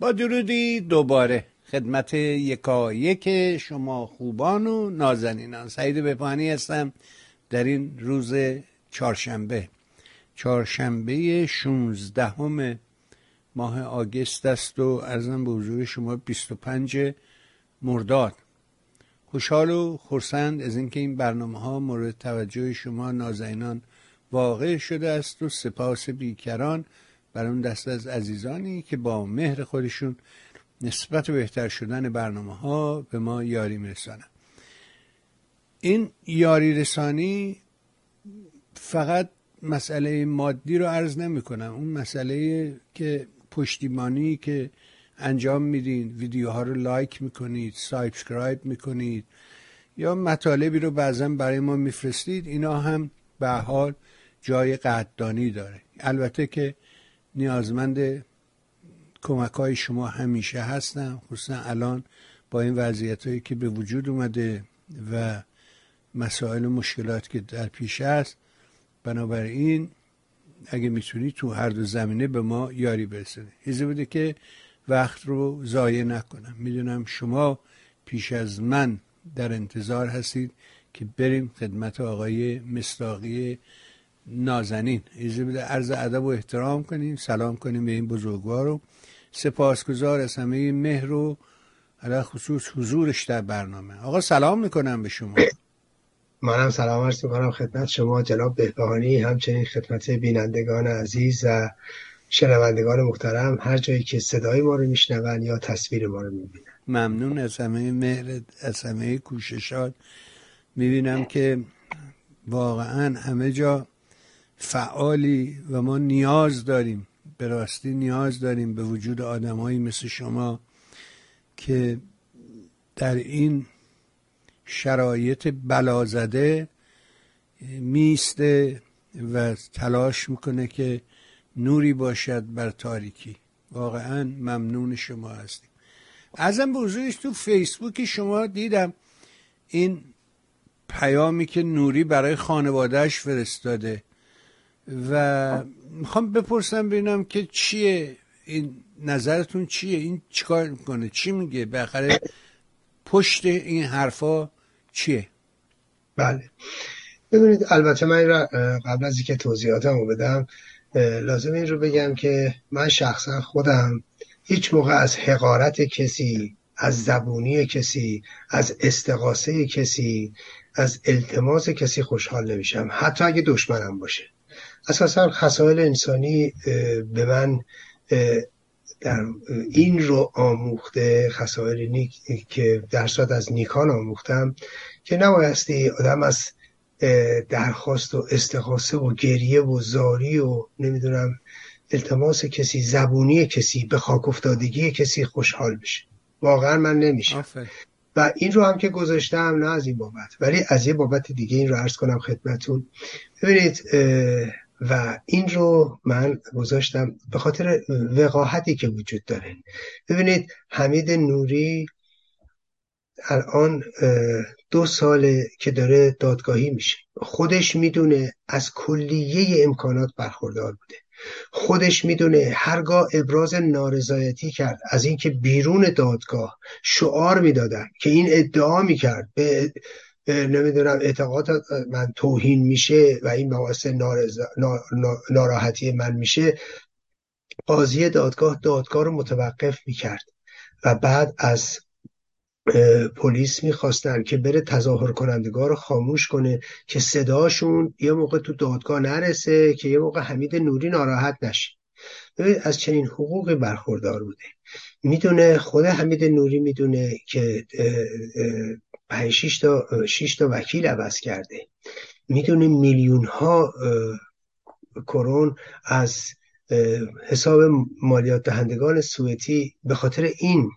با درودی دوباره خدمت یکا یک شما خوبان و نازنینان. سعید بپانی هستم در این روز چهارشنبه. چهارشنبه 16 ماه آگست است و ارزم به حضور شما 25 مرداد. خوشحال و خورسند از اینکه این برنامه ها مورد توجه شما نازنینان واقع شده است و سپاس بیکران بر اون دست از عزیزانی که با مهر خودشون نسبت بهتر شدن برنامه ها به ما یاری میرسانن. این یاری رسانی فقط مسئله مادی رو عرض نمی کنم اون مسئله که پشتیبانی که انجام میدین ویدیوها رو لایک می‌کنید subscribe می‌کنید یا مطالبی رو بعضا برای ما میفرستید اینا هم به حال جای قدردانی داره. البته که نیازمند کمک های شما همیشه هستم خصوصا الان با این وضعیت هایی که به وجود اومده و مسائل و مشکلات که در پیش است بنابراین اگه می‌تونی تو هر دو زمینه به ما یاری برسونی. ایزه بوده که وقت رو ضایع نکنم. می‌دونم شما پیش از من در انتظار هستید که بریم خدمت آقای مستاقی نازنین. ایزه بده عرض ادب و احترام کنیم سلام کنیم به این بزرگوار رو. سپاسگزار از همه مهر و علا خصوص حضورش در برنامه. آقا سلام می‌کنم به شما. منم سلام عرض می‌کنم خدمت شما جناب بهبهانی همچنین خدمت بینندگان عزیز و شنوندگان محترم. هر جایی که صدای ما رو میشنون یا تصویر ما رو می‌بینن. ممنون از همه مهر از همه کوششات. می‌بینم که واقعا همه جا فعالی و ما نیاز داریم به راستی نیاز داریم به وجود آدمایی مثل شما که در این شرایط بلازده میسته و تلاش می‌کنه که نوری باشد بر تاریکی. واقعا ممنون شما هستیم. ازم به تو فیسبوک شما دیدم این پیامی که نوری برای خانوادهش فرستاده. و می‌خوام بپرسم ببینم که چیه؟ این نظرتون چیه؟ این چیکار می‌کنه؟ چی میگه؟ بالاخره پشت این حرفا چیه؟ بله. ببینید البته من را قبل از اینکه توضیحاتمو بدم لازم این رو بگم که من شخصا خودم هیچ موقع از حقارت کسی از زبونی کسی از استقاسه کسی از التماس کسی خوشحال نمیشم. حتی اگه دشمنم باشه. اساسا خسائل انسانی به من در این رو آموخته خسائل نیک که درصد از نیکان آموختم که نبایستی آدم از درخواست و استخاصه و گریه و زاری و نمی‌دونم التماس کسی زبونی کسی به خاک افتادگی کسی خوشحال بشه. واقعا من نمیشم. و این رو هم که گذاشتم نه از این بابت. ولی از یه بابت دیگه این رو عرض کنم خدمتون. ببینید و این رو من گذاشتم به خاطر وقاحتی که وجود داره. ببینید حمید نوری الان دو ساله که داره دادگاهی میشه. خودش می‌دونه از کلیه امکانات برخوردار بوده. خودش می‌دونه هرگاه ابراز نارضایتی کرد از اینکه بیرون دادگاه شعار می‌دادن که این ادعا می‌کرد. به نمی‌دونم اعتقاد من توهین میشه و این باعث ناراحتی من میشه. قاضی دادگاه دادگاه رو متوقف می‌کرد و بعد از پلیس می‌خواستن که بره تظاهر کنندگار رو خاموش کنه که صداشون یه موقع تو دادگاه نرسه که یه موقع حمید نوری ناراحت نشه. از چنین حقوقی برخوردار بوده. می‌دونه خود حمید نوری می‌دونه که پنج شیش تا, شیش تا وکیل عوض کرده. می‌دونه میلیون ها کرون از حساب مالیات دهندگان سوئتی به خاطر این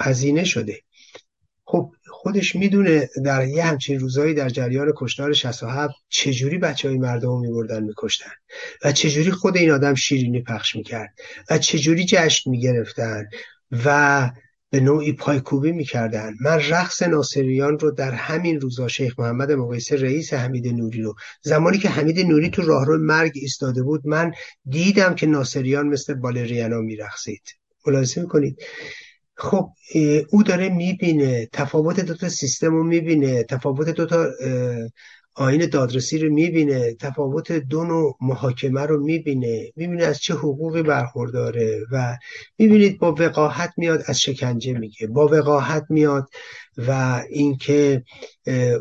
هزینه شده. خب خودش می‌دونه در یه همچین روزایی در جریان کشتار 67 چجوری بچه های مردم رو میبردن میکشتن و چجوری خود این آدم شیرینی پخش می‌کرد و چجوری جشن می‌گرفتن و به نوعی پایکوبی می‌کردن. من رقص ناصریان رو در همین روزا شیخ محمد مقایسه رئیس حمید نوری رو زمانی که حمید نوری تو راهرو مرگ ایستاده بود من دیدم که ناصریان مثل بالریانا میرقصید. ملاحظه می‌کنید؟ خب او داره می‌بینه تفاوت دوتا سیستم رو می‌بینه تفاوت دوتا آین دادرسی رو می‌بینه تفاوت دو نوع محاکمه رو می‌بینه می‌بینه از چه حقوقی برخورداره و می‌بینید با وقاحت میاد از شکنجه میگه. با وقاحت میاد و اینکه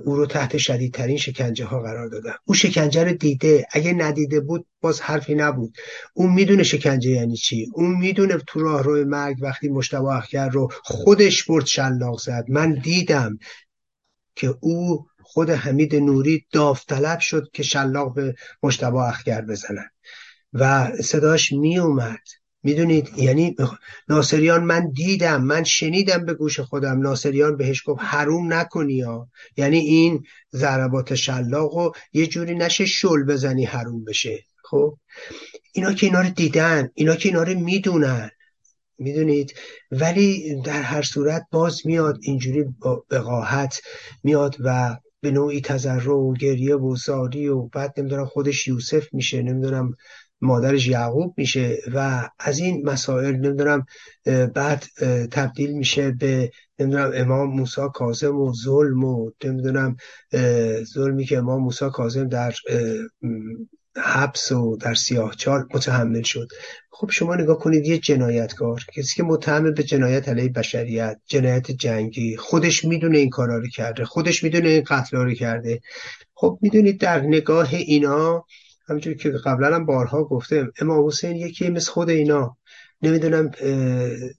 او رو تحت شدیدترین شکنجه ها قرار دادن. او شکنجه رو دیده. اگه ندیده بود باز حرفی نبود. اون می‌دونه شکنجه یعنی چی. اون می‌دونه تو راه روی مرگ وقتی مشتبه اخگر رو خودش برد شلاق زد. من دیدم که او خود حمید نوری داوطلب شد که شلاق به مشتبه اخگر بزنن. و صداش می اومد می‌دونید؟ یعنی ناصریان من دیدم من شنیدم به گوش خودم. ناصریان بهش گفت حروم نکنی ها. یعنی این ضربات شلاق و یه جوری نشه شل بزنی حروم بشه. خب؟ اینا که اینا رو دیدن اینا که اینا رو می‌دونن. می‌دونید؟ ولی در هر صورت باز میاد اینجوری با وقاحت میاد و به نوعی تذرع و گریه و زاری و بعد نمی‌دونم خودش یوسف میشه نمی‌دونم مادرش یعقوب میشه و از این مسائل نمی‌دونم بعد تبدیل میشه به نمی‌دونم امام موسی کاظم و ظلم و نمی‌دونم ظلمی که امام موسی کاظم در حبس و در سیاه چال متحمل شد. خب شما نگاه کنید یه جنایتکار کسی که متهم به جنایت علیه بشریت جنایت جنگی خودش می‌دونه این کارا رو کرده خودش می‌دونه این قتل رو کرده. خب می‌دونید در نگاه اینا همونجور که قبلا هم بارها گفتم امام حسین یکی مثل خود اینا. نمی‌دونم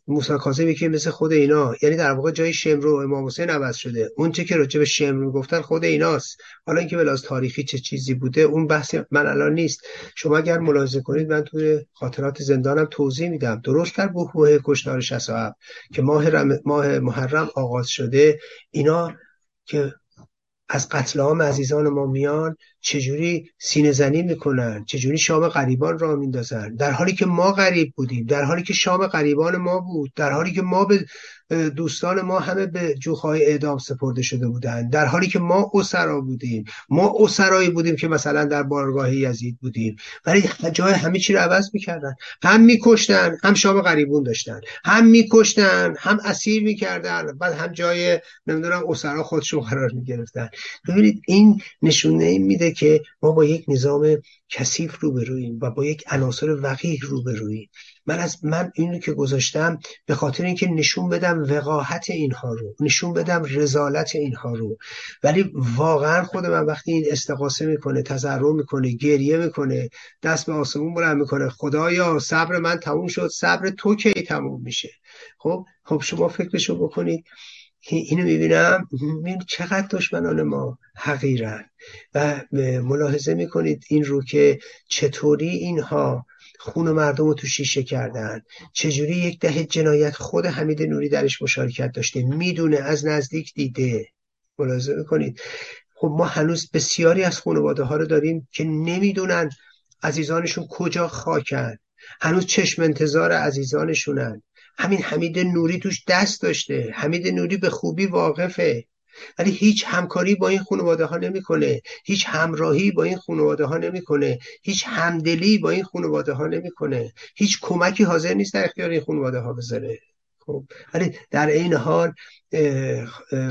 موسی کاظم یکی مثل خود اینا یعنی در واقع جای شمرو امام حسین عوض شده. اون چه که راجع به شمرو گفتن خود ایناست. حالا اینکه بلاز تاریخی چه چیزی بوده اون بحث من الان نیست. شما اگر ملاحظه کنید من توی خاطرات زندانم توضیح میدم. درست در بحبوه کشتار 67 که ماه, ماه محرم آغاز شده. اینا که از قتل عام عزیزان ما میان چجوری سینه زنی می‌کنن؟ چجوری شام غریبان را میندازن؟ در حالی که ما غریب بودیم در حالی که شام غریبان ما بود در حالی که ما به دوستان ما همه به جوخهای اعدام سپرده شده بودند در حالی که ما اسرا بودیم. ما اسرایی بودیم که مثلا در بارگاه یزید بودیم. ولی جای همه چی رو عوض می‌کردن. هم میکشتن هم شام غریبون داشتن. هم میکشتن هم اسیر می‌کردن بعد هم جای نمی‌دونم اسرا خودشون قرار می‌گرفتن. ببینید این نشونه میده که ما با یک نظام کثیف روبرویم و با یک عناصر وقیح روبرویم من از من اینو که گذاشتم به خاطر اینکه نشون بدم وقاحت اینها رو نشون بدم رزالت اینها رو. ولی واقعا خود من وقتی این استقاسه می‌کنه تضرع می‌کنه گریه می‌کنه دست به آسمون بلند می‌کنه خدایا صبر من تموم شد صبر تو کی تموم میشه؟ خب؟ خب شما فکرشو بکنید. اینو می‌بینم می‌بینم چقدر دشمنان ما حقیرن. و ملاحظه می‌کنید این رو که چطوری اینها خون مردم رو تو شیشه کردن. چجوری یک دهه جنایت خود حمید نوری درش مشارکت داشته. می‌دونه از نزدیک دیده. ملاحظه می‌کنید؟ خب ما هنوز بسیاری از خانواده ها رو داریم که نمی‌دونن عزیزانشون کجا خاکن. هنوز چشم انتظار عزیزانشونن. همین حمید نوری توش دست داشته. حمید نوری به خوبی واقفه. ولی هیچ همکاری با این خانواده ها نمی‌کنه. هیچ همراهی با این خانواده ها نمی‌کنه. هیچ همدلی با این خانواده ها نمی‌کنه. هیچ کمکی حاضر نیست در اختیار این خانواده ها بذاره. خب ولی در این حال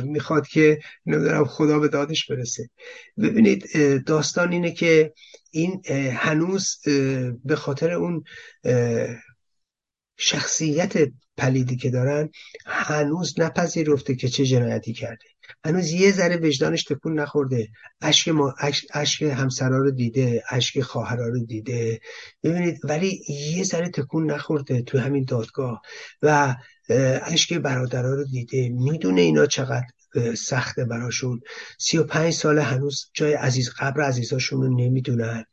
می‌خواد که نمی‌دونم خدا به دادش برسه. ببینید داستان اینه که این هنوز به خاطر اون شخصیت پلیدی که دارن هنوز نپذیرفته که چه جنایتی کرده. هنوز یه ذره وجدانش تکون نخورده. اشک ما اشک همسرا رو دیده اشک خواهرا رو دیده. ببینید ولی یه ذره تکون نخورده تو همین دادگاه و اشک برادرها رو دیده. می‌دونه اینا چقدر سخته براشون. سی و پنج سال هنوز جای عزیز قبر عزیزاشون رو نمی‌دونن.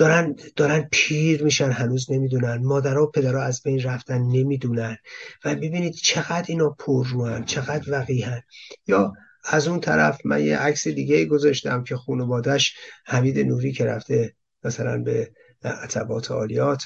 دارن دارن پیر میشن هنوز نمی‌دونن. مادرها و پدرها از بین رفتن نمی‌دونن. و ببینید چقدر اینا پر روان چقدر وقیهن یا از اون طرف من یه عکس دیگه گذاشتم که خانوادش حمید نوری که رفته مثلا به عتبات عالیات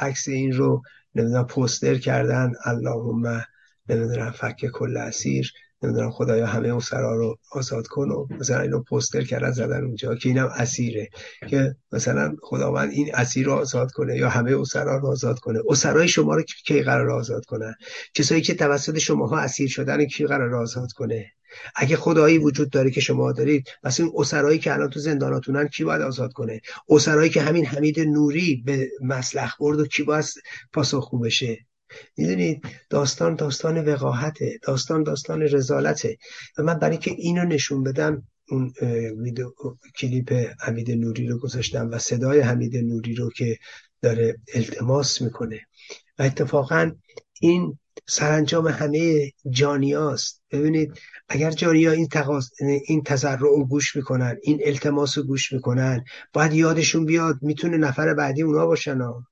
عکس این رو نمی‌دونم پوستر کردن. اللهم نمی‌دونم فک کل اسیر. نمی‌دونم خدایا همه اون سرا رو آزاد کن و مثلا اینو پوستر کردن زدن اونجا که اینم اسیره. که مثلا خداوند این اسیر رو آزاد کنه یا همه اسرا رو آزاد کنه. اسرای شما رو کی قرار آزاد کنن؟ کسایی که توسط شماها اسیر شدن کی قرار آزاد کنه؟ اگه خدایی وجود داره که شما دارید پس این اسرایی که الان تو زنداناتونن کی باید آزاد کنه؟ اسرایی که همین حمید نوری به مسلخ برد و کی باید پاسخگو بشه؟ می‌دونید داستان داستان وقاحته داستان داستان رزالته. و من برای که اینو نشون بدم اون ویدیو کلیپ حمید نوری رو گذاشتم و صدای حمید نوری رو که داره التماس می‌کنه. و اتفاقا این سرانجام همه جانیاست ببینید اگر جانیا این, تقاس... این تضرع رو گوش می‌کنن این التماس رو گوش می‌کنن باید یادشون بیاد می‌تونه نفر بعدی اونا باشن ها.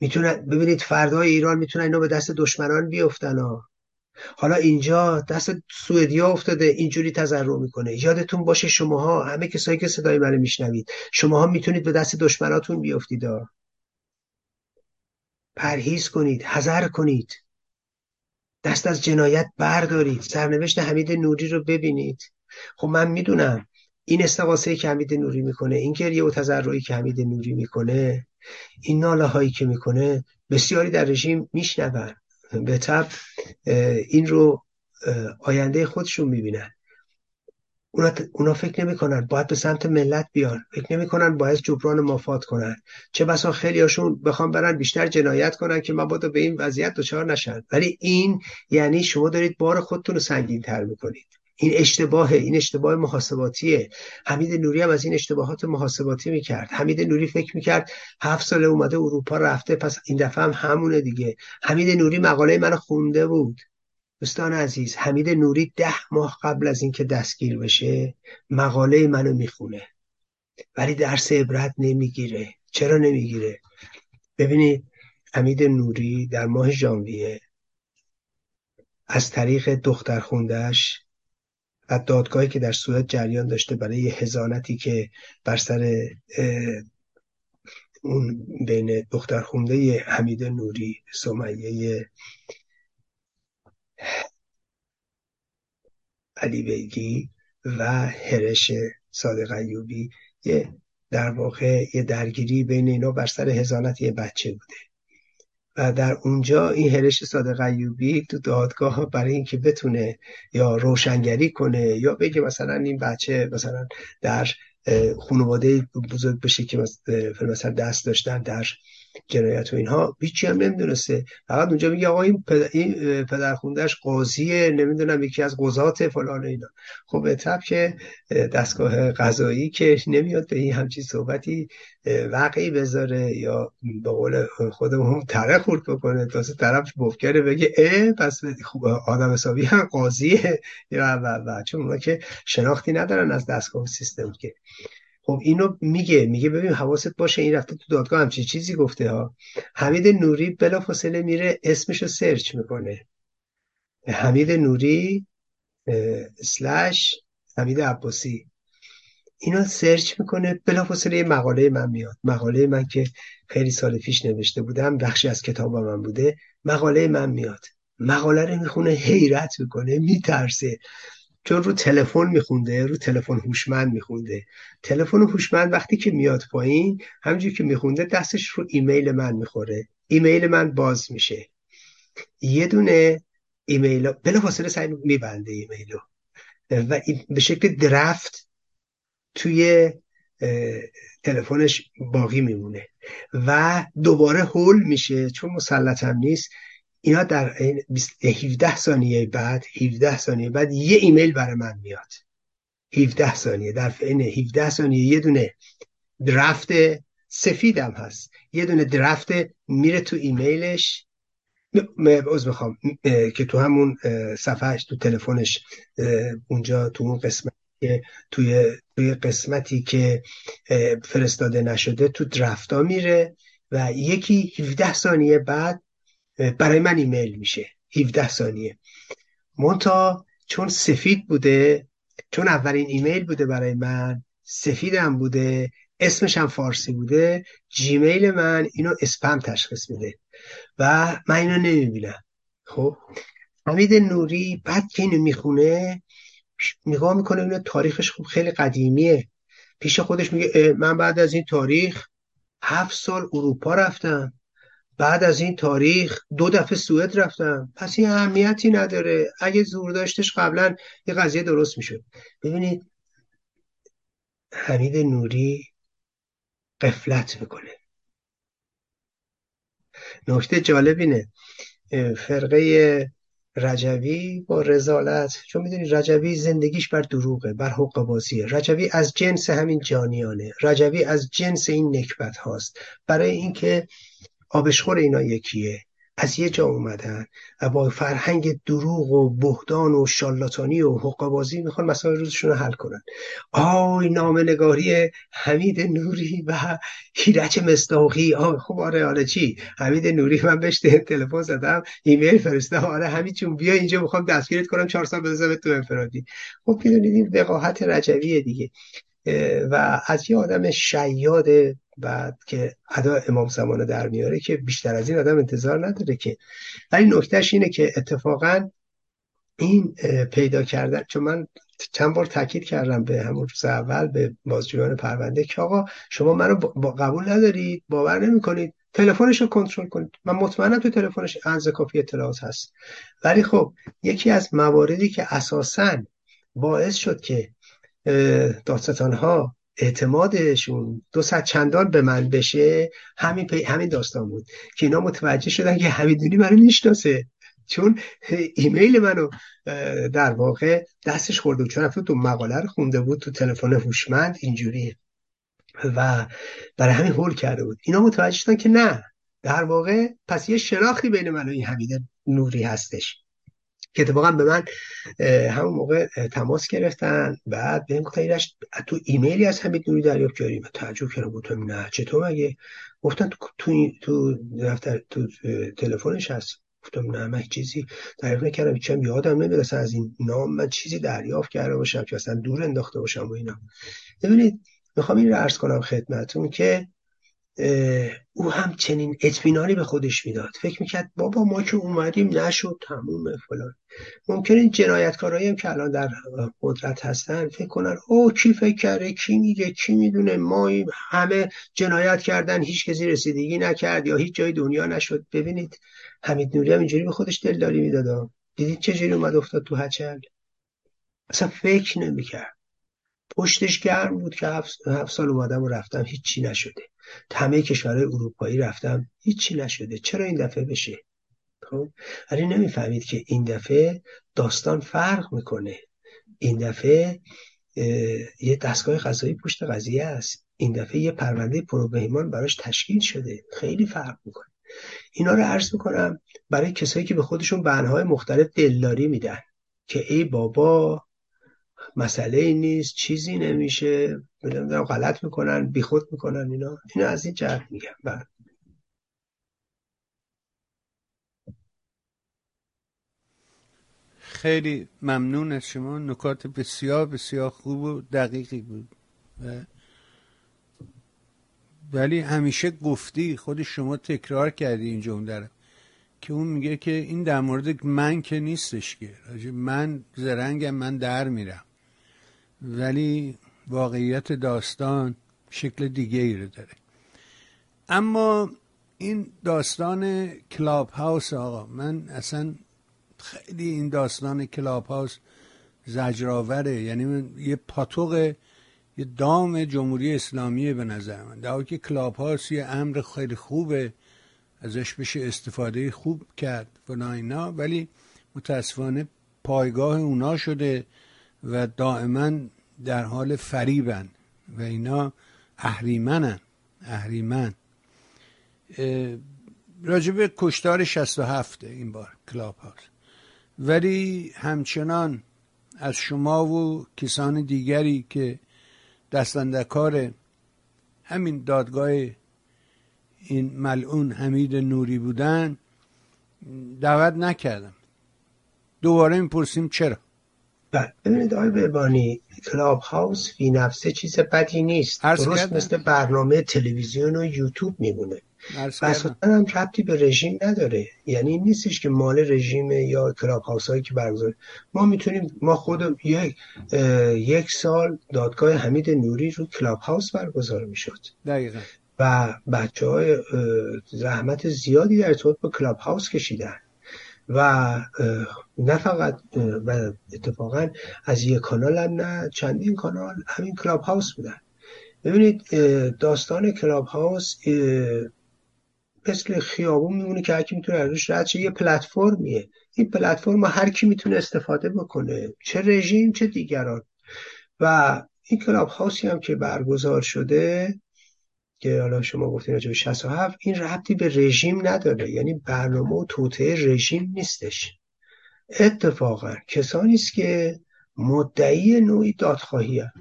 می‌تونه ببینید فردای ایران می‌تونه اینو به دست دشمنان بیفتن ها. حالا اینجا دست سوئدیا افتاده اینجوری تضرع می‌کنه. یادتون باشه شماها همه کسایی که صدای منو میشنوید شماها می‌تونید به دست دشمناتون بیفتید پرهیز کنید حذر کنید. دست از جنایت بردارید. سرنوشت حمید نوری رو ببینید. خب من می‌دونم این استقاسه که حمید نوری می‌کنه این گریه و تضرعی که حمید نوری می‌کنه این ناله هایی که می‌کنه بسیاری در رژیم میشنون. به طب این رو آینده خودشون می‌بینن. اونا, اونا فکر نمی‌کنن باید به سمت ملت بیان. فکر نمی‌کنن باید جبران مافات کنن. چه بسا خیلی هاشون بخوام برن بیشتر جنایت کنن که مبادا به این وضعیت دچار نشن. ولی این یعنی شما دارید بار خودتون رو سنگین تر می‌کنید. این اشتباه این اشتباه محاسباتیه. حمید نوری هم از این اشتباهات محاسباتی می‌کرد. حمید نوری فکر می‌کرد هفت سال اومده اروپا رفته پس این دفعه هم همونه دیگه. حمید نوری مقاله منو خونده بود. دوستان عزیز حمید نوری ده ماه قبل از اینکه دستگیر بشه مقاله منو می‌خونه. ولی درس عبرت نمی‌گیره. چرا نمی‌گیره؟ ببینید حمید نوری در ماه ژانویه از طریق دختر خوندهش و دادگاهی که در صورت جریان داشته برای هزانتی که بر سر اون بین دختر خونده حمید نوری سمیه علی بیگی و هرش صادق ایوبی یه در واقع یه درگیری بین اینا بر سر هزانت یه بچه بوده. و در اونجا این هرش صادق ایوبی تو دادگاه برای اینکه بتونه یا روشنگری کنه یا بگه مثلا این بچه مثلا در خانواده بزرگ بشه که مثلا دست داشتن در جنایت و اینها هیچی هم نمی‌دونسته. فقط اونجا میگه آقا این, پدر این پدرخوندهش قاضیه نمی‌دونم یکی از قضات فلان اینا. خب به طب که دستگاه قضایی که نمیاد به این همچین صحبتی وقعی بذاره یا به قول خودمون تره خورد بکنه. تازه طرف بفکره بگه اه پس خوب آدم حسابی هم قاضیه. یا و, و چون اونا که شناختی ندارن از دستگاه سیستم که. خب اینو میگه میگه ببین حواست باشه این رفته تو دادگاه همچین چیزی گفته ها. حمید نوری بلا فاصله میره اسمشو سرچ می‌کنه. حمید نوری سلش حمید عباسی. اینا سرچ می‌کنه بلافاصله یه مقاله من میاد. مقاله من که خیلی سال پیش نوشته بودم بخشی از کتاب من بوده. مقاله من میاد. مقاله رو می‌خونه حیرت می‌کنه میترسه. چون رو تلفن میخونده رو تلفن هوشمند میخونده. تلفن هوشمند وقتی که میاد پایین همینجور که میخونده دستش رو ایمیل من می‌خوره. ایمیل من باز میشه. یه دونه ایمیل بلا فاصله سعی میبنده ایمیلو و به شکل درفت توی تلفنش باقی میمونه. و دوباره هول میشه چون مسلط نیست. اینا در 17 ثانیه بعد 17 ثانیه بعد یه ایمیل برای من میاد. 17 ثانیه در این 17 ثانیه. یه دونه درفت سفیدم هست. یه دونه درفت میره تو ایمیلش. از می‌خوام که تو همون صفحهش تو تلفنش اونجا تو اون قسمت توی توی قسمتی که فرستاده نشده تو درفتا میره و یکی 17 ثانیه بعد برای من ایمیل میشه. 17 ثانیه. مونتا چون سفید بوده چون اولین ایمیل بوده برای من سفیدم بوده اسمش هم فارسی بوده جیمیل من اینو اسپم تشخیص میده. و من اینو نمی‌بینم. خب؟ حمید نوری بعد که اینو می‌خونه نگاه می‌کنه اینو تاریخش خوب خیلی قدیمیه. پیش خودش میگه من بعد از این تاریخ هفت سال اروپا رفتم. بعد از این تاریخ دو دفعه سوئد رفتم. پس این اهمیتی نداره. اگه زور داشتش قبلا یه قضیه درست می‌شد. ببینید حمید نوری قفلت می‌کنه. نکته جالب اینه فرقه رجوی با رزالت چون می‌دونید رجوی زندگیش بر دروغه بر حق بازیه رجوی از جنس همین جانیانه. رجوی از جنس این نکبت هاست برای اینکه آبشخور اینا یکیه. از یه جا اومدن و با فرهنگ دروغ و بهدان و شالاتانی و حقابازی می‌خوان مسائل روزشون رو حل کنن. آی نگاری حمید نوری و هیرچ مستاقی آه خب آره آره چی؟ حمید نوری من بهش تلفن زدم ایمیل فرسته آره همین چون بیا اینجا می‌خوام دستگیرت کنم چهار سال بذارم تو انفرادی. خب می‌دونید این وقاحت رجویه دیگه. و از یه آدم شیاد بعد که ادا امام زمانه در میاره که بیشتر از این آدم انتظار نداره که. ولی نکتهش اینه که اتفاقا این پیدا کردن چون من چند بار تاکید کردم به همون روز اول به بازجویان پرونده که آقا شما منو با قبول ندارید باور نمی‌کنید تلفنش رو کنترل کنید. من مطمئنم تو تلفنش انز کافی اطلاعات هست. ولی خب یکی از مواردی که اساسا باعث شد که دادستان ها اعتمادشون دو صد چندان به من بشه همین پی همین داستان بود که اینا متوجه شدن که حمیدونی منو می‌شناسه. چون ایمیل منو در واقع دستش خورده بود چون تو مقاله رو خونده بود تو تلفن هوشمند اینجوریه. و برای همین هول کرده بود. اینا متوجه شدن که نه در واقع پس یه شناختی بین من و این حمید نوری هستش. که اتفاقا به من همون موقع تماس گرفتن. بعد بهم گفتن تو ایمیلی از همین نوری دریافت کردیم تعجب کردم. گفتم نه. چطور مگه؟ گفتن تو تو تو دفتر تو تلفنش هست. گفتم نه من چیزی دریافت نکردم. چم یادم نمیاد از این نام من چیزی دریافت کرده باشم که اصلا دور انداخته باشم و اینا. ببینید می‌خوام این رو عرض کنم خدمتون که او هم چنین اطمینانی به خودش می‌داد. فکر می‌کرد بابا ما که اومدیم نشد تمومه فلان. ممکن این جنایتکارایی هم که الان در قدرت هستن فکر کنن او کی فکر کرده کی میگه کی می‌دونه ما همه جنایت کردن هیچ کسی رسیدگی نکرد یا هیچ جای دنیا نشد. ببینید حمید نوری هم اینجوری به خودش دلداری می‌داد. دیدید چجوری اومد افتاد تو هچل اصلا فکر نمی‌کرد. پشتش گرم بود که هفت سال اومدم و رفتم هیچی نشده. همه کشورهای اروپایی رفتم هیچی نشده. چرا این دفعه بشه؟ خب؟ ولی نمی‌فهمید که این دفعه داستان فرق می‌کنه. این دفعه یه دستگاه قضایی پشت قضیه است. این دفعه یه پرونده پروبهیمان براش تشکیل شده. خیلی فرق می‌کنه. اینا رو عرض می‌کنم برای کسایی که به خودشون بنهای مختلف دلداری میدن که ای بابا مسئله نیست چیزی نمیشه. نمی‌دونم غلط می‌کنن بیخود می‌کنن اینا. اینا از این جهت میگم. بعد بله. خیلی ممنون از شما. نکات بسیار بسیار خوب و دقیقی بود. و ولی همیشه گفتی خود شما تکرار کردی این جمله که اون میگه که این در مورد من که نیستش که. من زرنگم من در میرم. ولی واقعیت داستان شکل دیگه ای رو داره. اما این داستان کلاب هاوس آقا من اصلا خیلی این داستان کلاب هاوس زجرآوره. یعنی من یه پاتوق یه دام جمهوری اسلامی به نظر من. در که کلاب هاوس یه امر خیلی خوبه ازش بشه استفاده خوب کرد فلا اینا. ولی متاسفانه پایگاه اونا شده. و دائما در حال فریبن و اینا اهریمنن اهریمن. راجب کشتار 67 این بار کلاب هاست ولی همچنان از شما و کسان دیگری که دستندکار همین دادگاه این ملعون حمید نوری بودن دعوت نکردم. دوباره می‌پرسیم چرا؟ ببینید آقای بربانی کلاب هاوس فی نفسه چیز بدی نیست. درست مثل برنامه تلویزیون و یوتیوب میمونه. اصلا هم ربطی به رژیم نداره. یعنی نیستش که مال رژیم یا کلاب هاوس هایی که برگزار ما می‌تونیم ما خود یک یک سال دادگاه حمید نوری رو کلاب هاوس برگزار می‌شد. دقیقا. و بچه های زحمت زیادی در ارتباط با کلاب هاوس کشیدن. و نه فقط و اتفاقا از یک کانال هم نه چندین کانال همین کلاب هاوس بودن. ببینید داستان کلاب هاوس مثل خیابون میمونه که هرکی می‌تونه ازش رد یه پلتفرمیه. این پلتفرم هر کی می‌تونه استفاده بکنه چه رژیم چه دیگران. و این کلاب هاوسی هم که برگزار شده که حالا شما گفتین راجع به 67 این ربطی به رژیم نداره. یعنی برنامه و توطعه رژیم نیستش. اتفاقا کسانی است که مدعی نوعی دادخواهی هم.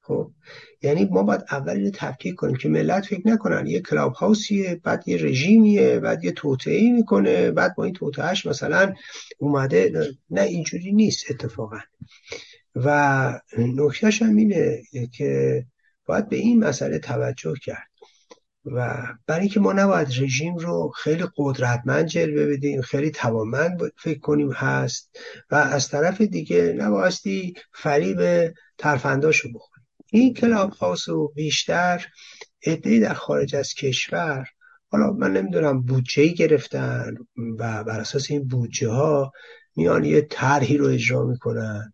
خب یعنی ما باید اول اینو تفکیک کنیم که ملت فکر نکنن یه کلاب هاوسیه بعد یه رژیمیه بعد یه توطعه می‌کنه بعد با این توطعهش مثلا اومده نه اینجوری نیست اتفاقا. و نکتهش هم اینه که باید به این مسئله توجه کرد. و برای اینکه ما نباید رژیم رو خیلی قدرتمند جلوه بدیم خیلی توانمند فکر کنیم هست و از طرف دیگه نبایستی فریب ترفنداشو بخوریم. این کلاب هاوس رو بیشتر ادهی در خارج از کشور حالا من نمی‌دونم بودجه گرفتن و بر اساس این بودجه ها میان یه طرحی رو اجرا می‌کنن.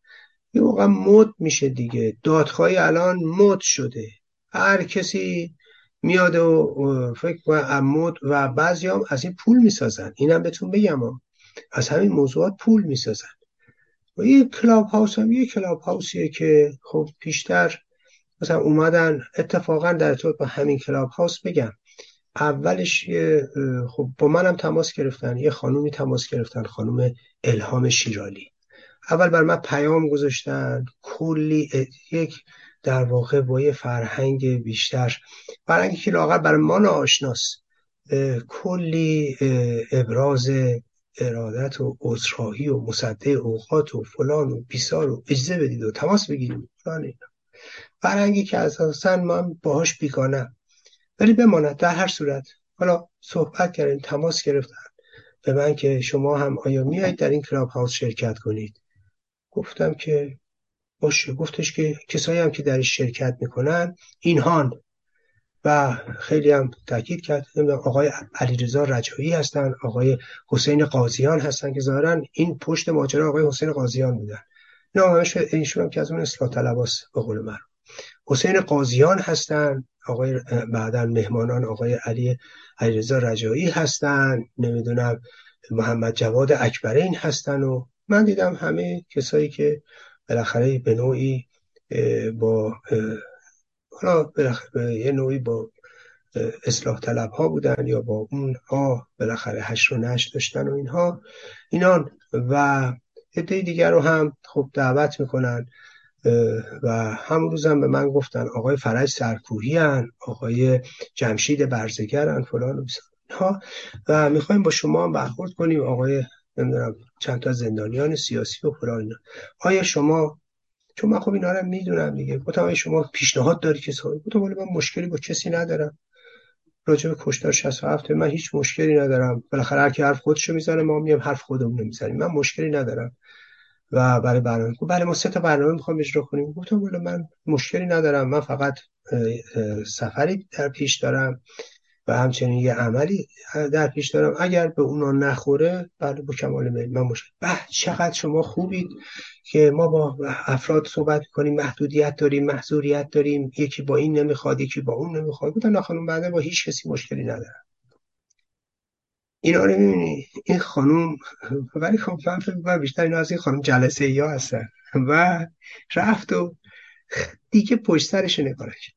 یه موقع مد میشه دیگه. دادخواهی الان مد شده. هر کسی میاد و فکر کنم و بعضی هم از این پول می‌سازن. اینم بهتون بگم. از همین موضوعات پول می‌سازن. و یه کلاب هاوس هم یه کلاب هاوسیه که خب پیشتر مثلا اومدن اتفاقا در رابطه با همین کلاب هاوس بگم. اولش خب با منم تماس گرفتن یه خانومی تماس گرفتن خانوم الهام شیرالی. اول بر من پیام گذاشتن کلی یک در واقع با یه فرهنگ بیشتر. فرهنگی که لااقل برای ما ناآشناست کلی ابراز ارادت و عذرخواهی و مصده اوقات و فلان و بیسار و اجزه بدید و تماس بگیریم فلان اینا. فرهنگی که اساسا من باهاش بیگانم ولی بماند. در هر صورت. حالا صحبت کردیم تماس گرفتن. به من که شما هم آیا میایید در این کلاب هاوس شرکت کنید؟ گفتم که باشه. گفتش که کسایی هم که درش شرکت می‌کنن اینهان و خیلی هم تاکید کرد. آقای علیرضا رجایی هستن آقای حسین قاضیان هستن که ظاهرا این پشت ماجرا آقای حسین قاضیان بودن. نامش ایشون هم که از اون اصلاح طلباس به قول من. حسین قاضیان هستن آقای بعدا مهمانان آقای علی علیرضا رجایی هستن نمی‌دونم محمد جواد اکبرین هستن و من دیدم همه کسایی که بالاخره به نوعی با حالا یه نوعی با اصلاح طلب ها بودن یا با اون ها بالاخره هشت و نشت داشتن و اینها اینان و عده دیگر رو هم خب دعوت می‌کنن و همون روز هم به من گفتن آقای فرج سرکوهی هن آقای جمشید برزگرن فلان و ها و می‌خوایم با شما هم برخورد کنیم آقای نمی‌دونم چند تا زندانیان سیاسی و فلان اینا. آیا شما چون من خب اینا رو می‌دونم دیگه. گفتم آیا شما پیشنهاد داری که سوال گفتم ولی من مشکلی با کسی ندارم. راجع به کشتار 67 من هیچ مشکلی ندارم. بالاخره هر کی حرف خودشو می‌زنه ما میام حرف خودمون می‌زنیم. من مشکلی ندارم. و برای برنامه گفت بله ما سه تا برنامه می‌خوام اجرا کنیم. گفتم ولی من مشکلی ندارم. من فقط سفری در پیش دارم. و همچنین یه عملی در پیش دارم. اگر به اونا نخوره بله با کمال میل من مشکل به چقدر شما خوبید که ما با افراد صحبت کنیم محدودیت داریم محضوریت داریم. یکی با این نمی‌خواد یکی با اون نمی‌خواد. بودن خانم بعد با هیچ کسی مشکلی ندارم اینا رو می‌بینی. این خانوم ولی خب من بیشتر اینا از این خانوم جلسه یا هستن. و رفت و دیگه پشت سرش نگارش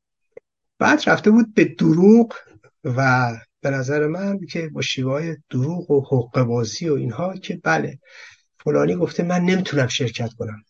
بعد رفته بود به دروغ و به نظر من که با شیوه دروغ و حقوق بازی و اینها که بله فلانی گفته من نمی‌تونم شرکت کنم.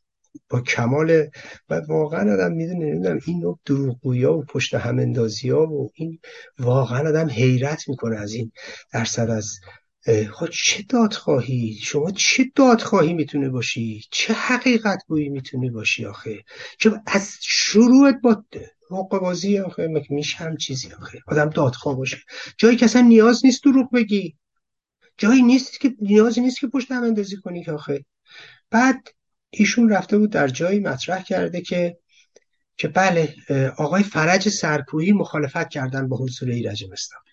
با کمال و واقعا آدم می‌دونه نمی‌دونم این نوع دروغگویی و پشت هم اندازی ها و این واقعا آدم حیرت می‌کنه از این درصد از خب چه دادخواهی شما چه دادخواهی می‌تونه باشی؟ چه حقیقت گویی می‌تونه باشی آخه؟ که از شروعت با حق بازی آخه میشه هم چیزی آخه؟ آدم دادخواه باشه. جایی که اصلا نیاز نیست دروغ بگی. جایی نیست که نیازی نیست که پشت هم اندازی کنی که آخه. بعد ایشون رفته بود در جایی مطرح کرده که که بله آقای فرج سرکویی مخالفت کردن با حضور ایرج مستاقی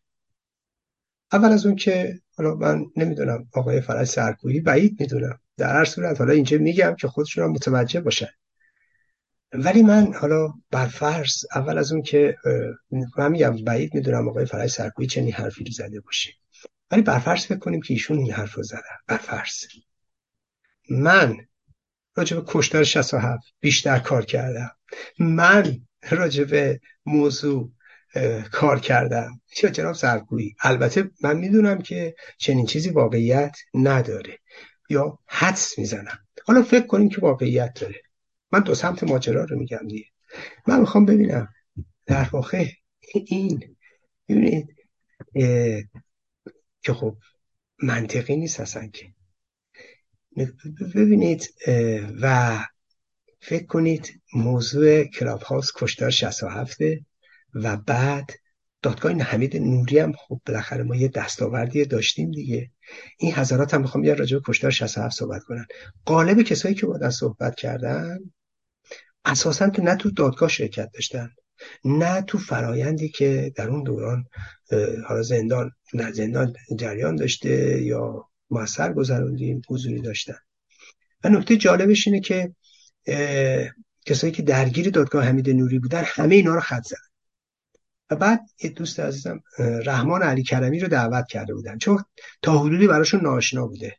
اول از اون که حالا من نمی‌دونم آقای فرج سرکویی بعید می‌دونم. در هر صورت حالا اینجا میگم که خودشون هم متوجه باشن. ولی من حالا برفرض اول از اون که من میگم بعید می‌دونم آقای فرج سرکویی چنین حرفی رو زده باشه. ولی برفرض فکر کنیم که ایشون این حرف رو زدن برفرض من راجع به کشتار 67 بیشتر کار کردم. من راجع به موضوع کار کردم. یا جناب سرگویی البته من می‌دونم که چنین چیزی واقعیت نداره. یا حدس می‌زنم. حالا فکر کنیم که واقعیت داره. من دو سمت ماجرا رو میگم دیگه. من می‌خوام ببینم. در واقع این ببینید که خب منطقی نیست اصلا که. ببینید و فکر کنید موضوع کلاب هاوس کشتار 67 و بعد دادگاه این حمید نوری هم خب بالاخره ما یه دستاوردی داشتیم دیگه. این حضرات هم می‌خوام یه راجع به کشتار 67 صحبت کنن. قالب کسایی که بودن صحبت کردن اساسا که نه تو دادگاه شرکت داشتن نه تو فرایندی که در اون دوران حالا زندان نه زندان جریان داشته یا موثر گذروندیم حضوری داشتن. و نکته جالبش اینه که کسایی که درگیر دادگاه حمید نوری بودن همه اینا رو خط زدن. و بعد یه دوست عزیزم رحمان علی کرمی رو دعوت کرده بودن. چون تا حدودی براشون ناشنا بوده.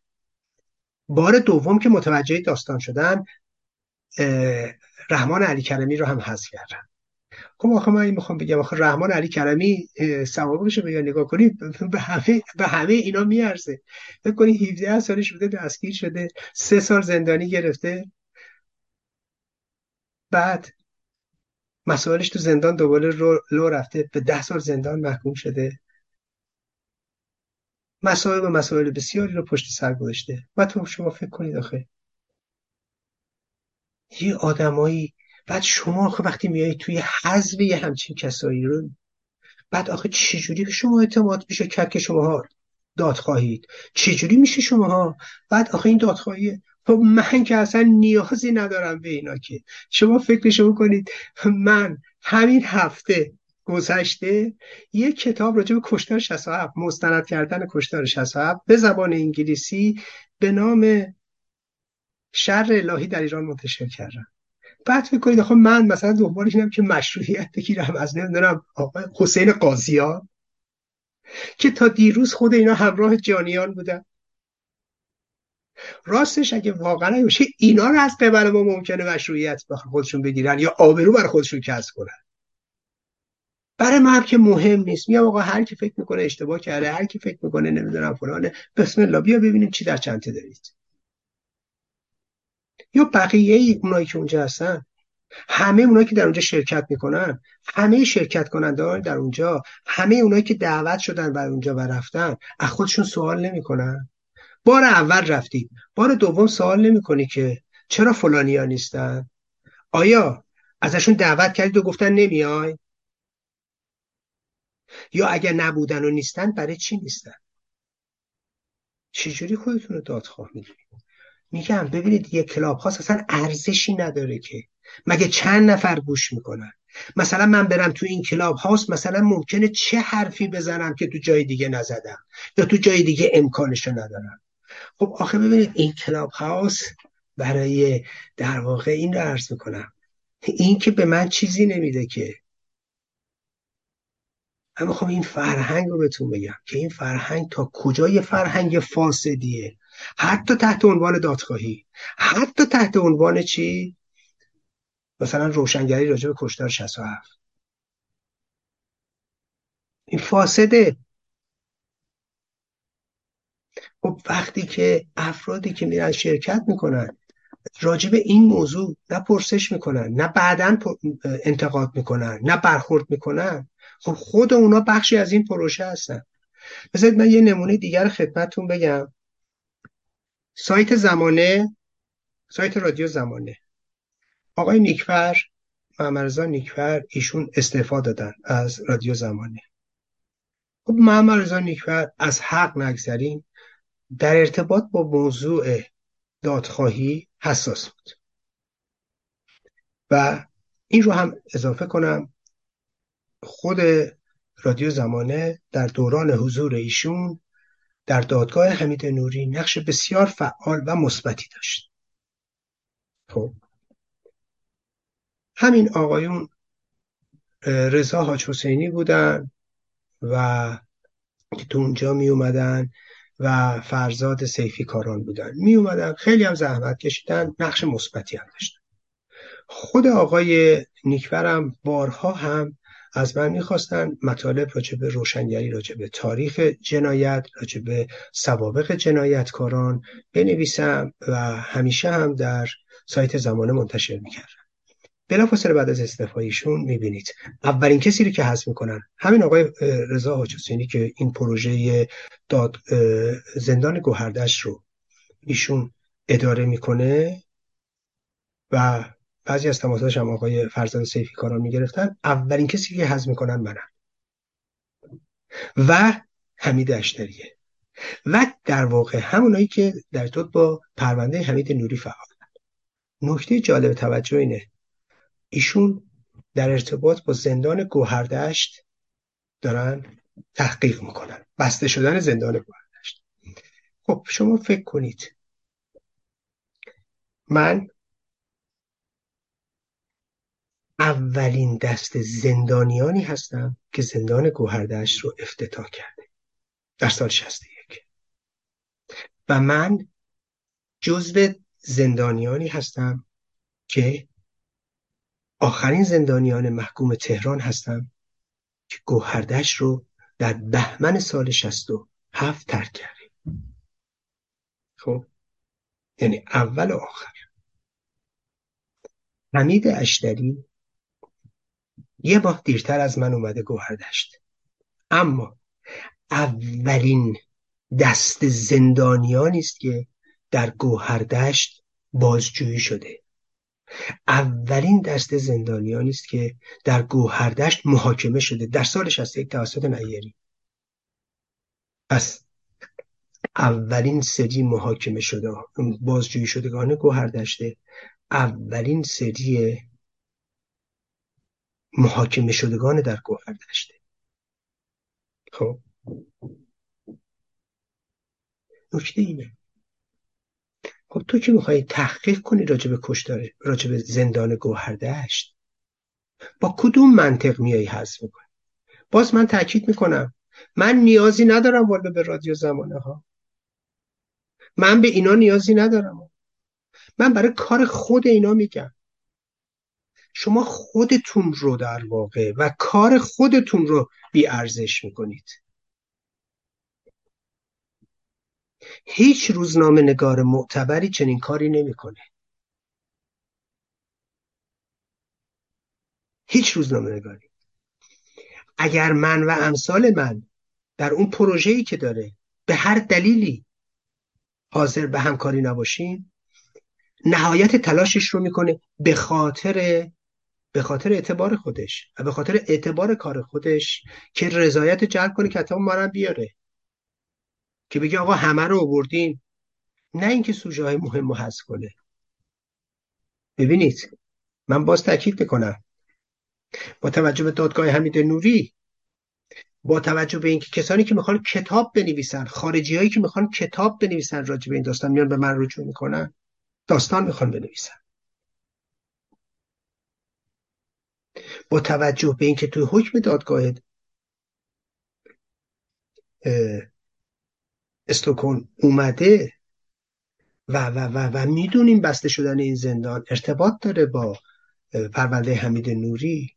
بار دوم که متوجه داستان شدن رحمان علی کرمی رو هم حذف کردن. خب آخه من می‌خوام بگم آخه رحمان علی کرمی سوابقش رو بگم نگاه کنید به همه به همه اینا میارزه. فکر کنید 17 سالش بوده دستگیر شده سه سال زندانی گرفته. بعد مسائلش تو زندان دوباره لو رفته به ده سال زندان محکوم شده. مسائل و مسائل بسیاری رو پشت سر گذاشته. و تو شما فکر کنید آخه. یه آدمایی بعد شما آخه وقتی میایید توی حزب یه همچین کسایی رو بعد آخه چجوری شما اعتماد میشه کک شما داد خواهید چجوری میشه شما بعد آخه این دادخواهی خب من که اصلا نیازی ندارم به اینا که. شما فکرشو کنید من همین هفته گذشته یک کتاب راجع به کشتار 67 مستند کردن کشتار 67 به زبان انگلیسی به نام شر الهی در ایران منتشر کردم. بعد فکر کنید آخه من مثلا دنبال اینم که مشروعیت بگیرم از نمی‌دونم آقای حسین قاضیان که تا دیروز خود اینا همراه جانیان بودن. راستش اگه واقعا باشه اینا رو از قبل ما ممکنه مشروعیت خودشون بگیرن یا آبرو بر خودشون کسب کنن. برای من که مهم نیست. میام آقا هر کی فکر می‌کنه اشتباه کرده هر کی فکر می‌کنه نمی‌دونم فلانه بسم الله بیا ببینیم چی در چنته دارید. یا بقیه اونایی که اونجا هستن همه اونایی که در اونجا شرکت می‌کنن همه شرکت کنندگان در اونجا همه اونایی که دعوت شدن بر اونجا و رفتن از خودشون سوال نمی‌کنن. بار اول رفتی بار دوم سوال نمی‌کنی که چرا فلانیا نیستن؟ آیا ازشون دعوت کردید و گفتن نمیای؟ یا اگر نبودن و نیستن برای چی نیستن؟ چجوری خودتون رو دادخواه می‌دونید؟ میگم ببینید یه کلاب هاست اصلا ارزشی نداره که. مگه چند نفر گوش می‌کنن؟ مثلا من برم تو این کلاب هاست مثلا ممکنه چه حرفی بزنم که تو جای دیگه نزدم یا تو جای دیگه امکانشو ندارم. خب آخه ببینید این کلاب هاست برای در واقع این رو عرض می‌کنم. این که به من چیزی نمیده که. اما خب این فرهنگ رو بهتون بگم که این فرهنگ تا کجای فرهنگ فاسدیه؟ حتی تحت عنوان دادخواهی. حتی تحت عنوان چی؟ مثلا روشنگری راجع به کشتار 67 این فاسده. خب وقتی که افرادی که میرن شرکت می‌کنن راجب این موضوع نه پرسش می‌کنن نه بعدا انتقاد می‌کنن نه برخورد می‌کنن. خب خود اونا بخشی از این پروژه هستن. بذارید من یه نمونه دیگر خدمتتون بگم. سایت زمانه سایت رادیو زمانه. آقای نیکفر محمد نیکفر ایشون استعفا دادن از رادیو زمانه. خب محمد نیکفر از حق نگذریم. در ارتباط با موضوع دادخواهی حساس بود. و این رو هم اضافه کنم خود رادیو زمانه در دوران حضور ایشون در دادگاه حمید نوری نقش بسیار فعال و مثبتی داشت. خب. همین آقایون رضا حاج حسینی بودن و که تو اونجا می اومدن و فرزاد سیفی کاران بودن. می اومدن خیلی هم زحمت کشیدن نقش مثبتی هم داشتن. خود آقای نیکبرم بارها هم از من می‌خواستن مطالب راجع به روشنگری راجع به تاریخ جنایت راجع به سوابق جنایتکاران بنویسم و همیشه هم در سایت زمانه منتشر می‌کردم. بلافاصله بعد از استعفایشون می‌بینید. اولین کسی رو که حذف می‌کنن همین آقای رضا حاج که این پروژه داد زندان گوهردش رو ایشون اداره می‌کنه و بعضی از تماساش هم آقای فرزاد سیفی کاران می‌گرفتن. اولین کسی که حذف می‌کنن منم. و حمید اشتریه. و در واقع همونایی که در ارتباط با پرونده حمید نوری فعالن نکته جالب توجه اینه ایشون در ارتباط با زندان گوهردشت دارن تحقیق می‌کنن. بسته شدن زندان گوهردشت. خب شما فکر کنید. من اولین دست زندانیانی هستم که زندان گوهردشت رو افتتاح کرده در سال 61 و من جزو زندانیانی هستم که آخرین زندانیان محکوم تهران هستم که گوهردش رو در بهمن سال 67 ترک کردیم. خب؟ یعنی اول و آخر. حمید اشتری یه ماه دیرتر از من اومده گوهردشت. اما اولین دست زندانیانی است که در گوهردشت بازجویی شده. اولین دست زندانیانی است که در گوهردشت محاکمه شده در سال 61 توسط نیری پس اولین سری محاکمه شده بازجویی شدگان گوهردشته اولین سری محاکمه شدگان در گوهردشته خب. نکته اینه خب تو که می‌خوای تحقیق کنی راجب کشتاره راجب زندان گوهردشت با کدوم منطق میایی حذف می‌کنی؟ باز من تاکید می‌کنم من نیازی ندارم والا به رادیو زمانه ها. من به اینا نیازی ندارم. من برای کار خود اینا میگم. شما خودتون رو در واقع و کار خودتون رو بی ارزش می‌کنید. هیچ روزنامه نگار معتبری چنین کاری نمی‌کنه. هیچ روزنامه نگاری. اگر من و امثال من در اون پروژه‌ای که داره به هر دلیلی حاضر به همکاری نباشیم نهایت تلاشش رو می‌کنه به خاطر به خاطر اعتبار خودش و به خاطر اعتبار کار خودش که رضایت جلب کنه که ما بیاره. که بگه آقا همه رو آوردیم نه اینکه سوژه های مهم رو حذف کنه. ببینید من باز تاکید می‌کنم. با توجه به دادگاه حمید نوری با توجه به اینکه کسانی که می‌خوان کتاب بنویسن خارجی هایی که می‌خوان کتاب بنویسن راجع به این داستان میان به من رجوع می‌کنن داستان می‌خوان بنویسن. با توجه به اینکه توی حکم دادگاه استوکن اومده و و و و می‌دونیم بسته شدن این زندان ارتباط داره با پرونده حمید نوری.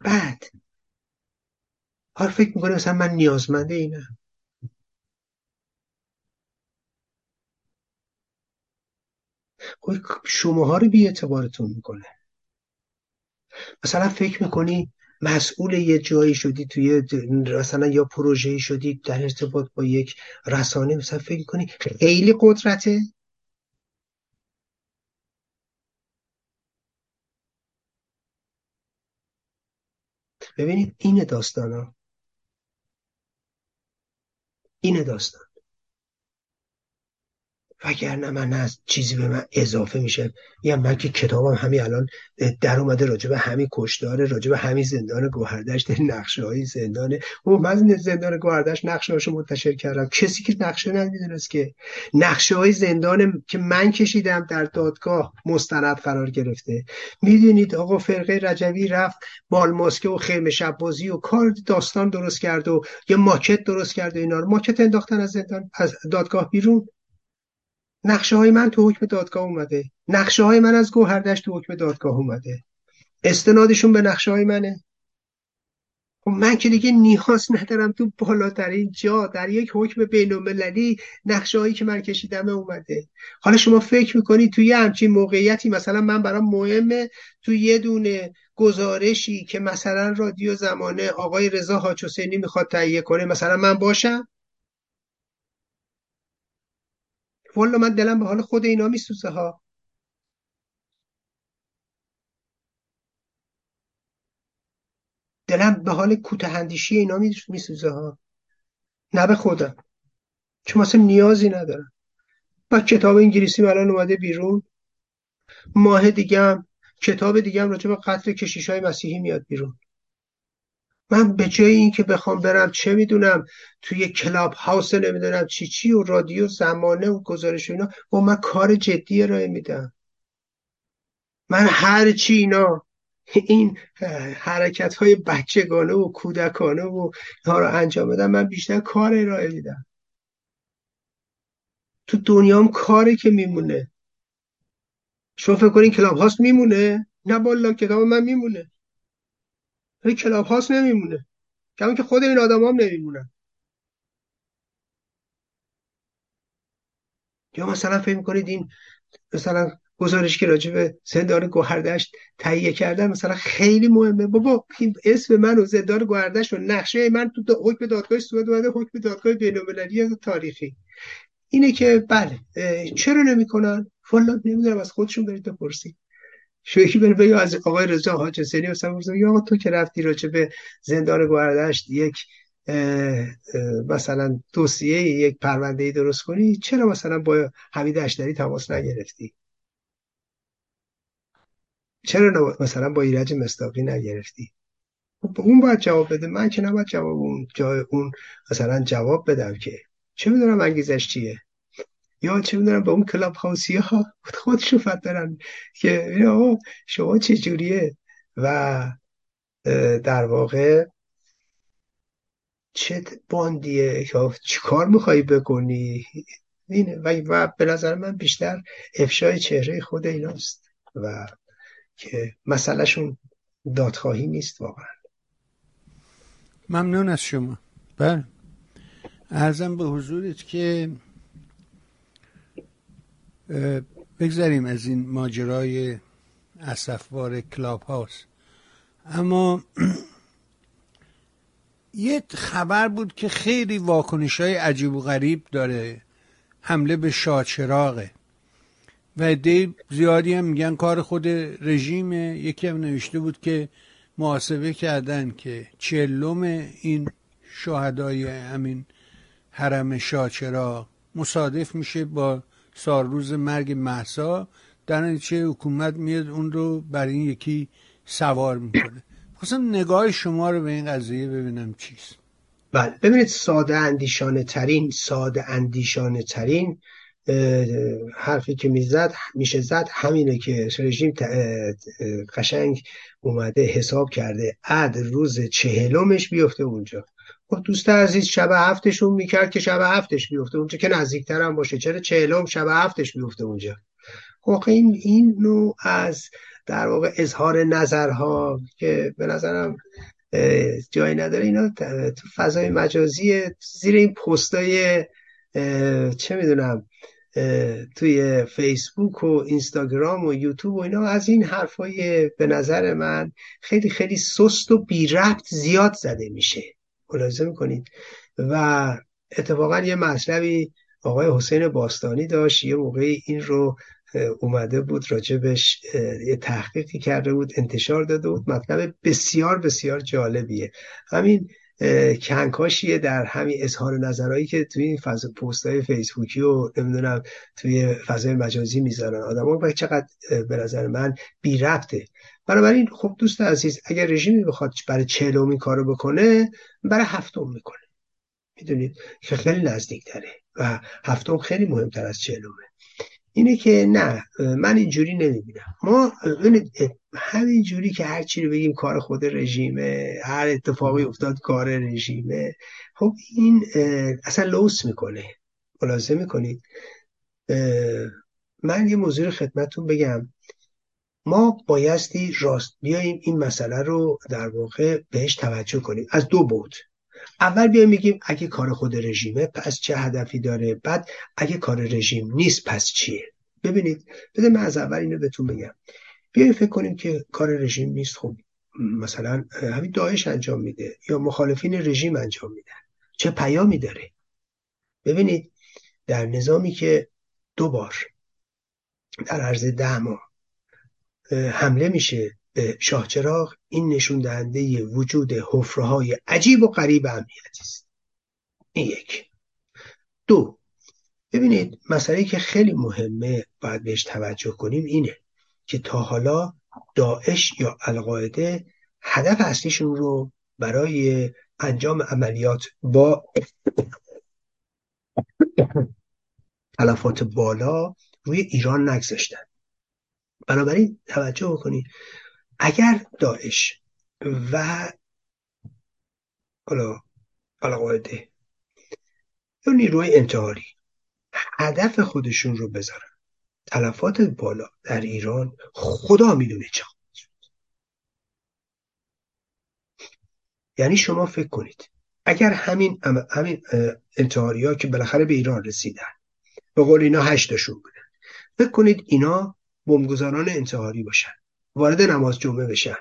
بعد حال فکر می‌کنه مثلا من نیازمنده اینم. خب شماها رو بی اعتبارتون می‌کنه. مثلا فکر می‌کنی مسئول یه جایی شدی توی مثلا یا پروژه شدی در ارتباط با یک رسانه مثلا فکر کنی خیلی قدرته؟ ببینید این داستان ها این داستان. وگرنه من از چیزی به من اضافه میشه یا من که کتابم همین الان در اومده راجع به همین کشدار راجع به همین زندان گوهردشت نقشه های زندان. و من زندان گوهردشت نقشه هاشو منتشر کردم. کسی که نقشه نمی‌دونست که نقشه های زندان که من کشیدم در دادگاه مستند قرار گرفته. می‌دونید آقا فرقه رجوی رفت بالماسکه و خیمه شب بازی و کار داستان درست کرد و یه ماکت درست کرد و اینا رو. ماکت انداختن از زندان از دادگاه بیرون. نقشه های من تو حکم دادگاه اومده. نقشه های من از گوهردش تو حکم دادگاه اومده. استنادشون به نقشه های منه. خب من که دیگه نیاز ندارم تو بالاترین جا در یک حکم بین المللی نقشه هایی که من کشیدم اومده. حالا شما فکر می‌کنید توی همچین موقعیتی مثلا من برام مهمه تو یه دونه گزارشی که مثلا رادیو زمانه آقای رضا حاج می‌خواد تهیه کنه مثلا من باشم؟ والا من دلم به حال خود اینا میسوزه ها. دلم به حال کوتهندیشی اینا میسوزه ها. نه به خودم. چون مثلا نیازی ندارم. با کتاب انگلیسی الان اومده بیرون. ماه دیگه هم کتاب دیگه هم راجع به قتل کشیش های مسیحی میاد بیرون. من به جای اینکه بخوام برم چه می‌دونم توی کلاب هاوس نمی‌دونم چی چی و رادیو زمانه و گزارش و اینا با من کار جدی ارائه میدم من هر چی اینا این حرکت های بچگانه و کودکانه و اینا رو انجام بدم من بیشتر کار ارائه میدم. تو دنیام کاره که میمونه. شما فکر کلاب هاست میمونه؟ نه بالا کتاب من میمونه. ولی کلاب هاست نمیمونه. کما که خود این آدم هم نمیمونن. یا مثلا فکر کنید این مثلا گزارش که راجع به زندان گوهردشت تهیه کردن مثلا خیلی مهمه. بابا اسم من و زندان گوهردشت و نقشه من تو حکم دادگاه سوئد اومده حکم دادگاه بین‌المللی تاریخی. اینه که بله چرا نمی‌کنن؟ والا نمی‌دونم از خودشون برید بپرسید. شوکی بره بگه از آقای رضا حاج حسینی مثلا یا آقا تو که رفتی راجع به زندان گوهردشت یک مثلا توصیه یک پرونده ای درست کنی چرا مثلا با حمید اشتری تماس نگرفتی؟ چرا مثلا با ایرج مستاقی نگرفتی؟ خب اون باید جواب بده. من که نباید جواب اون جای اون مثلا جواب بدم که. چه می‌دونم انگیزش چیه؟ یا چه می‌دونم به اون کلاب هاوسی ها خودشون دارن که شما چه جوریه؟ و در واقع چه باندیه چی کار میخوایی بکنی؟ اینه. و, و به نظر من بیشتر افشای چهره خود ایناست و که مسئلهشون دادخواهی نیست واقعا. ممنون از شما. بله. ارزم به حضورت که بگذاریم از این ماجرای اصفوار کلاب هاوس. اما یه خبر بود که خیلی واکنش های عجیب و غریب داره. حمله به شاچراغه و عده زیادی هم میگن کار خود رژیمه. یکی هم نوشته بود که محاسبه کردن که چلوم این شهدای همین حرم شاچراغ مصادف میشه با روز مرگ محسا در نتیجه حکومت میاد اون رو برای این یکی سوار می‌کنه. خواستم نگاه شما رو به این قضیه ببینم چیست. بله ببینید ساده اندیشانه ترین ساده اندیشانه ترین حرفی که می‌زد میشه زد همینه که رژیم قشنگ اومده حساب کرده عد روز چهلمش بیفته اونجا. دوست عزیز شب هفتشون می‌کرد که شب هفتش بیفته اونجا که نزدیکتر هم باشه. چرا چهلم شب هفتش بیفته اونجا؟ خب این این نوع از در واقع اظهار نظرها که به نظرم جایی نداره. اینا تو فضای مجازی زیر این پستای چه می‌دونم توی فیسبوک و اینستاگرام و یوتیوب و اینا. از این حرفای به نظر من خیلی خیلی سست و بی ربط زیاد زده میشه. ملاحظه می‌کنید. و اتفاقا یه مطلبی آقای حسین باستانی داشت یه موقعی این رو اومده بود راجبش یه تحقیقی کرده بود انتشار داده بود. مطلب بسیار بسیار جالبیه. همین کنکاشیه در همین اظهار نظرهایی که توی این فضا پست های فیسبوکی و نمی‌دونم توی فضای مجازی می‌ذارن. آدم و چقدر به نظر من بی ربطه بنابراین خب دوست عزیز اگر رژیمی بخواد برای چهلومی کارو بکنه برای هفتم می‌کنه. می‌دونید؟ که خیلی نزدیک تره و هفتم خیلی مهمتر از چهلومه. اینه که نه من اینجوری نمی‌بینم. ما همین جوری که هر چی رو بگیم کار خود رژیمه هر اتفاقی افتاد کار رژیمه. خب این اصلا لوس می‌کنه. ملاحظه می‌کنید؟ من یه موضوع خدمتتون بگم. ما بایستی راست بیاییم این مسئله رو در واقع بهش توجه کنیم. از دو بود. اول بیایم میگیم اگه کار خود رژیمه پس چه هدفی داره؟ بعد اگه کار رژیم نیست پس چیه؟ ببینید بده من از اول اینو بهتون بگم. بیایم فکر کنیم که کار رژیم نیست خب مثلا همین داعش انجام میده یا مخالفین رژیم انجام میدن. چه پیامی داره؟ ببینید در نظامی که دو بار در عرض ده ماه حمله میشه به شاهچراغ این نشون دهنده وجود حفره های عجیب و غریب امنیتی است. این یک. دو. ببینید مسئله که خیلی مهمه باید بهش توجه کنیم اینه که تا حالا داعش یا القاعده هدف اصلیشون رو برای انجام عملیات با تلفات بالا روی ایران نگذاشتن. بنابراین توجه بکنید اگر داعش و حالا القاعده یا نیروی انتحاری هدف خودشون رو بذارن. تلفات بالا در ایران خدا می‌دونه چه یعنی شما فکر کنید اگر همین همین انتحاری ها که بالاخره به ایران رسیدن به قول اینا هشتاشون بودن فکر کنید اینا بمبگذاران انتحاری باشن. وارد نماز جمعه بشن.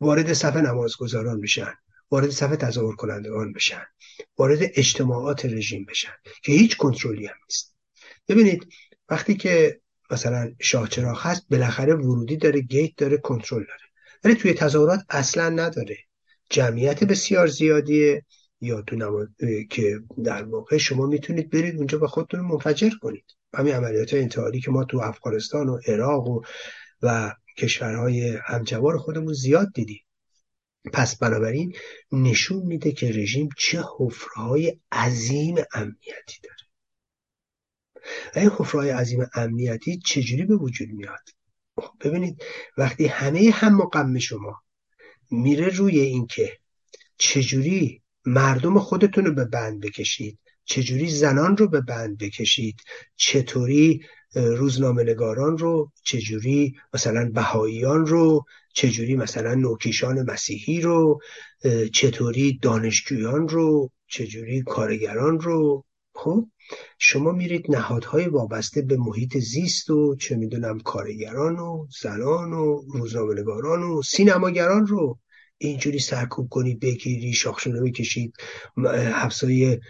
وارد صف نمازگذاران بشن. وارد صف تظاهر کنندگان بشن. وارد اجتماعات رژیم بشن. که هیچ کنترلی هم نیست. ببینید وقتی که مثلا شاهچراغ هست بالاخره ورودی داره گیت داره کنترل داره. ولی توی تظاهرات اصلا نداره. جمعیت بسیار زیادیه. یا تو که در واقع شما می‌تونید برید اونجا با خودتون منفجر کنید. همین عملیات انتحاری که ما تو افغانستان و عراق و و کشورهای همجوار خودمون زیاد دیدیم. پس بنابراین نشون میده که رژیم چه حفرهای عظیم امنیتی داره. و این حفرهای عظیم امنیتی چجوری به وجود میاد؟ خب ببینید وقتی همه هم مقم شما میره روی اینکه چجوری مردم خودتون رو به بند بکشید چجوری زنان رو به بند بکشید؟ چطوری روزنامه نگاران رو؟ چجوری مثلا بهاییان رو؟ چجوری مثلا نوکیشان مسیحی رو؟ چطوری دانشجویان رو؟ چجوری کارگران رو؟ خب شما میرید نهادهای وابسته به محیط زیست و چه می‌دونم کارگران و زنان و روزنامه‌نگاران و سینماگران رو اینجوری سرکوب کنید بگیری شاخشونه بکشید حبسای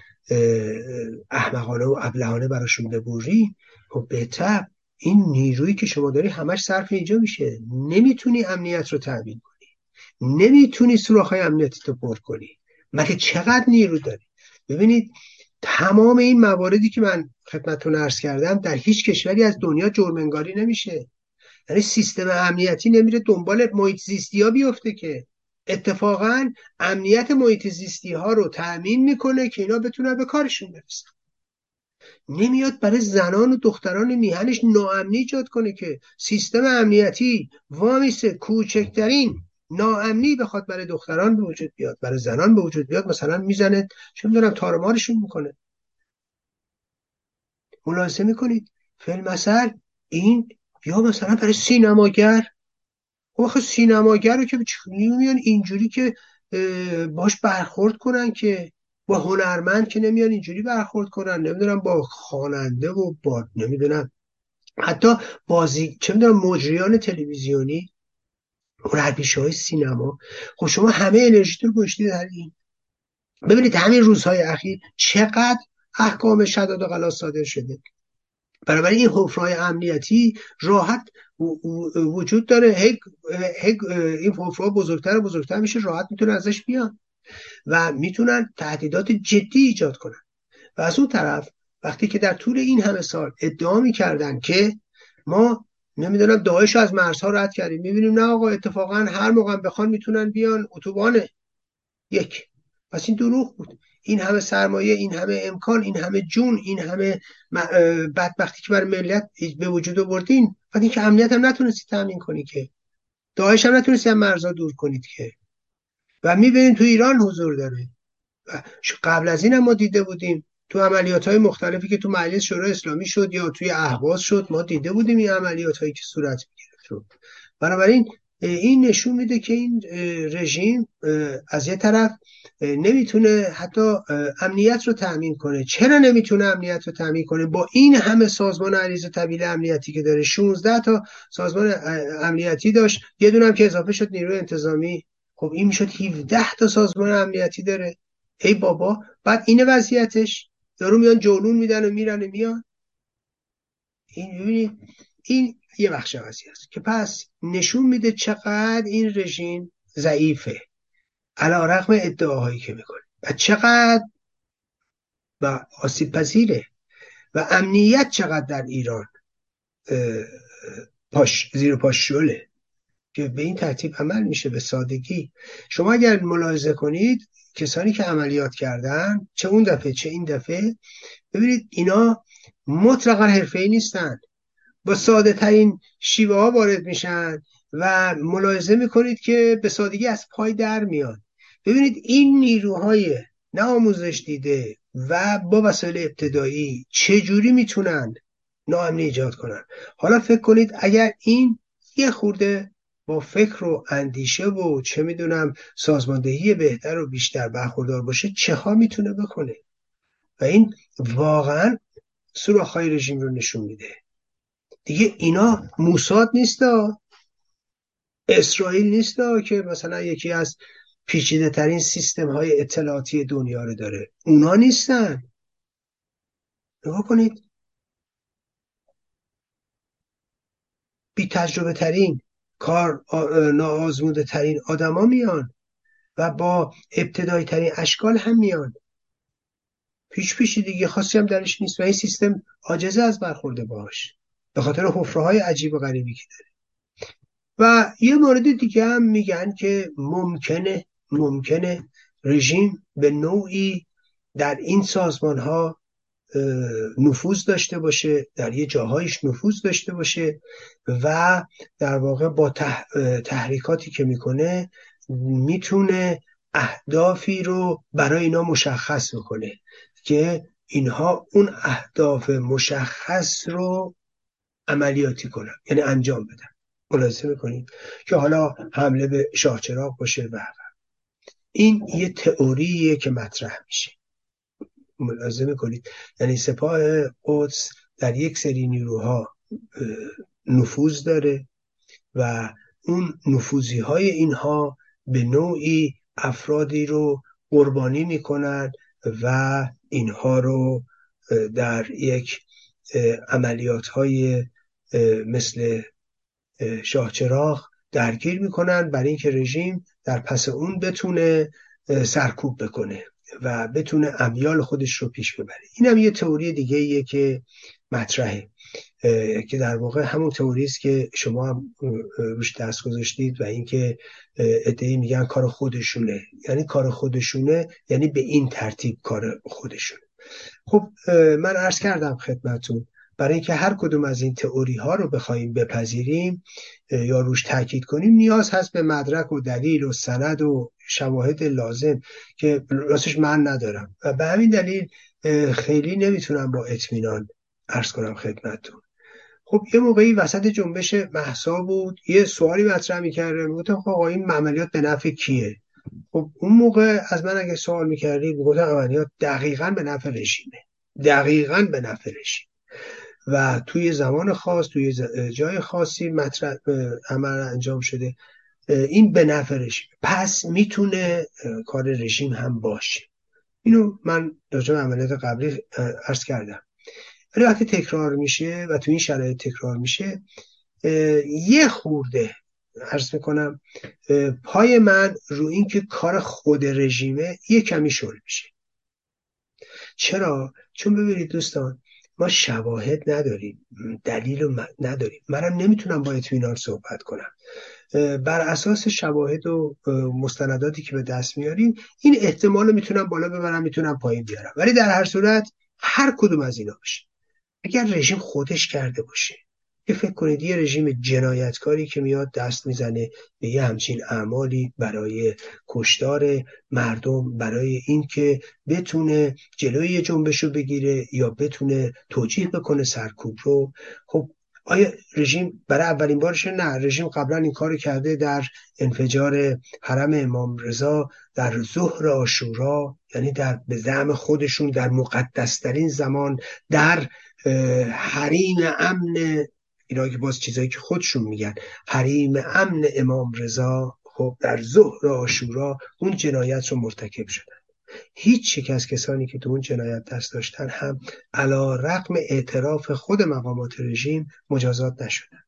احمقانه و ابلهانه براشون ببوری خب بهتر این نیرویی که شما داری همش صرف اینجا میشه. نمی‌تونی امنیت رو تأمین کنی. نمی‌تونی سوراخ‌های امنیتی رو پر کنی. مگه چقدر نیرو داری؟ ببینید تمام این مواردی که من خدمتتون عرض کردم در هیچ کشوری از دنیا جرمنگاری نمیشه. یعنی سیستم امنیتی نمیره دنبال محیط زیستی ها بیفته که اتفاقا امنیت محیط زیستی ها رو تأمین می‌کنه که اینا بتونن به کارشون برسن. نمیاد برای زنان و دختران میهنش ناامنی ایجاد کنه که سیستم امنیتی وامیسه کوچکترین ناامنی بخواد برای دختران به وجود بیاد برای زنان به وجود بیاد مثلا می‌زنه چه می‌دونم تارمارشون می‌کنه. ملاحظه می‌کنید؟ فیلم اثر این یا مثلا برای سینماگر آخه سینماگر رو که میان اینجوری که باش برخورد کنن که با هنرمند که نمیان اینجوری برخورد کنن. نمی‌دونم با خواننده و با نمی‌دونم. حتی بازی چه می‌دونم مجریان تلویزیونی هنرپیشه های سینما. خب شما همه انرژی رو گشتید در این. ببینید همین روزهای اخیر چقدر احکام شداد و غلاس صادر شده. بنابراین این حفرهای امنیتی راحت وجود داره. هی این حفرها بزرگتر و بزرگتر میشه راحت می‌تونه ازش بیان و می‌تونن تهدیدات جدی ایجاد کنن. و از اون طرف وقتی که در طول این همه سال ادعا می‌کردن که ما نمی‌دونم داعش از مرزها رد کردیم می‌بینیم نه آقا اتفاقا هر موقع بخوان می‌تونن بیان اتوبانه یک. پس این دروغ بود. این همه سرمایه این همه امکان این همه جون این همه بدبختی که بر ملت به وجود آوردین. وقتی که امنیت هم نتونستی تامین کنی که. داعش هم نتونستی هم مرزا دور کنید که. و می‌بینید تو ایران حضور داره. و قبل از این هم ما دیده بودیم. تو عملیات های مختلفی که تو مجلس شورای اسلامی شد یا توی اهواز شد ما دیده بودیم این عملیات هایی که صورت می‌گرفت. بنابراین این نشون میده که این رژیم از یه طرف نمی‌تونه حتی امنیت رو تأمین کنه. چرا نمی‌تونه امنیت رو تأمین کنه؟ با این همه سازمان عریض طویل امنیتی که داره 16 تا سازمان امنیتی داشت یه دونم که اضافه شد نیروی انتظامی. خب این می‌شد 17 تا سازمان امنیتی داره. ای بابا بعد این وضعیتش یارو میان جولون میدن و میرن و میان. این این یه بخش قضیه است که پس نشون میده چقدر این رژیم ضعیفه. علا رقم ادعاهایی که می‌کنه. و چقدر و آسیب پذیره و امنیت چقدر در ایران پاش زیر پاش شله. که به این ترتیب عمل میشه به سادگی. شما اگر ملاحظه کنید کسانی که عملیات کردن چه اون دفعه چه این دفعه ببینید اینا مطلقا حرفه‌ای نیستن. با ساده ترین شیوه ها وارد میشن و ملاحظه می‌کنید که به سادگی از پای در میان ببینید این نیروهای نه آموزش دیده و با وسایل ابتدایی چجوری می‌تونن ناامنی ایجاد کنن؟ حالا فکر کنید اگر این یه خورده با فکر و اندیشه و چه می‌دونم سازماندهی بهتر و بیشتر برخوردار باشه چه ها می‌تونه بکنه؟ و این واقعا سوراخهای رژیم رو نشون میده. دیگه اینا موساد نیست اسرائیل نیست که مثلا یکی از پیچیده ترین سیستم های اطلاعاتی دنیا رو داره. اونا نیستن. نگاه کنید. بی تجربه ترین کار ناآزموده ترین آدما میان و با ابتدایی ترین اشکال هم میان. پیش پیشی دیگه خاصی هم درش نیست و این سیستم عاجزه از برخورده باش به خاطر حفره های عجیب و غریبی که داره و یه مورد دیگه هم میگن که ممکنه ممکنه رژیم به نوعی در این سازمان ها نفوذ داشته باشه در یه جاهایش نفوذ داشته باشه و در واقع با تحریکاتی که می‌کنه می‌تونه اهدافی رو برای اینا مشخص بکنه که اینها اون اهداف مشخص رو عملیاتی کنن یعنی انجام بدن ملاحظه می‌کنید که حالا حمله به شاهچراغ باشه و این یه تئوریه که مطرح میشه. ملاحظه می‌کنید؟ یعنی سپاه قدس در یک سری نیروها نفوذ داره و اون نفوذی های اینها به نوعی افرادی رو قربانی می‌کنن و اینها رو در یک عملیات های مثل شاهچراغ درگیر می‌کنن برای اینکه رژیم در پس اون بتونه سرکوب بکنه و بتونه امیال خودش رو پیش ببره. این هم یه تئوری دیگه ایه که مطرحه. که در واقع همون تئوری است که شما هم روش دست گذاشتید و اینکه ادعی میگن کار خودشونه. یعنی کار خودشونه یعنی به این ترتیب کار خودشونه. خب من عرض کردم خدمتون برای اینکه هر کدوم از این تئوری ها رو بخوایم بپذیریم یا روش تاکید کنیم نیاز هست به مدرک و دلیل و سند و شواهد لازم که راستش من ندارم. و به همین دلیل خیلی نمی‌تونم با اطمینان عرض کنم خدمتتون. خب یه موقعی وسط جنبش محسا بود یه سوالی مطرح می‌کرده می‌گفتم خب آقا این عملیات به نفع کیه؟ خب اون موقع از من اگه سوال می‌کردید می‌گفتم عملیات دقیقا به نفع رژیمه. دقیقا به نفع رژیم. و توی زمان خاص توی جای خاصی مطرح عمل انجام شده. این به نفع رژیم. پس می‌تونه کار رژیم هم باشه. اینو من راجع عملیات قبلی عرض کردم. ولی وقتی تکرار میشه و تو این شرایط تکرار میشه یه خورده عرض می‌کنم پای من رو اینکه کار خود رژیمه یه کمی شل میشه. چرا؟ چون ببینید دوستان ما شواهد نداریم دلیل نداریم. منم نمی‌تونم با اطمینان صحبت کنم. بر اساس شواهد و مستنداتی که به دست میاریم این احتمال رو می‌تونم بالا ببرم می‌تونم پایین بیارم. ولی در هر صورت هر کدوم از اینا باشه. اگر رژیم خودش کرده باشه که فکر کنید یه رژیم جنایتکاری که میاد دست می‌زنه به یه همچین اعمالی برای کشتار مردم برای اینکه بتونه جلوی جنبش رو بگیره یا بتونه توجیه بکنه سرکوب رو. خب آیا رژیم برای اولین بارش نه رژیم قبلا این کار کرده در انفجار حرم امام رضا در ظهر آشورا یعنی در به زعم خودشون در مقدسترین زمان در حریم امن اینا که باز چیزایی که خودشون میگن. حریم امن امام رضا خب در ظهر آشورا اون جنایت رو مرتکب شدن. هیچ یک از کسانی که تو اون جنایت دست داشتن هم علا رقم اعتراف خود مقامات رژیم مجازات نشدن.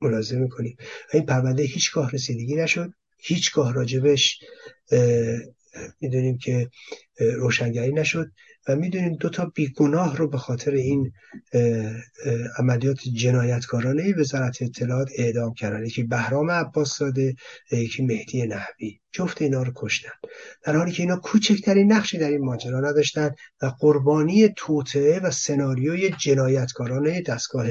ملاحظه می‌کنیم این پرونده هیچگاه رسیدگی نشد. هیچگاه راجبش می‌دونیم که روشنگری نشد. و می‌دونیم دو تا بیگناه رو به خاطر این عملیات جنایتکارانه وزارت اطلاعات اعدام کردن. یکی بهرام عباس ساده یکی مهدی نحوی. جفت اینا رو کشتن. در حالی که اینا کوچکترین نقشی در این ماجرا نداشتن و قربانی توطعه و سناریوی جنایتکارانه دستگاه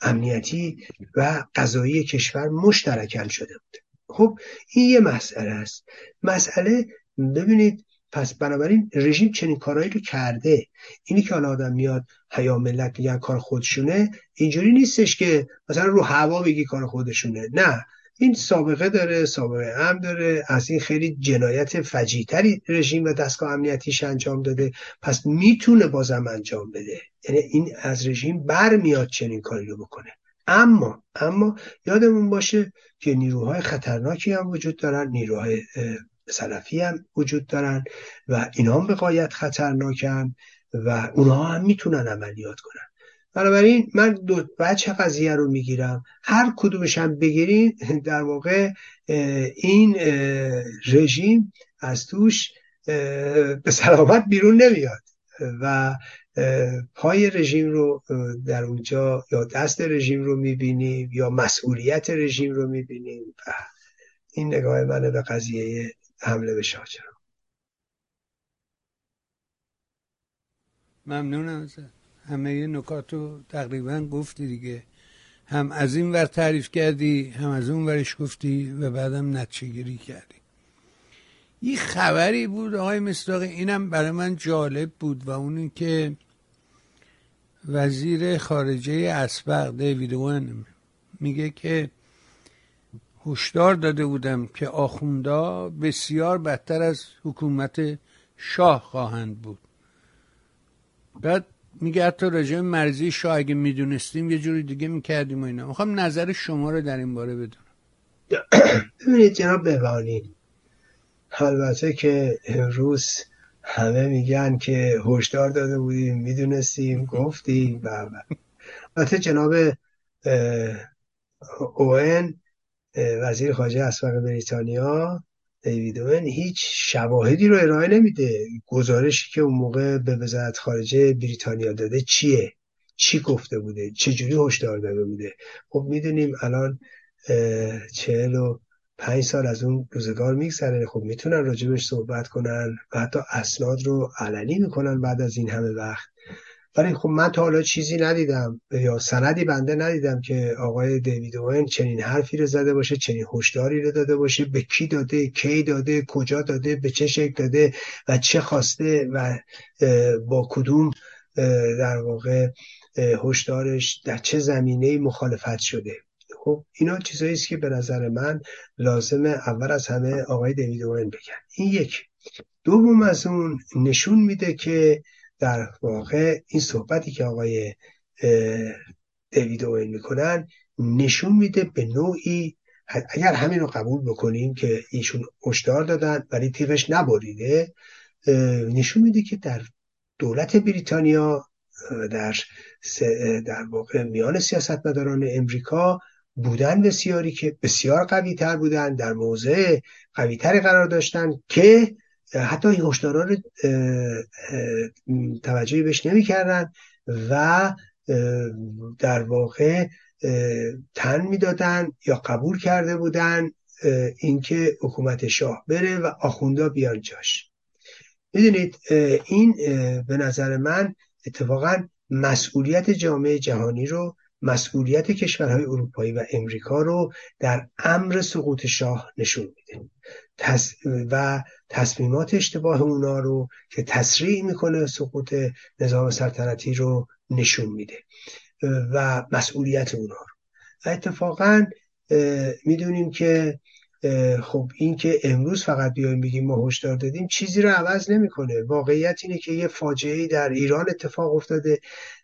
امنیتی و قضایی کشور مشترکن شده بود. خب این یه مسئله است. مسئله ببینید پس بنابراین رژیم چنین کارهایی رو کرده. اینی که حالا آدم میاد حیا ملت میگن کار خودشونه اینجوری نیستش که مثلا رو هوا بگی کار خودشونه. نه. این سابقه داره سابقه هم داره. از این خیلی جنایت فجیتری رژیم و دستگاه امنیتیش انجام داده. پس می‌تونه بازم انجام بده. یعنی این از رژیم برمیاد چنین کاری رو بکنه. اما اما یادمون باشه که نیروهای خطرناکی هم وجود دارن. نیروهای سلفی هم وجود دارن و اینا هم به قایت خطرناکن و اونها هم می‌تونن عملیات کنن. بنابراین من دو بچه قضیه رو می‌گیرم. هر کدومش هم بگیریم در واقع این رژیم از توش به سلامت بیرون نمیاد و پای رژیم رو در اونجا یا دست رژیم رو می‌بینیم یا مسئولیت رژیم رو می‌بینیم. این نگاه منه به قضیه حمله به شاهجهان ممنونم ازت همه نکات رو تقریبا گفتی دیگه. هم از این ور تعریف کردی هم از اون ورش گفتی و بعدم نتیجه گیری کردی. یه خبری بود آقای مصداقی اینم برای من جالب بود و اون که وزیر خارجه اسبق دیوید وان میگه که هشدار داده بودم که آخوندا بسیار بدتر از حکومت شاه خواهند بود. بعد میگه حتی راجع مرزی شاه اگه می‌دونستیم یه جوری دیگه می‌کردیم و اینا. می‌خوام نظر شما رو در این باره بدونم. ببینید جناب بهبانی البته که امروز همه میگن که هشدار داده بودیم می‌دونستیم گفتیم و البته جناب اوین وزیر خارجه اسبق بریتانیا دیوید اوین هیچ شواهدی رو ارائه نمیده. گزارشی که اون موقع به وزارت خارجه بریتانیا داده چیه؟ چی گفته بوده؟ چجوری هشدار داده بوده؟ خب می‌دونیم الان چهل و پنج سال از اون روزگار میگذره. خب می‌تونن راجبش صحبت کنن و حتی اسناد رو علنی می‌کنن بعد از این همه وقت. ولی خب من تا حالا چیزی ندیدم یا سندی بنده ندیدم که آقای دیوید اوین چنین حرفی رو زده باشه چنین هشداری رو داده باشه به کی داده کی داده کجا داده به چه شکل داده و چه خواسته و با کدوم در واقع هشدارش در چه زمینه مخالفت شده. خب اینا چیزایی است که به نظر من لازمه اول از همه آقای دیوید اوین بگن. این یک. دوم از اون نشون میده که در واقع این صحبتی که آقای دیوید اوین می‌کنن نشون میده به نوعی اگر همین رو قبول بکنیم که ایشون هشدار دادن ولی تیغش نبریده نشون میده که در دولت بریتانیا در در واقع میان سیاستمداران امریکا بودن بسیاری که بسیار قوی تر بودن در موضع قوی تری قرار داشتن که حتی این هشدارا رو توجهی بهش نمی‌کردن و در واقع تن می‌دادن یا قبول کرده بودن اینکه حکومت شاه بره و آخوندا بیان جاش. می‌دونید این به نظر من اتفاقا مسئولیت جامعه جهانی رو مسئولیت کشورهای اروپایی و امریکا رو در امر سقوط شاه نشون میده. و تصمیمات اشتباه اونا رو که تسریع می‌کنه سقوط نظام سلطنتی رو نشون میده و مسئولیت اونا رو. و اتفاقا می‌دونیم که خب این که امروز فقط بیایم بگیم ما هشدار دادیم چیزی رو عوض نمی‌کنه. واقعیت اینه که یه فاجعه در ایران اتفاق افتاده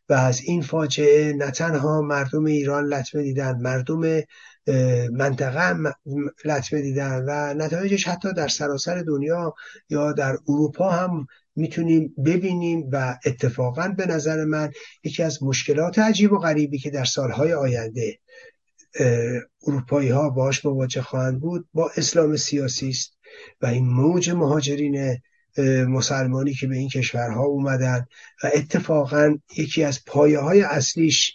و از این فاجعه نه تنها مردم ایران لطمه دیدن مردم منطقه لطمه دیدن و نتایجش حتی در سراسر دنیا یا در اروپا هم می‌تونیم ببینیم و اتفاقا به نظر من یکی از مشکلات عجیب و غریبی که در سالهای آینده اروپایی ها باش مواجه خواهند بود با اسلام سیاسی است و این موج مهاجرین مسلمانی که به این کشورها اومدن و اتفاقا یکی از پایه های اصلیش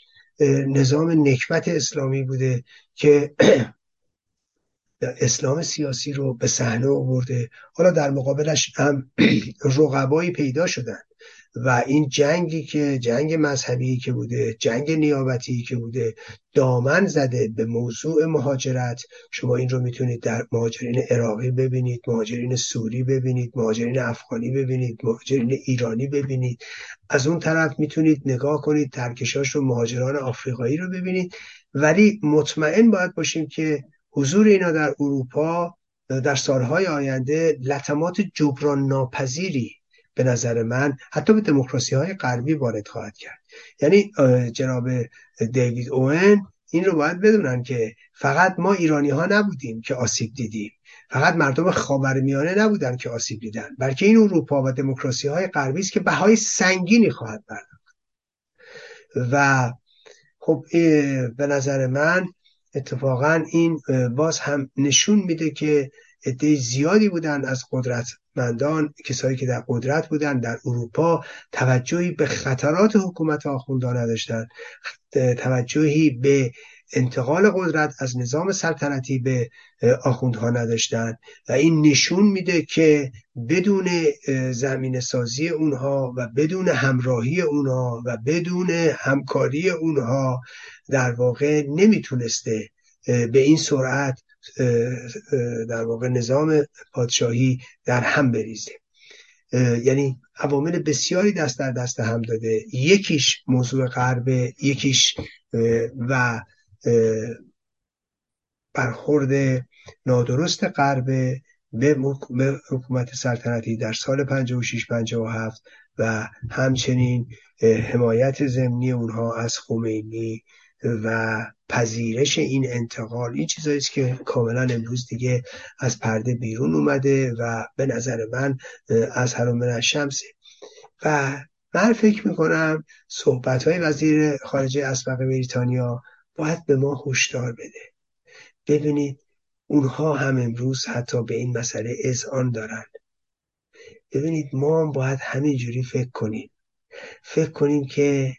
نظام نکبت اسلامی بوده که اسلام سیاسی رو به صحنه آورده. حالا در مقابلش هم رقبایی پیدا شدن. و این جنگی که جنگ مذهبی که بوده جنگ نیابتی که بوده دامن زده به موضوع مهاجرت. شما این رو می‌تونید در مهاجرین عراقی ببینید مهاجرین سوری ببینید مهاجرین افغانی ببینید مهاجرین ایرانی ببینید. از اون طرف می‌تونید نگاه کنید ترکشاش رو مهاجران آفریقایی رو ببینید. ولی مطمئن باید باشیم که حضور اینا در اروپا در سالهای آینده لطمات جبران ناپذیری به نظر من حتی به دموکراسی های غربی وارد خواهد کرد. یعنی جناب دیوید اوین این رو باید بدونن که فقط ما ایرانی ها نبودیم که آسیب دیدیم. فقط مردم خاورمیانه نبودن که آسیب دیدن. بلکه این اروپا و دموکراسی های غربی است که بهای سنگینی خواهد پرداخت. و خب به نظر من اتفاقا این باز هم نشون میده که عده زیادی بودن از قدرتمندان کسایی که در قدرت بودن در اروپا توجهی به خطرات حکومت آخوندان نداشتن توجهی به انتقال قدرت از نظام سلطنتی به آخوندها نداشتن و این نشون میده که بدون زمین سازی اونها و بدون همراهی اونها و بدون همکاری اونها در واقع نمی‌تونسته به این سرعت در واقع نظام پادشاهی در هم بریزه. یعنی عوامل بسیاری دست در دست هم داده. یکیش موضوع غرب یکیش و برخورد نادرست غرب به حکومت سلطنتی در سال 56 57 و همچنین حمایت ضمنی اونها از خمینی و پذیرش این انتقال این چیزایی که کاملا امروز دیگه از پرده بیرون اومده و به نظر من از هر من شمسه و من فکر می‌کنم صحبت های وزیر خارجه اسبق بریتانیا باید به ما هشدار بده. ببینید اونها هم امروز حتی به این مسئله اذعان دارن. ببینید ما هم باید همینجوری فکر کنیم. فکر کنیم که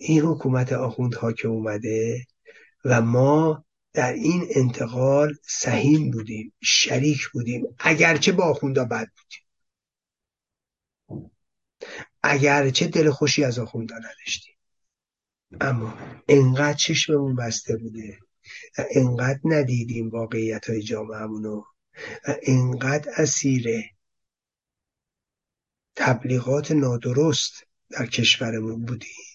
این حکومت آخوندها که اومده و ما در این انتقال سهیم بودیم شریک بودیم. اگرچه با آخوندا بد بودیم. اگرچه دل خوشی از آخوندا نداشتیم. اما انقدر چشممون بسته بوده و انقدر ندیدیم واقعیت های جامعهمونو و انقدر اسیر تبلیغات نادرست در کشورمون بودیم.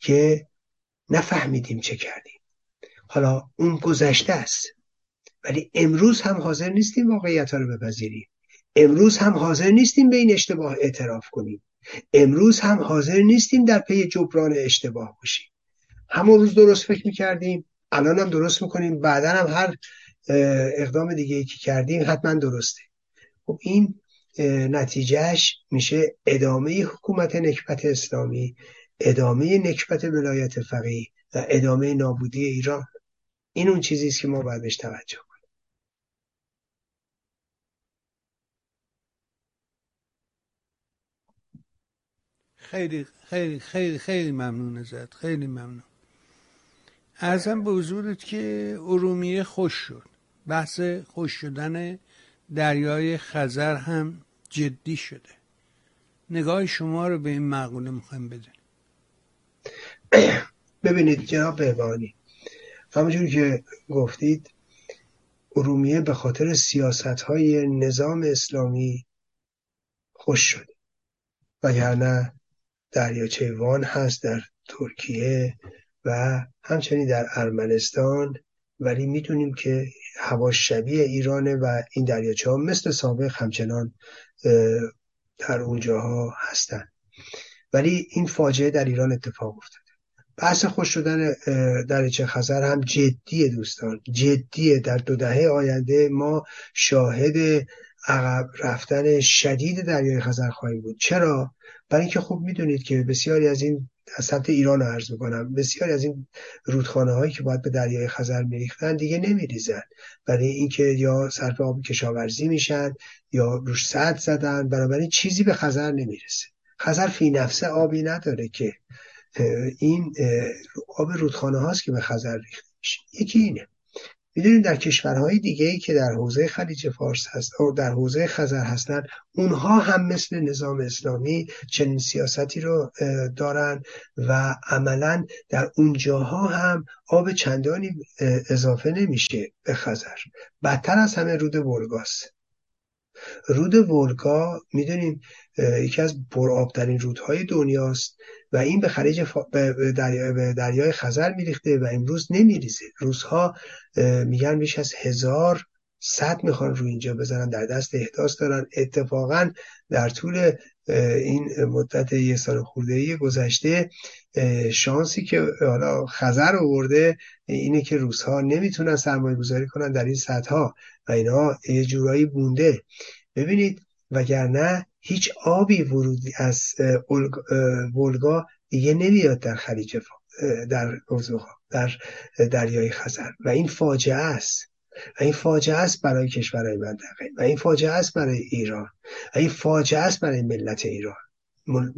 که نفهمیدیم چه کردیم. حالا اون گذشته است. ولی امروز هم حاضر نیستیم واقعیت ها رو بپذیریم. امروز هم حاضر نیستیم به این اشتباه اعتراف کنیم. امروز هم حاضر نیستیم در پی جبران اشتباه باشیم. همون روز درست فکر می‌کردیم الان هم درست می‌کنیم بعدا هم هر اقدام دیگه ای که کردیم حتما درسته. خب این نتیجهش میشه ادامه حکومت نکبت اسلامی ادامه نکبت ولایت فقیه و ادامه نابودی ایران این اون چیزی است که ما باید بهش توجه کنیم. خیلی خیلی خیلی خیلی ممنون ازت خیلی ممنون. ارزم به حضورت که ارومیه خوش شد. بحث خوش شدن دریای خزر هم جدی شده. نگاه شما رو به این مقوله می‌خوایم بدونیم ببینید جناب بهبانی همونجوری که گفتید ارومیه به خاطر سیاست های نظام اسلامی خوش شده. وگرنه دریاچه وان هست در ترکیه و همچنین در ارمنستان ولی می‌دونیم که هوا شبیه ایرانه و این دریاچه ها مثل سابق همچنان در اونجاها هستن. ولی این فاجعه در ایران اتفاق افتاده. بحث خوش شدن دریاچه خزر هم جدیه دوستان. جدیه. در دو دهه آینده ما شاهد عقب رفتن شدید دریای خزر خواهیم بود. چرا؟ برای اینکه خوب می‌دونید که بسیاری از این از سمت ایران عرض می‌کنم بسیاری از این رودخانه هایی که باید به دریای خزر میریختن دیگه نمیریزن. برای اینکه یا صرف آب کشاورزی میشن یا روش سد زدن بنابراین چیزی به خزر نمی‌رسه. خزر فی نفسه آبی نداره که این آب رودخانه هاست که به خزر ریخته میشه. یکی اینه. می‌دونیم در کشورهای دیگه ای که در حوزه خلیج فارس هست او در حوزه خزر هستند اونها هم مثل نظام اسلامی چنین سیاستی رو دارن و عملا در اونجاها هم آب چندانی اضافه نمیشه به خزر. بدتر از همه رود ولگاست رود ولگا می‌دونیم یکی از پرآبترین رودهای دنیاست و این به خلیج به, دریای خزر میریخته و امروز نمیریزه. روزها میگن بیش از هزار صد می‌خوان رو اینجا بزنن در دست احداث دارن. اتفاقا در طول این مدت یه سال خورده ای گذشته شانسی که حالا خزر آورده اینه که روزها نمی‌تونن سرمایه گذاری کنن در این ها و اینا یه جورایی بونده ببینید وگرنه هیچ آبی ورودی از ولگا دیگه نمیاد در خلیج در در دریای خزر. و این فاجعه است. و این فاجعه است برای کشورهای منطقه و این فاجعه است برای ایران. و این فاجعه است برای ملت ایران.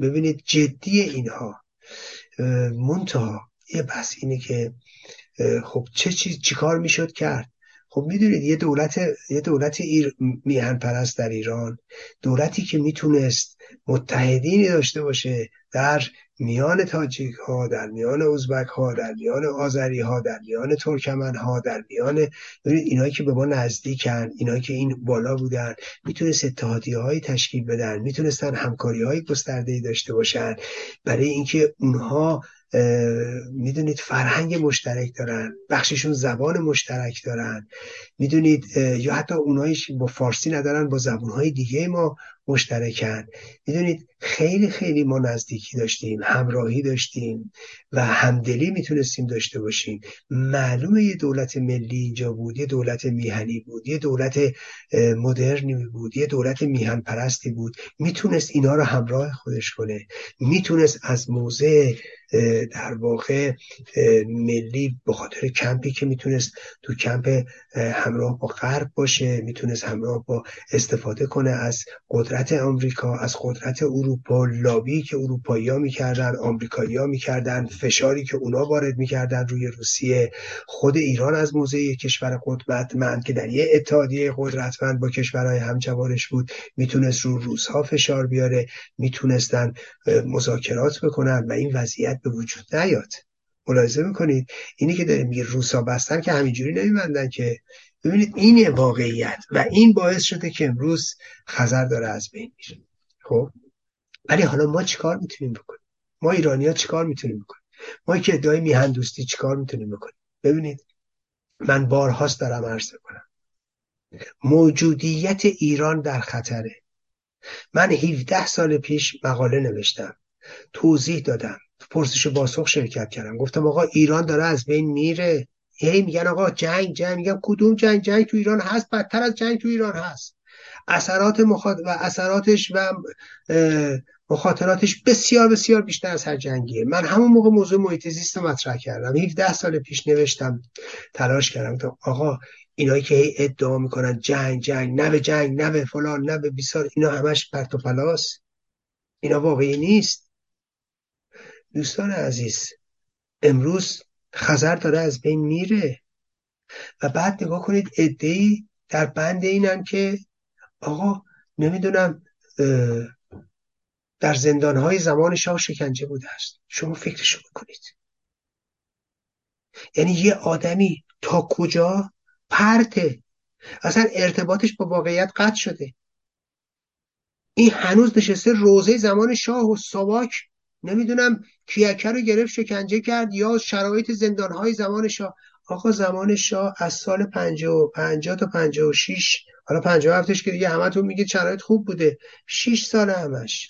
ببینید جدی اینها منتها یه بحث اینه که خب چه چیز چیکار می‌شد کرد؟ خب می‌دونید یه دولت یه دولت ایر میهن پرست در ایران دولتی که می‌تونست متحدینی داشته باشه در میان تاجیک ها در میان ازبک ها در میان آذری ها در میان ترکمن ها در میان اینایی که به ما نزدیکن اینایی که این بالا بودن می‌تونست اتحادیه های تشکیل بدن می‌تونستن همکاری های گسترده داشته باشن. برای اینکه اونها می‌دونید فرهنگ مشترک دارن بخششون زبان مشترک دارن. می‌دونید یا حتی اونایی با فارسی ندارن با زبانهای دیگه ما مشترکن. می‌دونید خیلی خیلی ما نزدیکی داشتیم همراهی داشتیم و همدلی می‌تونستیم داشته باشیم. معلومه یه دولت ملی اینجا بود یه دولت میهنی بود یه دولت مدرنی بود یه دولت میهن پرستی بود. می‌تونست اینا رو همراه خودش کنه. می‌تونست از موضع در واقع ملی به خاطر کمپی که می‌تونست تو کمپ همراه با غرب باشه می‌تونست همراه با استفاده کنه از قدرت آمریکا از قدرت اروپا. لابی که اروپایی ها می‌کردن آمریکایی ها می‌کردن فشاری که اونا وارد می‌کردن روی روسیه خود ایران از موضع کشور قدرتمند که در یه اتحادیه قدرتمند با کشورهای همجوارش بود می‌تونست رو روزها فشار بیاره می‌تونستن مذاکرات بکنن و این وضعیت به وجود نیاد. ملاحظه می‌کنید؟ اینی که داره میگه روسا بستن که همینجوری نمیبندن که. ببینید این واقعیت و این باعث شده که امروز خزر داره از بین میشه خب؟ ولی حالا ما چیکار می‌تونیم بکنیم؟ ما ایرانی ها چیکار می‌تونیم بکنیم؟ ما که ادعای میهن دوستی چیکار می‌تونیم بکنیم؟ ببینید من بارهاست دارم عرض کنم موجودیت ایران در خطره. من 17 سال پیش مقاله نوشتم. توضیح دادم. پرسش باسخ شرکت کردم. گفتم آقا ایران داره از بین میره. هی میگن آقا جنگ جنگ. میگم کدوم جنگ؟ جنگ تو ایران هست. بدتر از جنگ تو ایران هست. اثرات مخاط... و اثراتش و مخاطراتش بسیار بسیار بیشتر از هر جنگیه. من همون موقع موضوع محیط زیست مطرح کردم. 17 سال پیش نوشتم تلاش کردم تو آقا اینایی که ادعا می‌کنن جنگ جنگ نه به جنگ نه به فلان نه به بیسار اینا همش پرت و پلاس. اینا واقعی نیست. دوستان عزیز امروز خزر داره از بین میره. و بعد نگاه کنید ادهی در بند اینن که آقا نمی‌دونم در زندانهای زمان شاه شکنجه بوده است. شما فکرشو بکنید. یعنی یه آدمی تا کجا پرته؟ اصلا ارتباطش با واقعیت قطع شده. این هنوز نشسته روزه زمان شاه و ساواک نمی‌دونم کیکه رو گرفت شکنجه کرد یا شرایط زندانهای زمان شاه. آقا زمان شاه از سال 50 50 تا 56 حالا 57 که دیگه همتون میگید شرایط خوب بوده. 6 سال همش.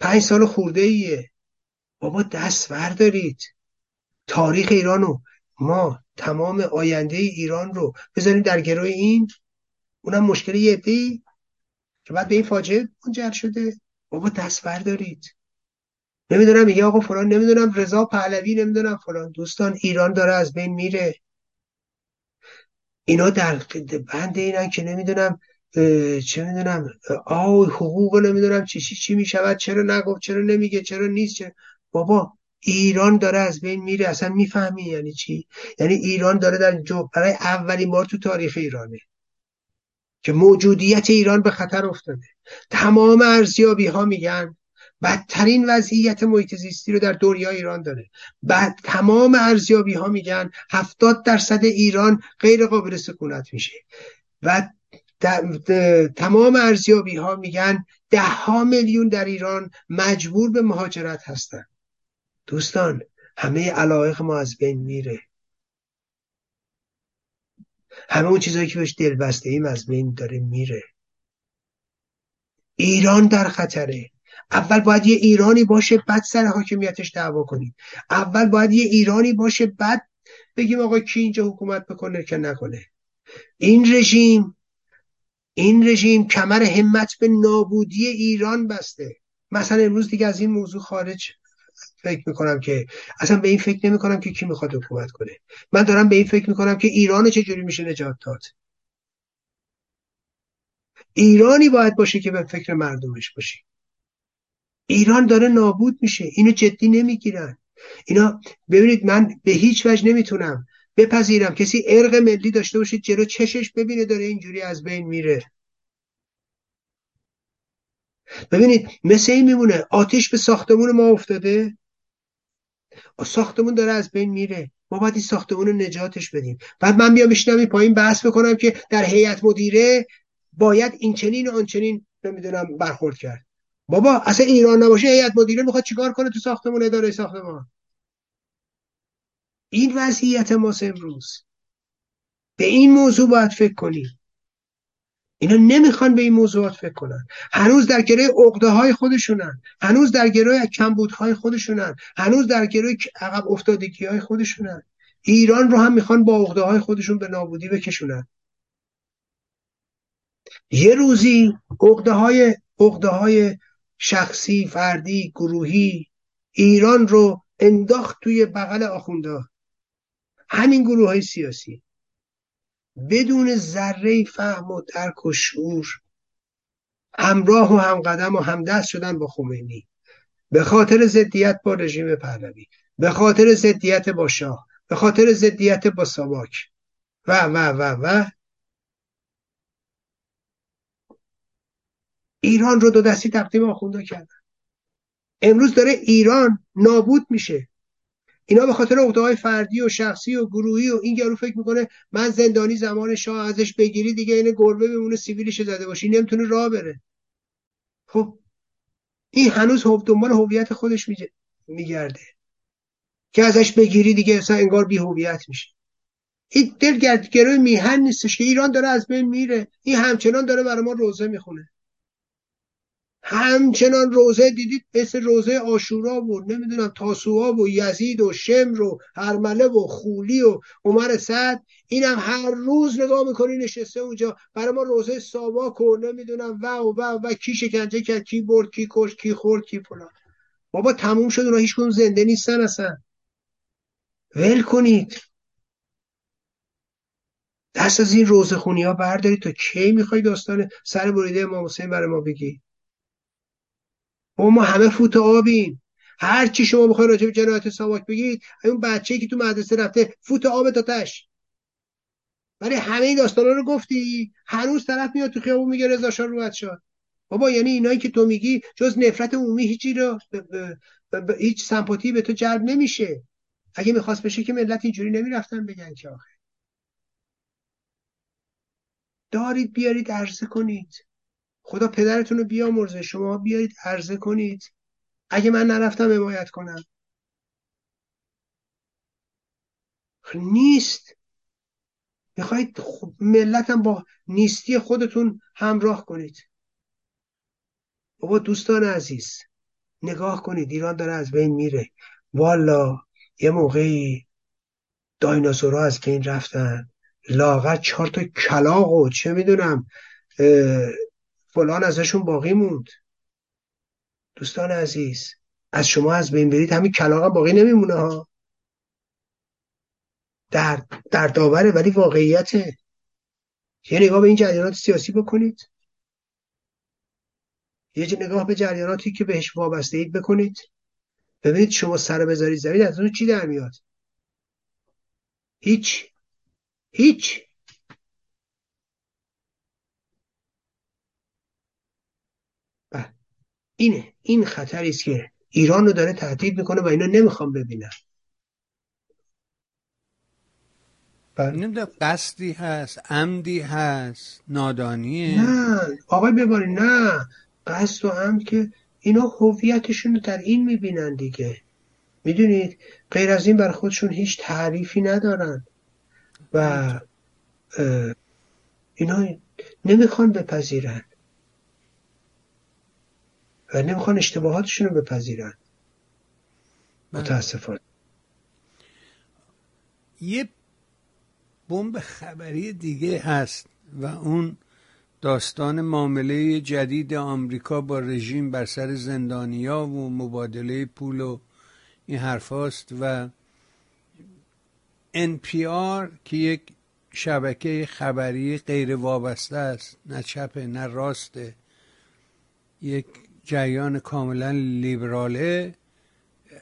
5 سال خورده ایه بابا دست دارید تاریخ ایرانو ما تمام آینده ایران رو. بذاریم در گروه این. اونم مشکل یه عده‌ای. که بعد به این فاجعه منجر شده. بابا دست دارید نمی‌دونم میگه آقا فلان نمی‌دونم رضا پهلوی نمی‌دونم فلان. دوستان ایران داره از بین میره. اینا در بند اینن که نمی‌دونم چه می‌دونم آه حقوق نمی‌دونم چی چی چی می‌شود چرا نگفت چرا نمیگه چرا نیست چرا؟ بابا ایران داره از بین میره اصلا می‌فهمی یعنی چی؟ یعنی ایران داره در جو برای اولین بار تو تاریخ ایرانه که موجودیت ایران به خطر افتاده. تمام ارزیابی ها میگن بدترین وضعیت محیط زیستی رو در دنیا ایران داره. بعد تمام ارزیابی ها میگن هفتاد درصد ایران غیر قابل سکونت میشه. و تمام ارزیابی ها میگن ده ها میلیون در ایران مجبور به مهاجرت هستن. دوستان همه علایق ما از بین میره. همه اون چیزهایی که بهش دلبسته ایم از بین داره میره. ایران در خطره. اول باید یه ایرانی باشه بعد سر حاکمیتش دعوا کنیم. اول باید یه ایرانی باشه بعد بگیم آقا کی اینجا حکومت بکنه که نکنه. این رژیم این رژیم کمر همت به نابودی ایران بسته. مثلا امروز دیگه از این موضوع خارج فکر می‌کنم که اصلا به این فکر نمی‌کنم که کی می‌خواد حکومت کنه. من دارم به این فکر می‌کنم که ایران چجوری میشه نجات داد. ایرانی باید باشه که به فکر مردمش باشه. ایران داره نابود میشه. اینو جدی نمی‌گیرن. اینا ببینید من به هیچ وجه نمی‌تونم بپذیرم. کسی ارق ملی داشته باشه جلو چشش ببینه داره اینجوری از بین میره. ببینید مثل این میمونه. آتش به ساختمون ما افتاده. ساختمون داره از بین میره. ما باید این ساختمون رو نجاتش بدیم. بعد من بیام بشینم این پایین بحث بکنم که در هیئت مدیره باید این چنین و آن چنین نمی‌دونم برخورد کرد. بابا اصلا ایران نباشه هیئت مدیره می‌خواد چیکار کنه تو ساختمون اداره ساختمان؟ این وضعیت ماست امروز به این موضوع باید فکر کنیم اینا نمی‌خوان به این موضوعات فکر کنن. هنوز در گروه عقده های خودشونن. هنوز در گروه کمبودهای خودشونن. هنوز در گروه عقب افتادگی های خودشونن. ایران رو هم می‌خوان با عقده های خودشون به نابودی بکشونن. یه روزی عقده های عقده های شخصی فردی گروهی ایران رو انداخت توی بغل آخونده. همین گروه های سیاسی. بدون ذره فهم و درک و شعور. همراه و همقدم و همدست شدن با خمینی. به خاطر ضدیت با رژیم پهلوی. به خاطر ضدیت با شاه. به خاطر ضدیت با ساواک. و و و و ایران رو دو دستی تقدیم آخونده کردن. امروز داره ایران نابود میشه. اینا به خاطر های فردی و شخصی و گروهی و این گرو فکر می‌کنه من زندانی زمان شاه ازش بگیری دیگه این گربه بمونه سیویلش زده باشی نمی‌تونه راه بره. خب این هنوز دنبال هویت خودش میگرده. که ازش بگیری دیگه اصلا انگار بی هویت میشه. این دلگردگرای میهن نیستش که ایران داره از بین میره. این همچنان داره برای ما روزه می‌خونه. همچنان روزه دیدید مثل روزه آشورا و نمی‌دونم تاسوعا و یزید و شمر و هرمله و خولی و عمر سعد. اینم هر روز نگاه می‌کنی نشسته اونجا. برای ما روزه ساواک و نمی‌دونم و و و و کی شکنجه کرد کی برد کی کش کی خورد کی فلان بابا تموم شد اونا هیچ زنده نیستن اصلا. ول کنید. دست از این روزه خونی ها بردارید تا کی می‌خوای داستان سر بریده امام حسین برای ما بگی؟ و ما همه فوت آبیم. هر چی شما بخواید راجع به جنایت ساواک بگید اون بچه‌ای که تو مدرسه رفته فوت آب تاتش ولی همه این داستانا رو گفتی. هنوز طرف میاد تو خیابون میگه رضا شاه رو شد بابا یعنی اینایی که تو میگی جز نفرت عمومی هیچی رو هیچ سمپاتی به تو جلب نمیشه. اگه می‌خواست بشه که ملت اینجوری نمی‌رفتن بگن که آخه. دارید بیارید عرضه کنید. خدا پدرتون رو بیامرزه. شما بیارید عرضه کنید. اگه من نرفتم حمایت کنم. نیست. می‌خواید ملتم با نیستی خودتون همراه کنید. بابا دوستان عزیز نگاه کنید. ایران داره از بین میره. والا یه موقعی دایناسورها از این رفتن. لاغر چهار تا کلاق و چه می‌دونم فلان ازشون باقی موند. دوستان عزیز از شما از بین برید همین کلاق باقی نمیمونه ها. در در داوره ولی واقعیته. یه نگاه به این جریانات سیاسی بکنید. یه نگاه به جریاناتی که بهش وابسته اید بکنید. ببینید شما سر بذارید زمین از اون چی در میاد؟ هیچ. هیچ بله. اینه این خطری است که ایران رو داره تهدید می‌کنه و اینا نمی‌خوام ببینن. بله. قصدی هست عمدی هست نادانیه. نه آقای بباری نه. قصد و عمد که اینا هویتشون رو در این می‌بینن دیگه. می‌دونید؟ غیر از این بر خودشون هیچ تعریفی ندارن. و اینا نمی‌خوان بپذیرن. و نمی‌خوان اشتباهاتشون رو بپذیرن. متاسفانه یه بمب خبری دیگه هست و اون داستان معامله جدید آمریکا با رژیم بر سر زندانیا و مبادله پول و این حرف و NPR که یک شبکه خبری غیر وابسته است نه چپه نه راسته یک جریان کاملا لیبراله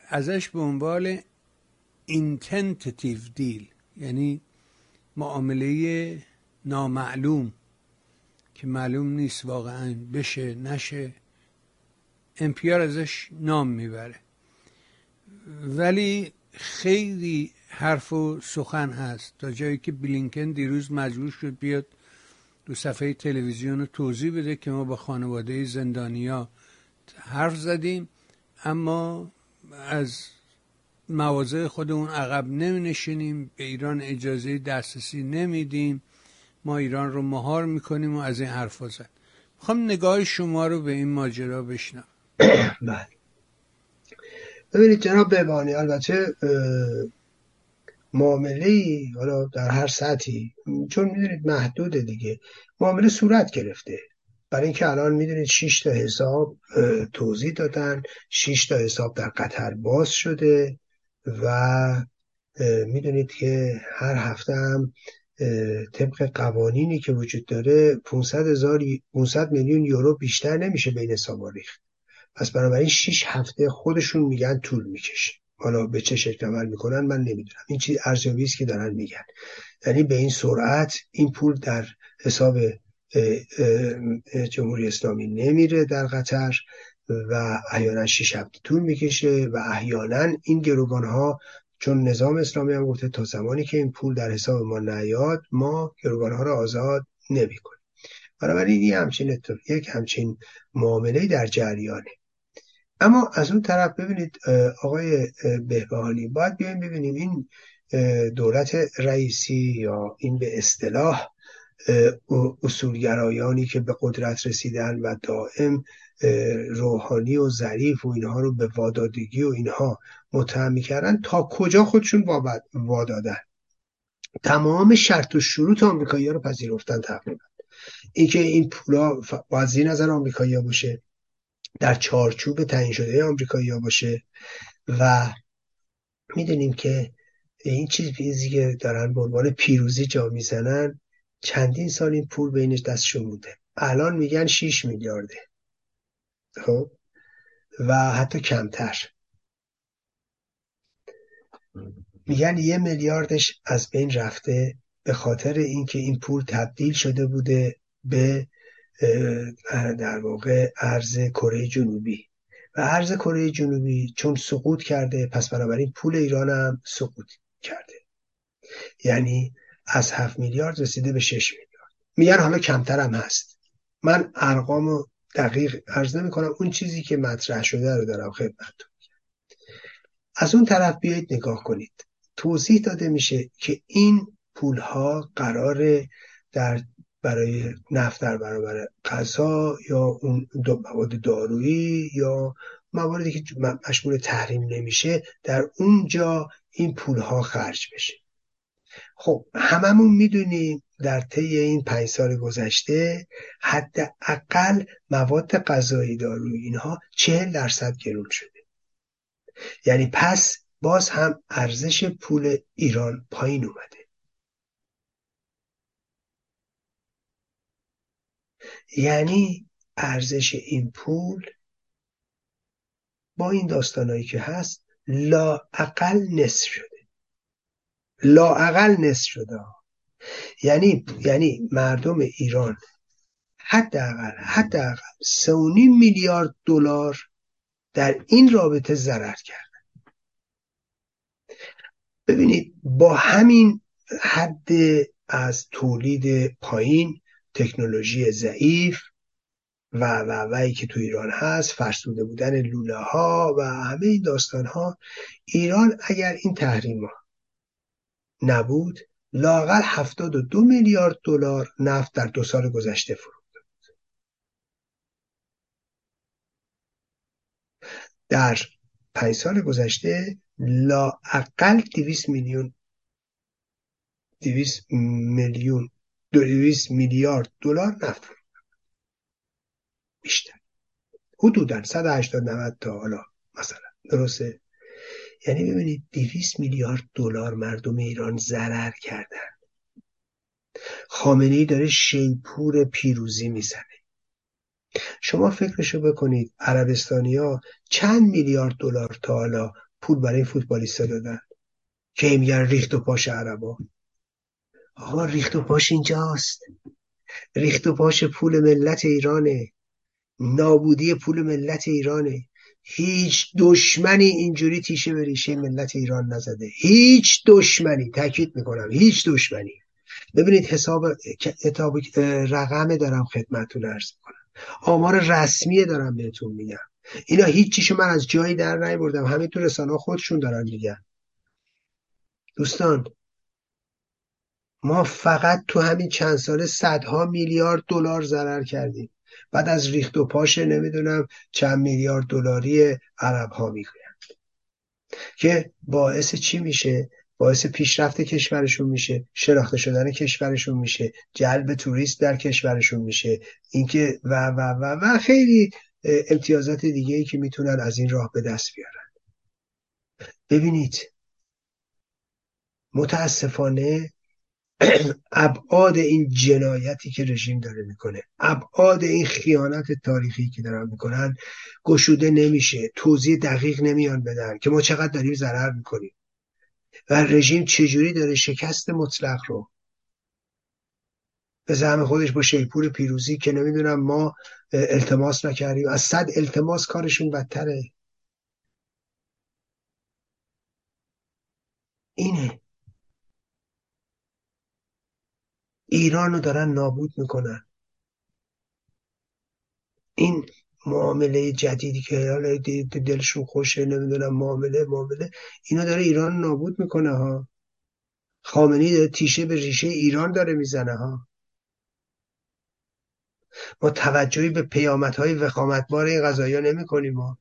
ازش به عنوان اینتنتیو دیل یعنی معامله نامعلوم که معلوم نیست واقعا بشه نشه امپیار ازش نام می‌بره. ولی خیلی حرف و سخن هست. تا جایی که بلینکن دیروز مجبور شد بیاد دو صفحه تلویزیون رو توضیح بده که ما با خانواده زندانیا حرف زدیم اما از مواضع خودمون عقب نمی نشینیم به ایران اجازه دسترسی نمیدیم. ما ایران رو مهار می‌کنیم و از این حرفا زد. می‌خوام نگاه شما رو به این ماجرا بشنم بله. ببینید جناب بهبانی البته معامله حالا در هر سطحی چون می‌دونید محدوده دیگه. معامله صورت گرفته. برای اینکه الان می‌دونید 6 تا حساب توضیح دادن. 6 تا حساب در قطر باز شده و می‌دونید که هر هفته هم طبق قوانینی که وجود داره 500 هزار 500 میلیون یورو بیشتر نمیشه بین حسابا ریخت. پس بنابراین 6 هفته خودشون میگن طول می‌کشه. حالا به چه شکل عمل می‌کنن من نمی‌دونم. این چیز ارزیابی است که دارن میگن. یعنی به این سرعت این پول در حساب جمهوری اسلامی نمیره در قطر و احیانا شش هفته طول می‌کشه و احیانا این گروگان ها چون نظام اسلامی هم گفته تا زمانی که این پول در حساب ما نیاد ما گروگان ها رو آزاد نمی‌کنیم. بنابراین این همچین یک همچین معامله در جریانه. اما از اون طرف ببینید آقای بهبهانی باید بیایم ببینیم این دولت رئیسی یا این به اصطلاح اصولگرایانی که به قدرت رسیدن و دائم روحانی و ظریف و اینها رو به وادادگی و اینها متهم می‌کردن. تا کجا خودشون وادادن؟ تمام شرط و شروط آمریکایی رو پذیرفتن تقریبا. اینکه این پولا باید زیر نظر آمریکایی باشه در چارچوب تعیین شده آمریکایی باشه و می‌دونیم که این چیزی که دارن به عنوان پیروزی جا می‌زنن چندین سال این پول بینش دستشون بوده. الان میگن 6 میلیارده. خب؟ و حتی کمتر. میگن یه میلیاردش از بین رفته به خاطر اینکه این پول تبدیل شده بوده به در واقع ارز کره جنوبی. و ارز کره جنوبی چون سقوط کرده پس بنابراین پول ایران هم سقوط کرده. یعنی از 7 میلیارد رسیده به 6 میلیارد. میگن حالا کمتر هم هست. من ارقام دقیق ارز نمی کنم اون چیزی که مطرح شده رو دارم خدمتتون از اون طرف بیایید نگاه کنید. توضیح داده میشه که این پول ها قرار در برای نفت در برابر غذا یا اون مواد دارویی یا مواردی که مشمول تحریم نمیشه در اونجا این پول ها خرج بشه. خب هممون می‌دونیم در طی این پنج سال گذشته حداقل مواد غذایی دارویی اینها چهل درصد گرون شده. یعنی پس باز هم ارزش پول ایران پایین اومده. یعنی ارزش این پول با این داستانهایی که هست لاعقل نصف شده. لاعقل نصف شده. یعنی یعنی مردم ایران حداقل حداقل سه میلیارد دلار در این رابطه ضرر کرد ببینید با همین حد از تولید پایین تکنولوژی ضعیف و و وی که تو ایران هست فرسوده بودن لوله ها و همه این داستان ها ایران اگر این تحریم ها نبود لاقل 72 میلیارد دلار نفت در دو سال گذشته فروخته بود در پنج سال گذشته لااقل 200 میلیون 200 میلیون 200 میلیارد دلار نفت بیشتر. حدودا 180 90 تا حالا مثلا. درسته؟ یعنی ببینید 200 میلیارد دلار مردم ایران ضرر کردن. خامنه ای داره شیپور پیروزی می‌زنه. شما فکرشو بکنید عربستانیا چند میلیارد دلار تا حالا پول برای فوتبالیستا دادن که میگن ریخت و پاش عربا آقا ریخت و پاش اینجاست. ریخت و پاش پول ملت ایرانه. نابودی پول ملت ایرانه. هیچ دشمنی اینجوری تیشه به ملت ایران نزده. هیچ دشمنی. تاکید می‌کنم. هیچ دشمنی. ببینید حساب رقم دارم خدمتتون ارز می‌کنم. آمار رسمی دارم بهتون میگم. اینا هیچیشو من از جایی در بردم همین تو رسانه خودشون دارن میگن. دوستان ما فقط تو همین چند ساله صدها میلیارد دلار ضرر کردیم. بعد از ریخت و پاش نمی‌دونم چند میلیارد دلاری عرب ها می‌گویند. که باعث چی میشه؟ باعث پیشرفت کشورشون میشه شناخته شدن کشورشون میشه جلب توریست در کشورشون میشه. اینکه و و و و خیلی امتیازات دیگه ای که می‌تونن از این راه به دست بیارن. ببینید متاسفانه ابعاد این جنایتی که رژیم داره می‌کنه ابعاد این خیانت تاریخی که دارن می‌کنن گشوده نمیشه توضیح دقیق نمیان بدن که ما چقدر داریم ضرر می‌کنیم. و رژیم چجوری داره شکست مطلق رو به زعم خودش با شیپور پیروزی که نمی‌دونم ما التماس نکردیم از صد التماس کارشون بدتره. اینه. ایران رو دارن نابود می‌کنن. این معامله جدیدی که حالا دلشون خوشه نمی‌دونم معامله معامله اینا داره ایران نابود می‌کنه ها. خامنی تیشه به ریشه ایران داره می‌زنه ها. ما توجهی به پیامدهای وخامتبار این قضایا نمی کنیم ما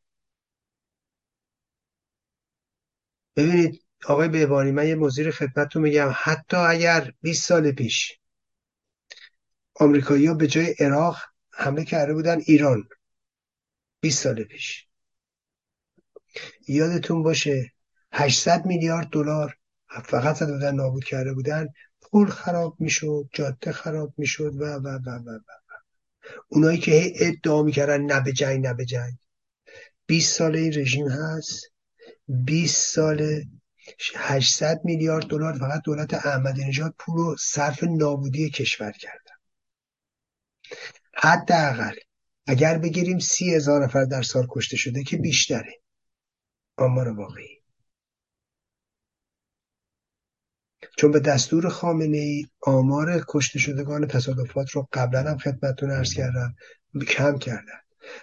ببینید آقای بهبانی من یه مزیر خدمتتون میگم حتی اگر 20 سال پیش آمریکایی‌ها به جای عراق حمله کرده بودن ایران. 20 سال پیش. یادتون باشه 800 میلیارد دلار فقط بودن نابود کرده بودن. پول خراب می‌شد جاده خراب می‌شد و و و و و اونایی که ادعا می‌کردن نه به جنگ نه به جنگ. 20 سال این رژیم هست. 20 سال 800 میلیارد دلار فقط دولت احمدی نژاد پول رو صرف نابودی کشور کردن حداقل اگر بگیریم سی هزار نفر در سال کشته شده که بیشتره. آمار واقعی. چون به دستور خامنه ای آمار کشته شدگان تصادفات رو قبلا هم خدمتتون ارز کردم کم کردن.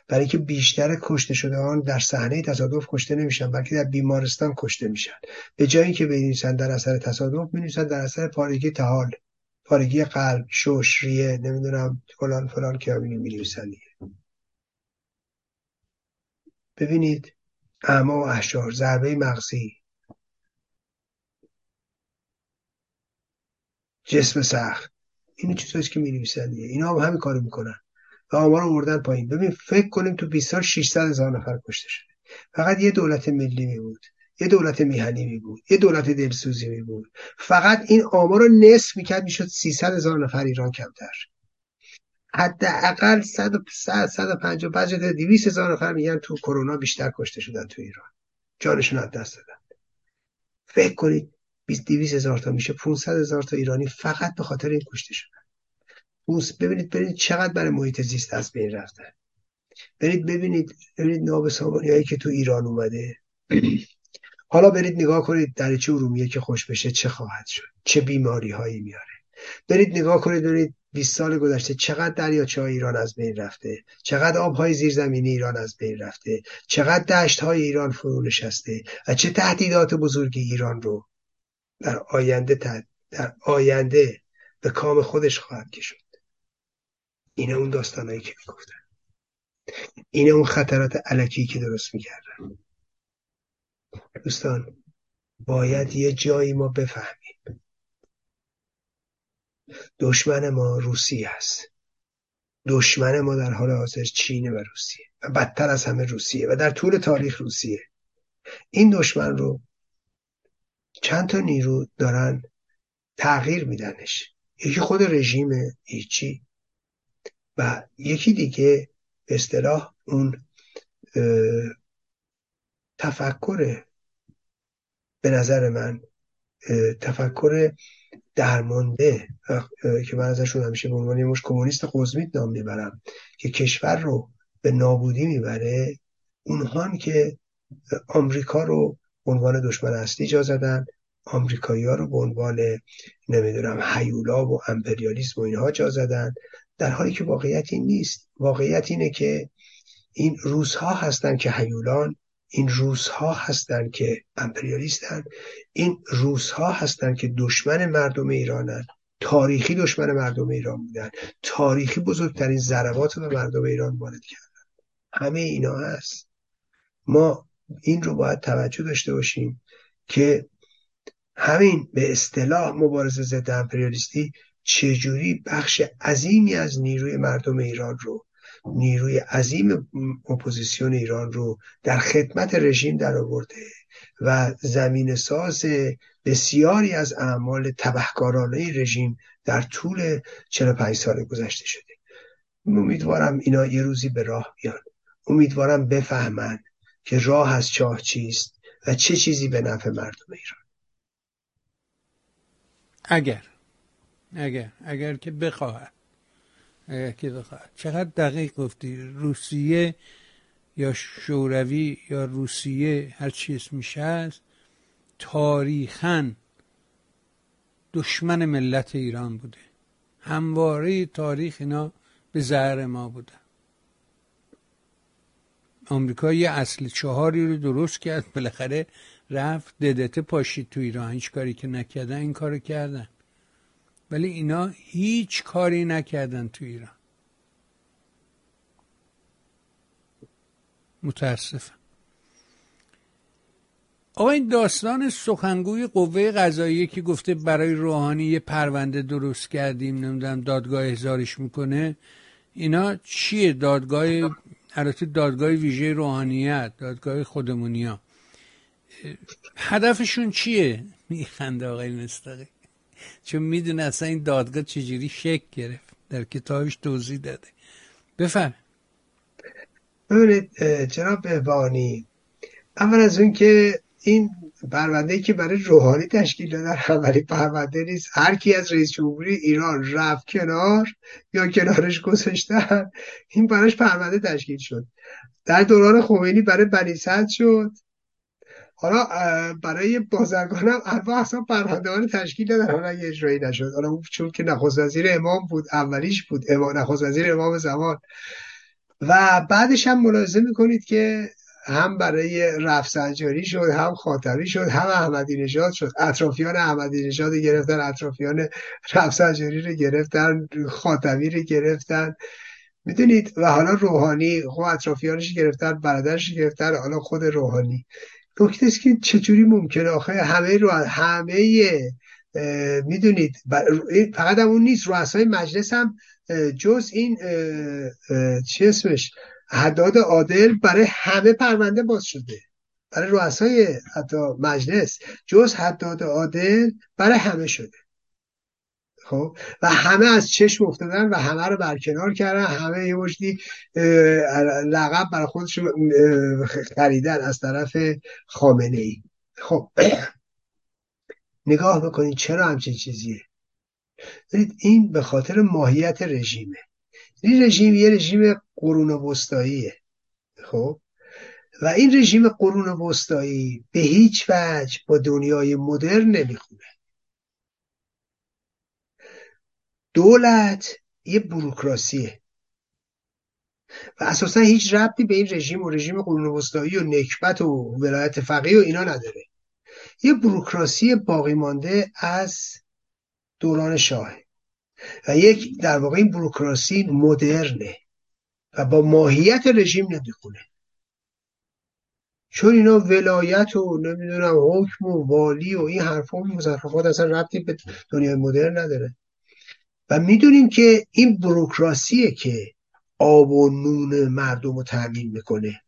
برای اینکه بیشتر کشته شدگان در صحنه تصادف کشته نمیشن بلکه در بیمارستان کشته میشن. به جایی که بنویسن در اثر تصادف می‌نویسن در اثر پارگی تحال. پارگی قلب شش ریه نمی‌دونم فلان فلان که می نویسن ببینید اعما و احشار ضربه مغزی. جسم سخت. اینو چیزایی که می نویسن دیگه اینا هم همین کارو می‌کنن. و آمار آوردن پایین. ببین فکر کنیم تو 20 سال 600 هزار نفر کشته شده. فقط یه دولت ملی می بود یه دولت میهنی می بود یه دولت دلسوزی می بود فقط این آمار رو نصف می‌کرد می‌شد 300 هزار نفر ایران کمتر. حداقل 100 155 تا 200 هزار نفر میگن تو کرونا بیشتر کشته شدن تو ایران. جانشون از دست دادن. فکر کنید 20 200 هزار تا میشه 500 هزار تا ایرانی فقط به خاطر این کشته شدن. ببینید ببینید چقدر برای محیط زیست از بین رفتن. برید ببینید ببینید ناب هایی که تو ایران اومده. حالا برید نگاه کنید در چه ارومیه که خوش بشه چه خواهد شد. چه بیماری هایی میاره. برید نگاه کنید ببینید 20 سال گذشته چقدر دریاچه های ایران از بین رفته. چقدر آبهای زیرزمینی ایران از بین رفته. چقدر دشت های ایران فرو نشسته. و چه تهدیدات بزرگی ایران رو در آینده در آینده به کام خودش خواهد کشید اینه اون داستانهایی که می‌گفتن. اینه اون خطرات علکی که درست می‌کردن. دوستان باید یه جایی ما بفهمیم. دشمن ما روسیه است دشمن ما در حال حاضر چینه و روسیه و بدتر از همه روسیه و در طول تاریخ روسیه. این دشمن رو چند تا نیرو دارن تغییر میدنش. یکی خود رژیم ایچی و یکی دیگه به اصطلاح اون تفکر به نظر من تفکر درمانده که من ازشون همیشه به عنوان مش کمونیست قزمیت نام می‌برم که کشور رو به نابودی می‌بره اونهان که آمریکا رو به عنوان دشمن اصلی جا زدن آمریکایی ها رو به عنوان نمی‌دونم هیولا و امپریالیسم و اینها جا زدن. در حالی که واقعیت این نیست. واقعیت اینه که این روزها هستند که هیولان این روزها هستند که امپریالیستن این روزها هستند که دشمن مردم ایرانن تاریخی دشمن مردم ایران بودن تاریخی بزرگترین ضربات به مردم ایران وارد کردن همه اینا هست. ما این رو باید توجه داشته باشیم که همین به اصطلاح مبارزه ضد امپریالیستی چجوری بخش عظیمی از نیروی مردم ایران رو نیروی عظیم اپوزیسیون ایران رو در خدمت رژیم در آورده و زمین ساز بسیاری از اعمال تبهکارانه رژیم در طول 45 سال گذشته شده. امیدوارم اینا یه روزی به راه بیان. امیدوارم بفهمن که راه از چاه چیست و چه چیزی به نفع مردم ایران. اگر اگر اگر که بخواهد اگر که بخواهد. چقدر دقیق گفتی؟ روسیه یا شوروی یا روسیه هر چی اسمش هست تاریخا دشمن ملت ایران بوده. همواره تاریخ اینا به زهر ما بودن آمریکا یه اصل چهاری رو درست کرد بالاخره رفت ددته پاشید تو ایران. هیچ کاری که نکردن این کارو کردن. ولی اینا هیچ کاری نکردن تو ایران. متاسفم. آقا این داستان سخنگوی قوه قضاییه که گفته برای روحانی یه پرونده درست کردیم نمی‌دونم دادگاه احضارش می‌کنه اینا چیه؟ دادگاه البته دادگاه ویژه روحانیت دادگاه خودمونی ها هدفشون چیه؟ میخنده آقای مستقی چون می‌دونه اصلا این دادگاه چجوری شک گرفت. در کتابش توضیح داده. بفهم ببینید جناب بهبانی اول از اون که این پرونده که برای روحانی تشکیل دادن اولی پرونده نیست. هر کی از رئیس جمهوری ایران رفت کنار یا کنارش گذاشتن این براش پرونده تشکیل شد. در دوران خمینی برای بنی شد. حالا برای بازرگان هم اصلا پرونده تشکیل دادن حالا اگه اجرایی نشد حالا چون که نخست وزیر امام بود اولیش بود امام نخست وزیر امام زمان. و بعدش هم ملاحظه می‌کنید که هم برای رفسنجاری شد هم خاطری شد هم احمدی نژاد شد. اطرافیان احمدی نژاد گرفتن اطرافیان رفسنجاری رو گرفتن خاطمی رو گرفتن. می‌دونید؟ و حالا روحانی خب اطرافیانش گرفتن برادرش گرفتن حالا خود روحانی. نکته است که چجوری ممکنه؟ آخه همه رو همه می‌دونید. فقط هم اون نیست. رؤسای مجلس هم جز این چی اسمش؟ حداد عادل برای همه پرونده باز شده. برای رؤسای حتی مجلس. جز حداد عادل برای همه شده. خب؟ و همه از چشم افتادن و همه رو برکنار کردن. همه یه مشتی لقب برای خودش خریدن از طرف خامنه ای خب نگاه بکنید چرا همچین چیزیه. این به خاطر ماهیت رژیمه. این رژیم یه رژیم قرون وسطاییه. خب؟ و این رژیم قرون وسطایی به هیچ وجه با دنیای مدرن نمی‌خونه. دولت یه بروکراسیه. و اساسا هیچ ربطی به این رژیم و رژیم قرون وسطایی و نکبت و ولایت فقیه و اینا نداره. یه بروکراسی باقی مانده از دوران شاه و یک در واقع این بروکراسی مدرنه و با ماهیت رژیم نمی‌خونه. چون اینا ولایت و نمی‌دونم حکم و والی و این حرفا و اصلا ربطی به دنیای مدرن نداره. و می‌دونیم که این بروکراسیه که آب و نون مردم رو تأمین می‌کنه.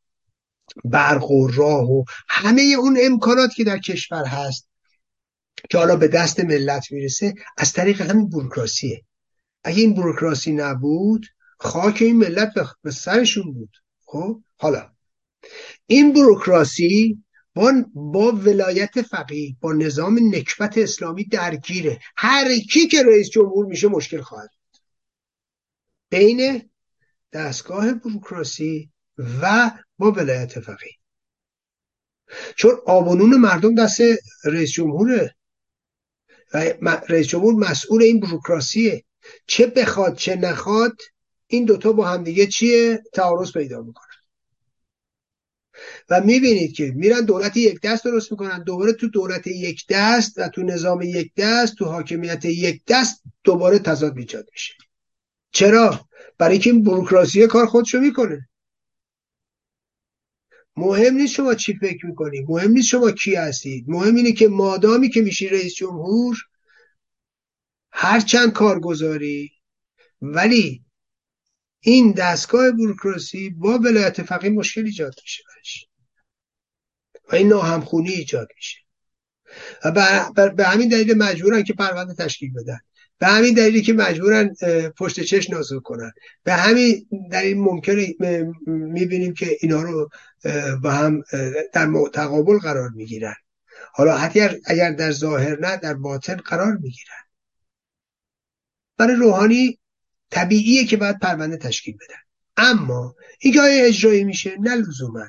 برق و راه و همه اون امکانات که در کشور هست که حالا به دست ملت می‌رسه از طریق همین بروکراسیه. اگه این بروکراسی نبود خاک این ملت به سرشون بود. خب حالا. این بروکراسی با, با ولایت فقیه با نظام نکبت اسلامی درگیره. هر کی که رئیس جمهور میشه مشکل خواهد بین دستگاه بروکراسی و با ولایت فقیه. چون آبانون مردم دست رئیس جمهوره. رئیس جمهور مسئول این بروکراسیه. چه بخواد چه نخواد این دوتا با همدیگه چیه؟ تعارض پیدا می‌کنن و می‌بینید که میرن دولت یک دست درست می‌کنن. دوباره تو دولت یک دست و تو نظام یک دست تو حاکمیت یک دست دوباره تضاد ایجاد میشه. چرا؟ برای که این بروکراسی کار خودشو می‌کنه. مهم نیست شما چی فکر می‌کنی مهم نیست شما کی هستید. مهم اینه که مادامی که میشی رئیس جمهور هر چند کارگزاری ولی این دستگاه بروکراسی با ولایت فقیه مشکل ایجاد میشه. و این ناهمخونی ایجاد میشه. و به همین دلیل مجبورن که پرونده تشکیل بدن. به همین دلیلی که مجبورن پشت چش نازل کنن. به همین دلیل ممکنه می‌بینیم که اینا رو با هم در تقابل قرار می‌گیرن. حالا حتی اگر در ظاهر نه در باطن قرار می‌گیرن. برای روحانی طبیعیه که باید پرونده تشکیل بدن. اما اینکه آیا اجرایی میشه؟ نه لزوما.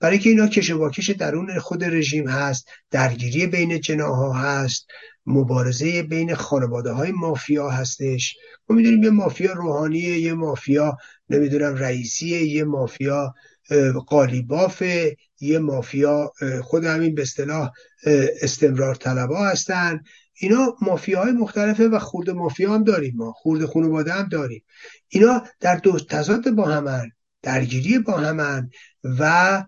برای که اینا کش واکش درون خود رژیم هست درگیری بین جناها هست مبارزه بین خانواده های مافیا هستش. ما می‌دونیم یه مافیا روحانیه یه مافیا نمی‌دونم رئیسیه یه مافیا قالیباف یه مافیا خود همین به اصطلاح استمرار طلبا هستن. اینا مافیاهای مختلفه و خورد مافیا هم داریم ما خورد خانواده هم داریم. اینا در دو تضاد با همن درگیری با همن و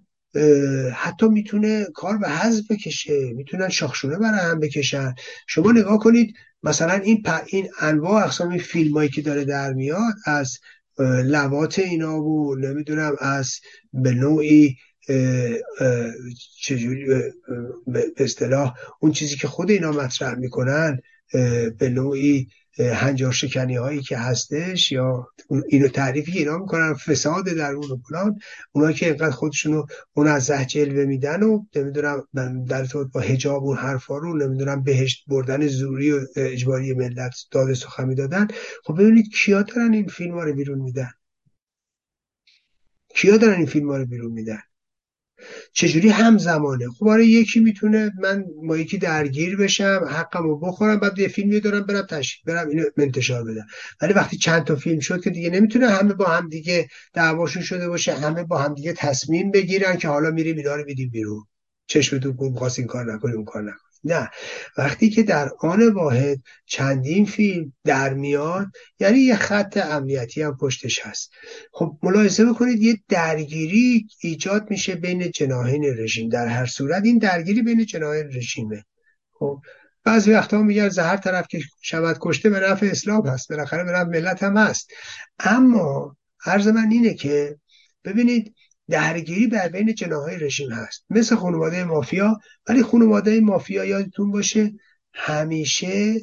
حتی می‌تونه کار به حذف بکشه می‌تونن شاخشونه برای هم بکشن. شما نگاه کنید مثلا این این انواع اقسام فیلم هایی که داره در میاد از لوات اینا و نمی‌دونم از به نوعی چجوری به اصطلاح اون چیزی که خود اینا مطرح می‌کنن به نوعی هنجار شکنی هایی که هستش یا اینو تعریفی اینا می‌کنن فساد در اون و اونا که اینقدر خودشونو اون از زه جلوه میدن و نمی‌دونم در با هجاب اون حرفا رو نمی‌دونم بهشت بردن زوری و اجباری ملت داد سخن دادن. خب ببینید کیا دارن این فیلم ها رو بیرون میدن؟ کیا دارن این فیلم ها رو بیرون میدن؟ چجوری همزمانه؟ خب آره یکی می‌تونه من با یکی درگیر بشم حقم رو بخورم بعد یه فیلمی دارم برم تشکیل برم اینو انتشار بدم. ولی وقتی چند تا فیلم شد که دیگه نمی‌تونه همه با هم دیگه دعواشون شده باشه همه با هم دیگه تصمیم بگیرن که حالا میریم اینا رو میدیم بیرون. چشمتون گم خواست این کار نکنی اون کار نکنی نه. وقتی که در آن واحد چندین فیلم در میاد یعنی یه خط امنیتی هم پشتش هست. خب ملاحظه بکنید یه درگیری ایجاد میشه بین جناهین رژیم. در هر صورت این درگیری بین جناهین رژیمه. خب بعضی وقتا میگن زهر طرف که شود کشته به نفع اسلام هست بالاخره به نفع ملت هم هست. اما عرض من اینه که ببینید درگیری بر بین جناهای رژیم هست. مثل خانواده مافیا ولی خانواده مافیا یادتون باشه همیشه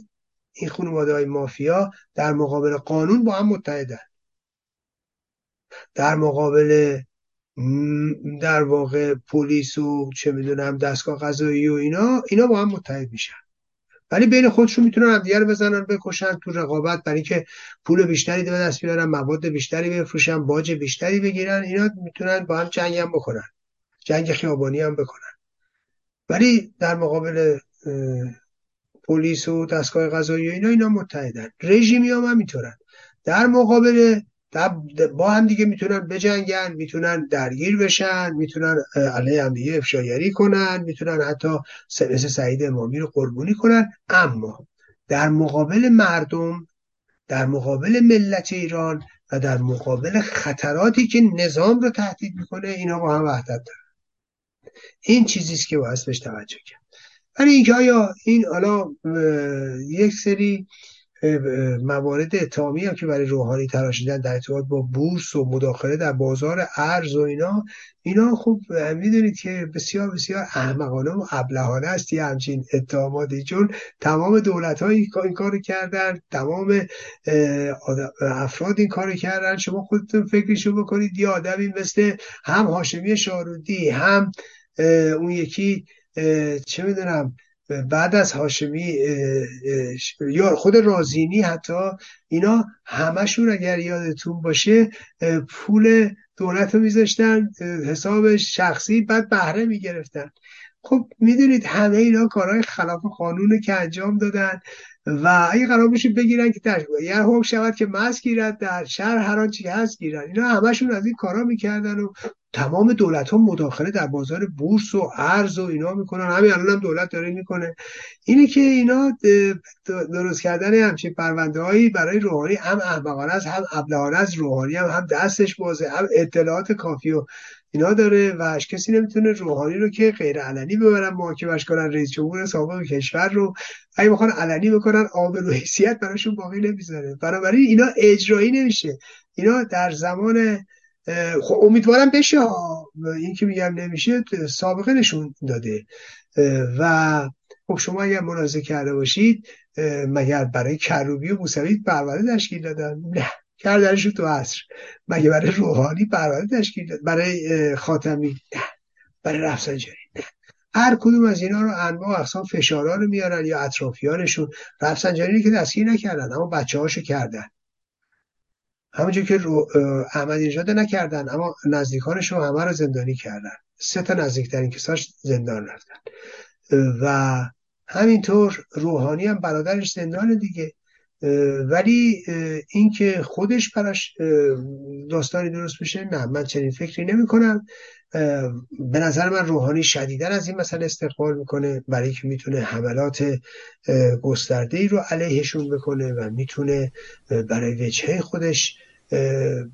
این خانواده های مافیا در مقابل قانون با هم متحدن. در مقابل در واقع پلیس و چه می‌دونم دستگاه قضایی و اینا اینا با هم متحد میشن. ولی بین خودشون می‌تونن همدیگه رو بزنن بکشن تو رقابت برای که پول بیشتری به دست بیارن مواد بیشتری بفروشن باج بیشتری بگیرن اینا می‌تونن با هم جنگ هم بکنن. جنگ خیابانی هم بکنن. ولی در مقابل پلیس و دستگاه قضایی و اینا اینا متحدن. رژیمی هم همینطورن. در مقابل با هم دیگه می‌تونن بجنگن می‌تونن درگیر بشن می‌تونن علیه هم دیگه افشاگری کنن می‌تونن حتی مثل سعید امامی رو قربونی کنن. اما در مقابل مردم در مقابل ملت ایران و در مقابل خطراتی که نظام رو تهدید می‌کنه اینا با هم وحدت دارن. این چیزیست که باید بهش توجه کرد. ولی اینکه آیا این حالا یک سری موارد اتهامی هم که برای روحانی تراشیدن در ارتباط با بورس و مداخله در بازار ارز و اینا اینا خوب می‌دونید که بسیار بسیار احمقانه و ابلهانه است. یه همچین اتهاماتی چون تمام دولت ها این کار کردن تمام افراد این کار کردن. شما خودتون فکرشو بکنید یه آدمی مثل هم هاشمی شارودی هم اون یکی چه می‌دونم بعد از هاشمی یا خود رازینی حتی اینا همشون اگر یادتون باشه پول دولت رو میذاشتن حساب شخصی بعد بهره می‌گرفتن. خب می‌دونید همه اینا کارهای خلاف قانونه که انجام دادن. و اگه قرار بشه بگیرن که تشکر یه حکم شود که مس گیرد در شهر هر آنچه هست گیرن. اینا همشون از این کارا می‌کردن و تمام دولت ها مداخله در بازار بورس و ارز و اینا می‌کنن. همین الان هم دولت داره می‌کنه. اینه که اینا درست کردن همچین پرونده هایی برای روحانی هم احمقانه هم ابلهانه است روحانی هم هم دستش بازه هم اطلاعات کافی و اینا داره و کسی نمی‌تونه روحانی رو که غیر علنی ببرن محاکمش کنن رئیس جمهور سابق کشور رو. اگه بخوان علنی بکنن آب حیثیت براشون باقی نمی‌ذاره. بنابراین اینا اجرایی نمیشه. اینا در زمان خب امیدوارم بشه این که میگم نمیشه سابقه نشون داده. و خب شما اگر منازه کرده باشید مگر برای کروبی و موسوی پرونده تشکیل دادن؟ نه. کردنش تو عصر. مگه برای روحانی پرونده تشکیل داد؟ برای خاتمی نه. برای رفسنجانی نه. هر کدوم از اینا رو انواع اقسام فشارا رو میارن یا اطرافیانشون. رفسنجانی که دستگیر نکردن اما بچه هاشو کردن. همونجور که رو احمدی نژاد نکردن اما نزدیکانش رو همه رو زندانی کردن. سه تا نزدیکترین کساش زندان رفتن. و همینطور روحانی هم برادرش زندان دیگه. ولی اینکه خودش براش داستانی درست بشه نه من چنین فکری نمی کنم به نظر من روحانی شدیدن از این مسئله استقبال می‌کنه برای که می‌تونه حملات گسترده ای رو علیهشون بکنه و می‌تونه برای وجهه خودش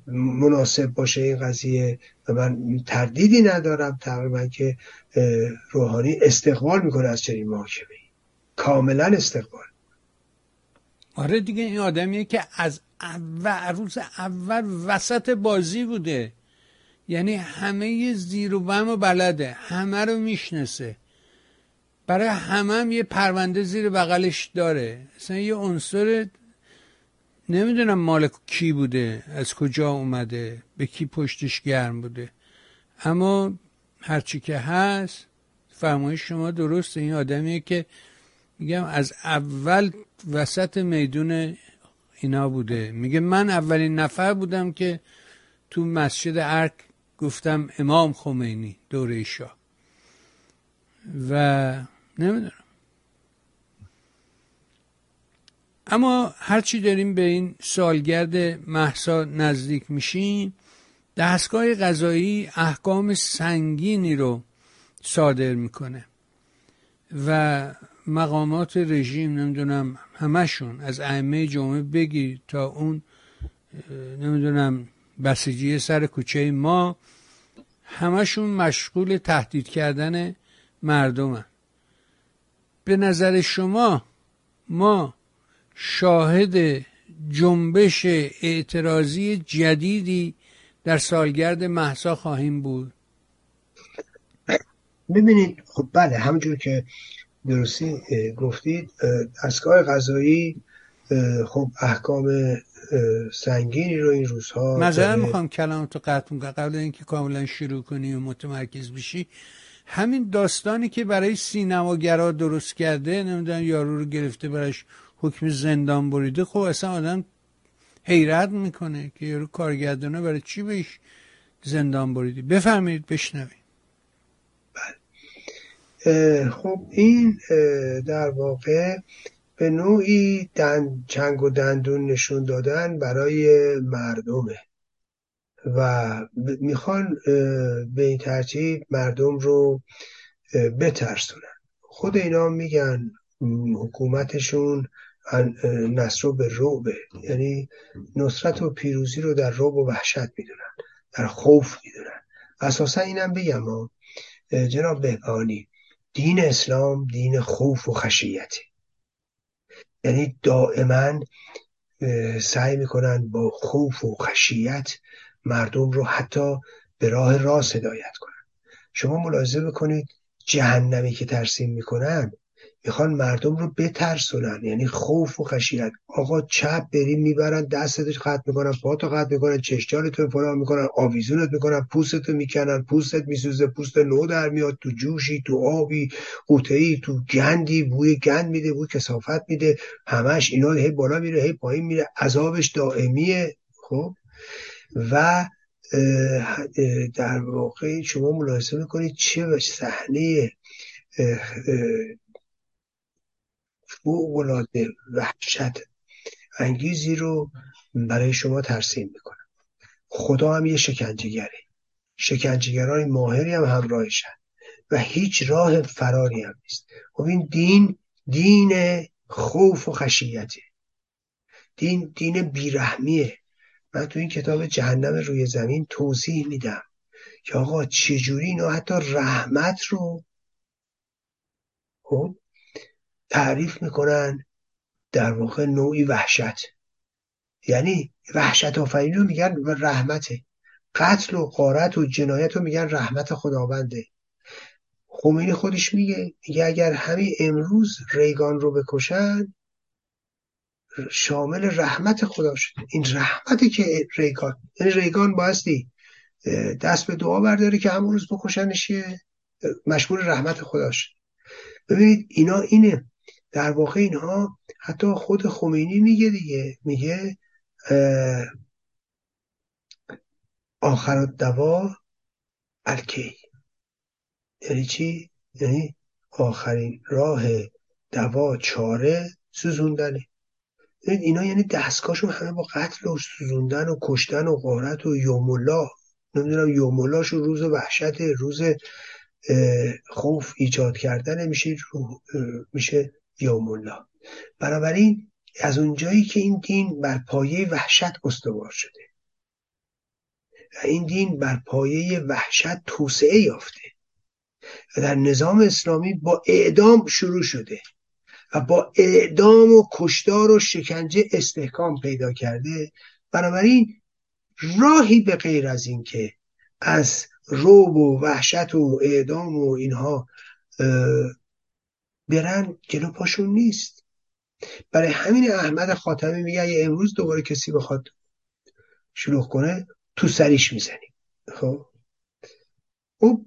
مناسب باشه این قضیه. و من تردیدی ندارم تقریبا که روحانی استقبال می‌کنه از چنین محاکمه کاملا استقبال. آره دیگه این آدمیه که از اول روز اول وسط بازی بوده. یعنی همه زیر و بم بلده همه رو می‌شناسه. برای همه هم یه پرونده زیر بغلش داره. اصلا یه عنصر نمی‌دونم مال کی بوده از کجا اومده به کی پشتش گرم بوده. اما هرچی که هست فرمایش شما درسته. این آدمیه که میگم از اول وسط میدون اینا بوده. میگه من اولین نفر بودم که تو مسجد ارک گفتم امام خمینی دوره شاه و نمی‌دونم. اما هرچی داریم به این سالگرد محسا نزدیک میشیم دستگاه غذایی احکام سنگینی رو صادر می‌کنه و مقامات رژیم نمی‌دونم همشون از ائمه جمعه بگیر تا اون نمی‌دونم بسیجی سر کوچه ما. همشون مشغول تهدید کردن مردم به نظر شما ما شاهد جنبش اعتراضی جدیدی در سالگرد محسا خواهیم بود؟ ببینید خب بله همونجور که درستی گفتید. دستگاه غذایی خب احکام سنگینی رو این روزها مذارم می‌خوام کلام تو قطع می‌کنم قبل اینکه کاملا شروع کنی و متمرکز بشی همین داستانی که برای سینماگرا درست کرده نمی‌دونم یارو رو گرفته براش حکم زندان بریده خب اصلا آدم حیرت می‌کنه که یارو کارگردانه برای چی بهش زندان بریدی؟ بفهمید بشنوید خب این در واقع به نوعی دن، چنگ و دندون نشون دادن برای مردمه. و می‌خوان به این ترتیب مردم رو بترسونن. خود اینا میگن حکومتشون نصر به روبه یعنی نصرت و پیروزی رو در روب و وحشت می‌دونن در خوف می‌دونن. اساسا اینم بگم جناب بهبانی دین اسلام دین خوف و خشیتی یعنی دائما سعی می‌کنن با خوف و خشیت مردم رو حتی به راه راست هدایت کنن. شما ملاحظه بکنید جهنمی که ترسیم می‌کنن می‌خوان مردم رو بترسونن. یعنی خوف و خشیت. آقا چپ بریم می‌برن دستت قطع می‌کنن پاتو قطع می‌کنن چشتارتو فلان می‌کنن آویزونت می‌کنن پوستتو می‌کنن پوستت میسوزه پوست نو در میاد تو جوشی تو آبی قوطه تو گندی بوی گند میده بوی کسافت میده همش اینا هی بالا میره هی پایین میره عذابش دائمیه. خب؟ و در واقع شما ملاحظه می‌کنید چه صحنه فوقالعاده وحشت انگیزی رو برای شما ترسیم می‌کنم خدا هم یه شکنجهگره شکنجهگران ماهری هم همراهشن و هیچ راه فراری هم نیست. خب این دین دین خوف و خشیته دین دین بیرحمیه. من تو این کتاب جهنم روی زمین توضیح میدم که آقا چجوری اینا حتی رحمت رو خب تعریف می‌کنن در واقع نوعی وحشت. یعنی وحشت آفرین رو میگن رحمته. قتل و قارت و جنایت رو میگن رحمت خداونده. خمینی خودش میگه میگه اگر همین امروز ریگان رو بکشن شامل رحمت خدا شده. این رحمتی که ریگان یعنی ریگان بایستی دست به دعا برداره که همون روز بکشنش مشمول رحمت خدا شد ببینید اینا اینه. در واقع اینها حتی خود خمینی میگه دیگه. میگه آخر دوا الکی. یعنی چی؟ یعنی آخرین راه دوا چاره سوزوندنه. اینا یعنی دستگاهشون همه با قتل و سوزوندن و کشتن و غارت و یومولا. نمی‌دونم یومولاش و روز وحشت روز خوف ایجاد کردن میشه میشه یومولا بنابراین از اونجایی که این دین بر پایه وحشت استوار شده و این دین بر پایه وحشت توسعه یافته و در نظام اسلامی با اعدام شروع شده و با اعدام و کشتار و شکنجه استحکام پیدا کرده بنابراین راهی به غیر از این که از روب و وحشت و اعدام و اینها برن جلو پاشون نیست. برای همین احمد خاتمی میگه اگه امروز دوباره کسی بخواد شلوغ کنه تو سریش می‌زنیم. خب.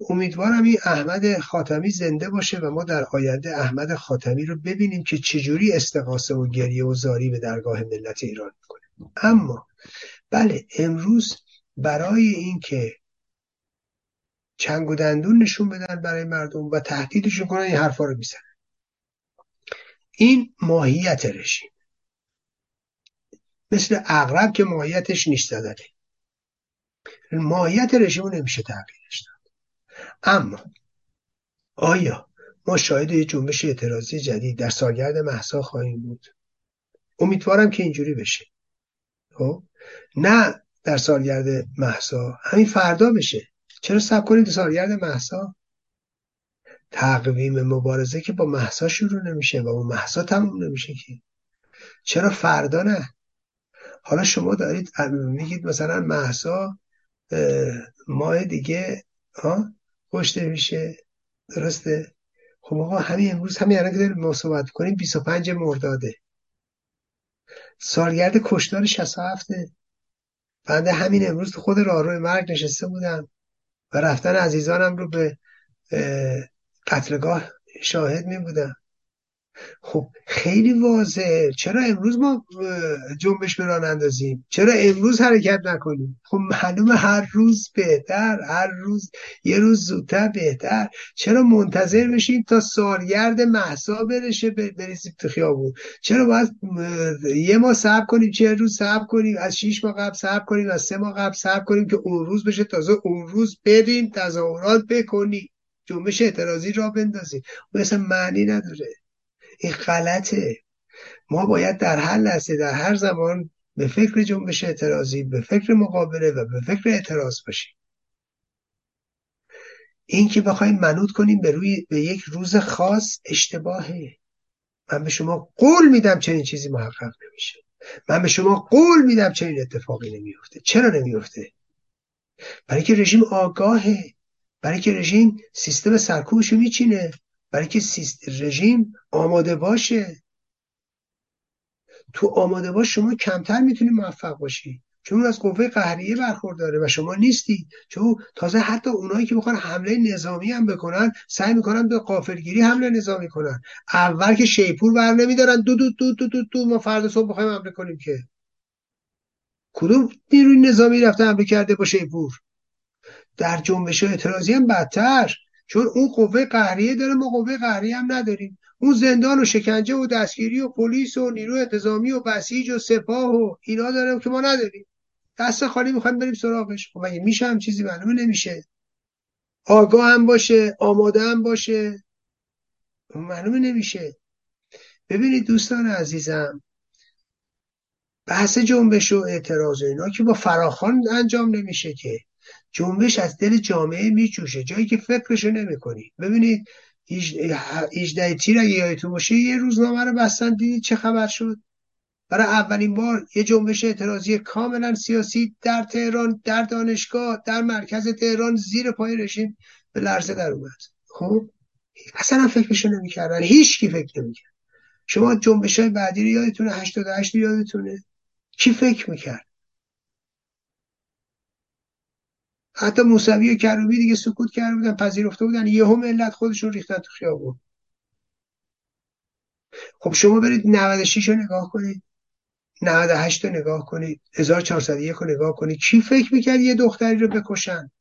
امیدوارم این احمد خاتمی زنده باشه و ما در آینده احمد خاتمی رو ببینیم که چجوری استقاسه و گریه و زاری به درگاه ملت ایران می‌کنه. اما بله امروز برای اینکه چنگ و دندون نشون بدن برای مردم و تهدیدشون کنن این حرفا رو می‌زنن. این ماهیت رژیم. مثل اغرب که ماهیتش نیست زدنه ماهیت رژیم نمیشه تغییرش داد. اما آیا ما شاهد یه جنبش اعتراضی جدید در سالگرد محسا خواهیم بود؟ امیدوارم که اینجوری بشه. خب؟ نه در سالگرد محسا همین فردا بشه. چرا سب کنید سالگرد محسا تقویم مبارزه که با محسا شروع نمیشه و اون محسا تموم نمیشه که. چرا فردا نه؟ حالا شما دارید میگید مثلا محسا ماه دیگه ها کشته میشه. درسته؟ خب آقا همین امروز همین الان که داریم ما صحبت کنیم 25 مرداده. سالگرد کشتار 67 بنده همین امروز خود راهروی مرگ نشسته بودم و رفتن عزیزانم رو به قتلگاه شاهد می بودم خب خیلی واضحه. چرا امروز ما جنبش به راه اندازیم چرا امروز حرکت نکنیم؟ خب معلومه هر روز بهتر هر روز یه روز زودتر بهتر. چرا منتظر بشیم تا سالگرد محسا برشه بریسیم تو خیابون؟ چرا باید یه ماه صبر کنیم چه روز صبر کنیم از شیش ماه قبل صبر کنیم از سه ماه قبل صبر کنیم که اون روز بشه. تازه اون روز بریم تظاهرات بکنیم جنبش اعتراضی را بندازیم مثلا معنی نداره. این غلطه. ما باید در هر لحظه در هر زمان به فکر جنبش اعتراضی به فکر مقابله و به فکر اعتراض باشیم. این که بخوایم منوط کنیم به روی به یک روز خاص اشتباهه. من به شما قول میدم چنین چیزی محقق نمیشه. من به شما قول میدم چنین اتفاقی نمیفته. چرا نمیفته؟ برای که رژیم آگاهه. برای که رژیم سیستم سرکوبشو میچینه. برای که رژیم آماده باشه. تو آماده باش شما کمتر می‌تونی موفق باشی. چون از قوه قهریه برخورداره و شما نیستی. چون تازه حتی اونایی که بخوان حمله نظامی هم بکنن سعی می‌کنن به قافلگیری حمله نظامی کنن. اول که شیپور بر نمیدارن. دو دو دو دو دو, دو. ما فردا صبح بخوایم حمله کنیم که. کدوم نیروی نظامی رفته حمله کرده با شیپور؟ در جنبش اعتراضی هم بدتر. چون اون قوه قهریه داره ما قوه قهریه هم نداریم. اون زندان و شکنجه و دستگیری و پلیس و نیروی انتظامی و بسیج و سپاه و اینا داره که ما نداریم. دست خالی می‌خوایم بریم سراغش. خب مگه میشه هم چیزی معلومه؟ نمیشه. آگاه هم باشه آماده هم باشه. معلومه نمیشه. ببینید دوستان عزیزم بحث جنبش و اعتراض اینا که با فراخان انجام نمیشه که. جنبش از دل جامعه میجوشه. جایی که فکرشو نمی‌کنی. ببینید 18 تیر اگه یادتون باشه یه روزنامه رو بستن دیدید چه خبر شد؟ برای اولین بار یه جنبش اعتراضی کاملا سیاسی در تهران در دانشگاه در مرکز تهران زیر پای رژیم به لرزه در اومد. خب؟ اصلا فکرشو نمی‌کردن. هیچ کی فکر نمی‌کرد. شما جنبش های بعدی رو یادتونه؟ 88 یادتونه؟ کی فکر می‌کرد؟ حتی موسوی و کروبی دیگه سکوت کرده بودن پذیرفته بودن. یهو ملت خودشون ریختن تو خیابون. خب شما برید 96 رو نگاه کنید. 98 رو نگاه کنید. 1401 رو نگاه کنید. کی فکر می‌کرد یه دختری رو بکشن؟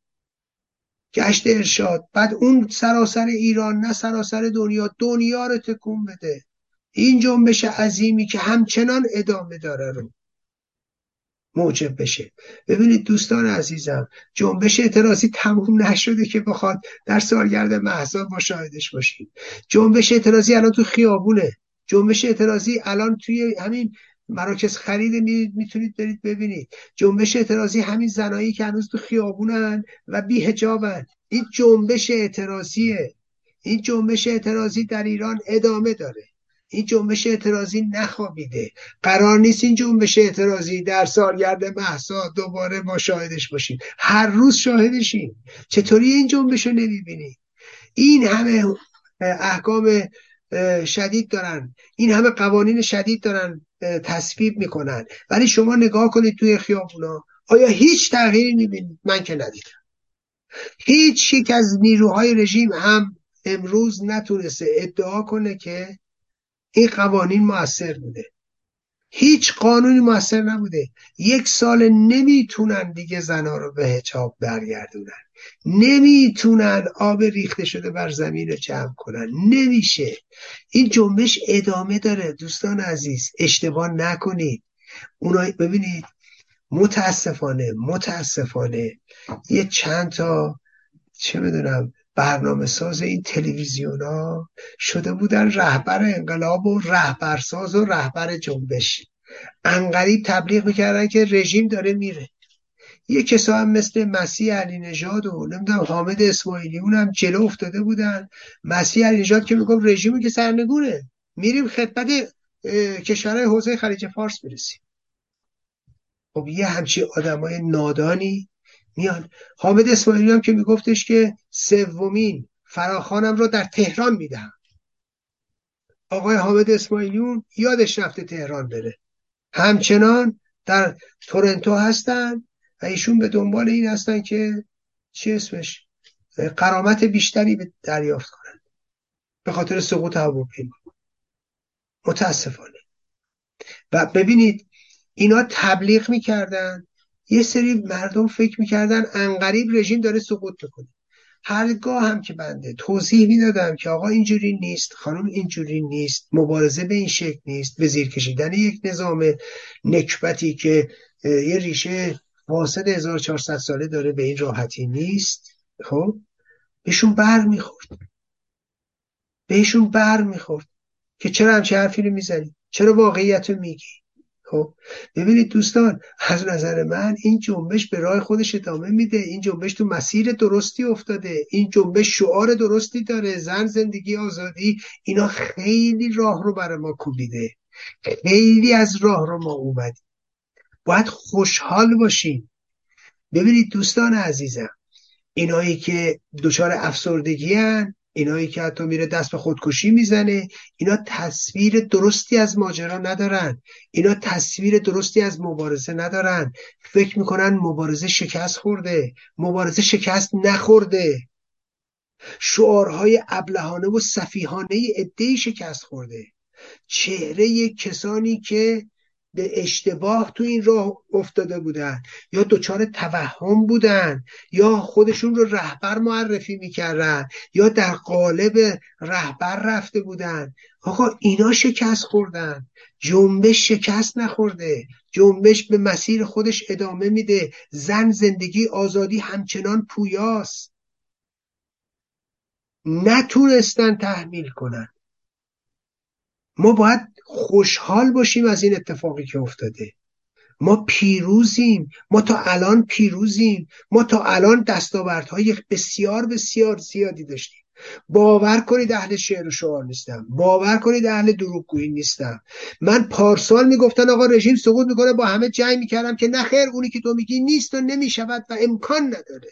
گشت ارشاد. بعد اون سراسر ایران نه سراسر دنیا دنیا رو تکون بده. این جنبش عظیمی که همچنان ادامه داره رو. موجب بشه. ببینید دوستان عزیزم جنبش اعتراضی تموم نشده که بخواد در سالگرد محضا مشاهدش باشید جنبش اعتراضی الان تو خیابونه. جنبش اعتراضی الان توی همین مراکز خرید می‌تونید برید ببینید. جنبش اعتراضی همین زنایی که هنوز تو خیابونن و بی هجابن این جنبش اعتراضیه. این جنبش اعتراضی در ایران ادامه داره. این جنبش اعتراضی نخوابیده. قرار نیست این جنبش اعتراضی در سالگرد محسا دوباره ما شاهدش باشیم. هر روز شاهدشیم. چطوری این جنبش رو نمی‌بینی؟ این همه احکام شدید دارن. این همه قوانین شدید دارن تصویب می‌کنن. ولی شما نگاه کنید توی خیابونا آیا هیچ تغییری می‌بینید من که ندیدم. هیچ یک از نیروهای رژیم هم امروز نتونسته ادعا کنه که این قوانین موثر بوده. هیچ قانونی موثر نبوده. یک سال نمی‌تونن دیگه زنا رو به هجاب برگردونن. نمی‌تونن آب ریخته شده بر زمین رو جمع کنن. نمیشه. این جنبش ادامه داره. دوستان عزیز اشتباه نکنید. اونا ببینید متاسفانه متاسفانه یه چند تا چه می‌دونم برنامه ساز این تلویزیون ها شده بودن رهبر انقلاب و رهبرساز و رهبر جنبش. انقریب تبلیغ می‌کردن که رژیم داره میره. یه کسا هم مثل مسیح علی نژاد و نمی‌دونم حامد اسماعیلی هم جلو افتاده بودن. مسیح علی نژاد که میگم رژیمی که سرنگونه. میریم خدمت کشورهای حوزه خلیج فارس برسیم خب یه همچی آدمای نادانی میان. حامد اسماعیلی هم که میگفتش که سومین فراخانم رو در تهران می‌دهم آقای حامد اسماعیلیون یادش رفته تهران بره. همچنان در تورنتو هستن و ایشون به دنبال این هستن که چی اسمش قرامت بیشتری به دریافت کنند به خاطر سقوط هواپیما. متاسفانه. و ببینید اینا تبلیغ می‌کردن. یه سری مردم فکر می‌کردن انقریب رژیم داره سقوط می‌کنه. هرگاه هم که بنده توضیح می‌دادم که آقا اینجوری نیست خانم اینجوری نیست مبارزه به این شکل نیست به زیر کشیدن یک نظام نکبتی که یه ریشه فاسد 1400 ساله داره به این راحتی نیست خب؟ بهشون بر می‌خورد. بهشون بر می‌خورد. که چرا همچه حرفی رو می‌زنی؟ چرا واقعیت رو میگی؟ خب ببینید دوستان از نظر من این جنبش به راه خودش ادامه میده. این جنبش تو مسیر درستی افتاده. این جنبش شعار درستی داره. زن زندگی آزادی اینا خیلی راه رو برای ما کوبیده. خیلی از راه رو ما اومدیم. باید خوشحال باشیم. ببینید دوستان عزیزم اینایی که دچار افسردگی هن اینایی که حتی میره دست به خودکشی می‌زنه اینا تصویر درستی از ماجرا ندارن. اینا تصویر درستی از مبارزه ندارن. فکر می‌کنن مبارزه شکست خورده. مبارزه شکست نخورده. شعارهای ابلهانه و صفیحانه ادهی شکست خورده. چهره کسانی که به اشتباه تو این راه افتاده بودن یا دچار توهم بودن یا خودشون رو رهبر معرفی می‌کردن یا در قالب رهبر رفته بودن. آقا اینا شکست خوردن. جنبش شکست نخورده. جنبش به مسیر خودش ادامه میده. زن زندگی آزادی همچنان پویاست. نتونستن تحمیل کنن. ما باید خوشحال باشیم از این اتفاقی که افتاده. ما پیروزیم. ما تا الان پیروزیم. ما تا الان دستاوردهای بسیار بسیار زیادی داشتیم. باور کنید اهل شعر و شعار نیستم. باور کنید اهل دروغگویی نیستم. من پارسال می‌گفتن آقا رژیم سقوط می‌کنه با همه جنگ می‌کردم که نخیر اونی که تو میگی نیست و نمی‌شود و امکان نداره.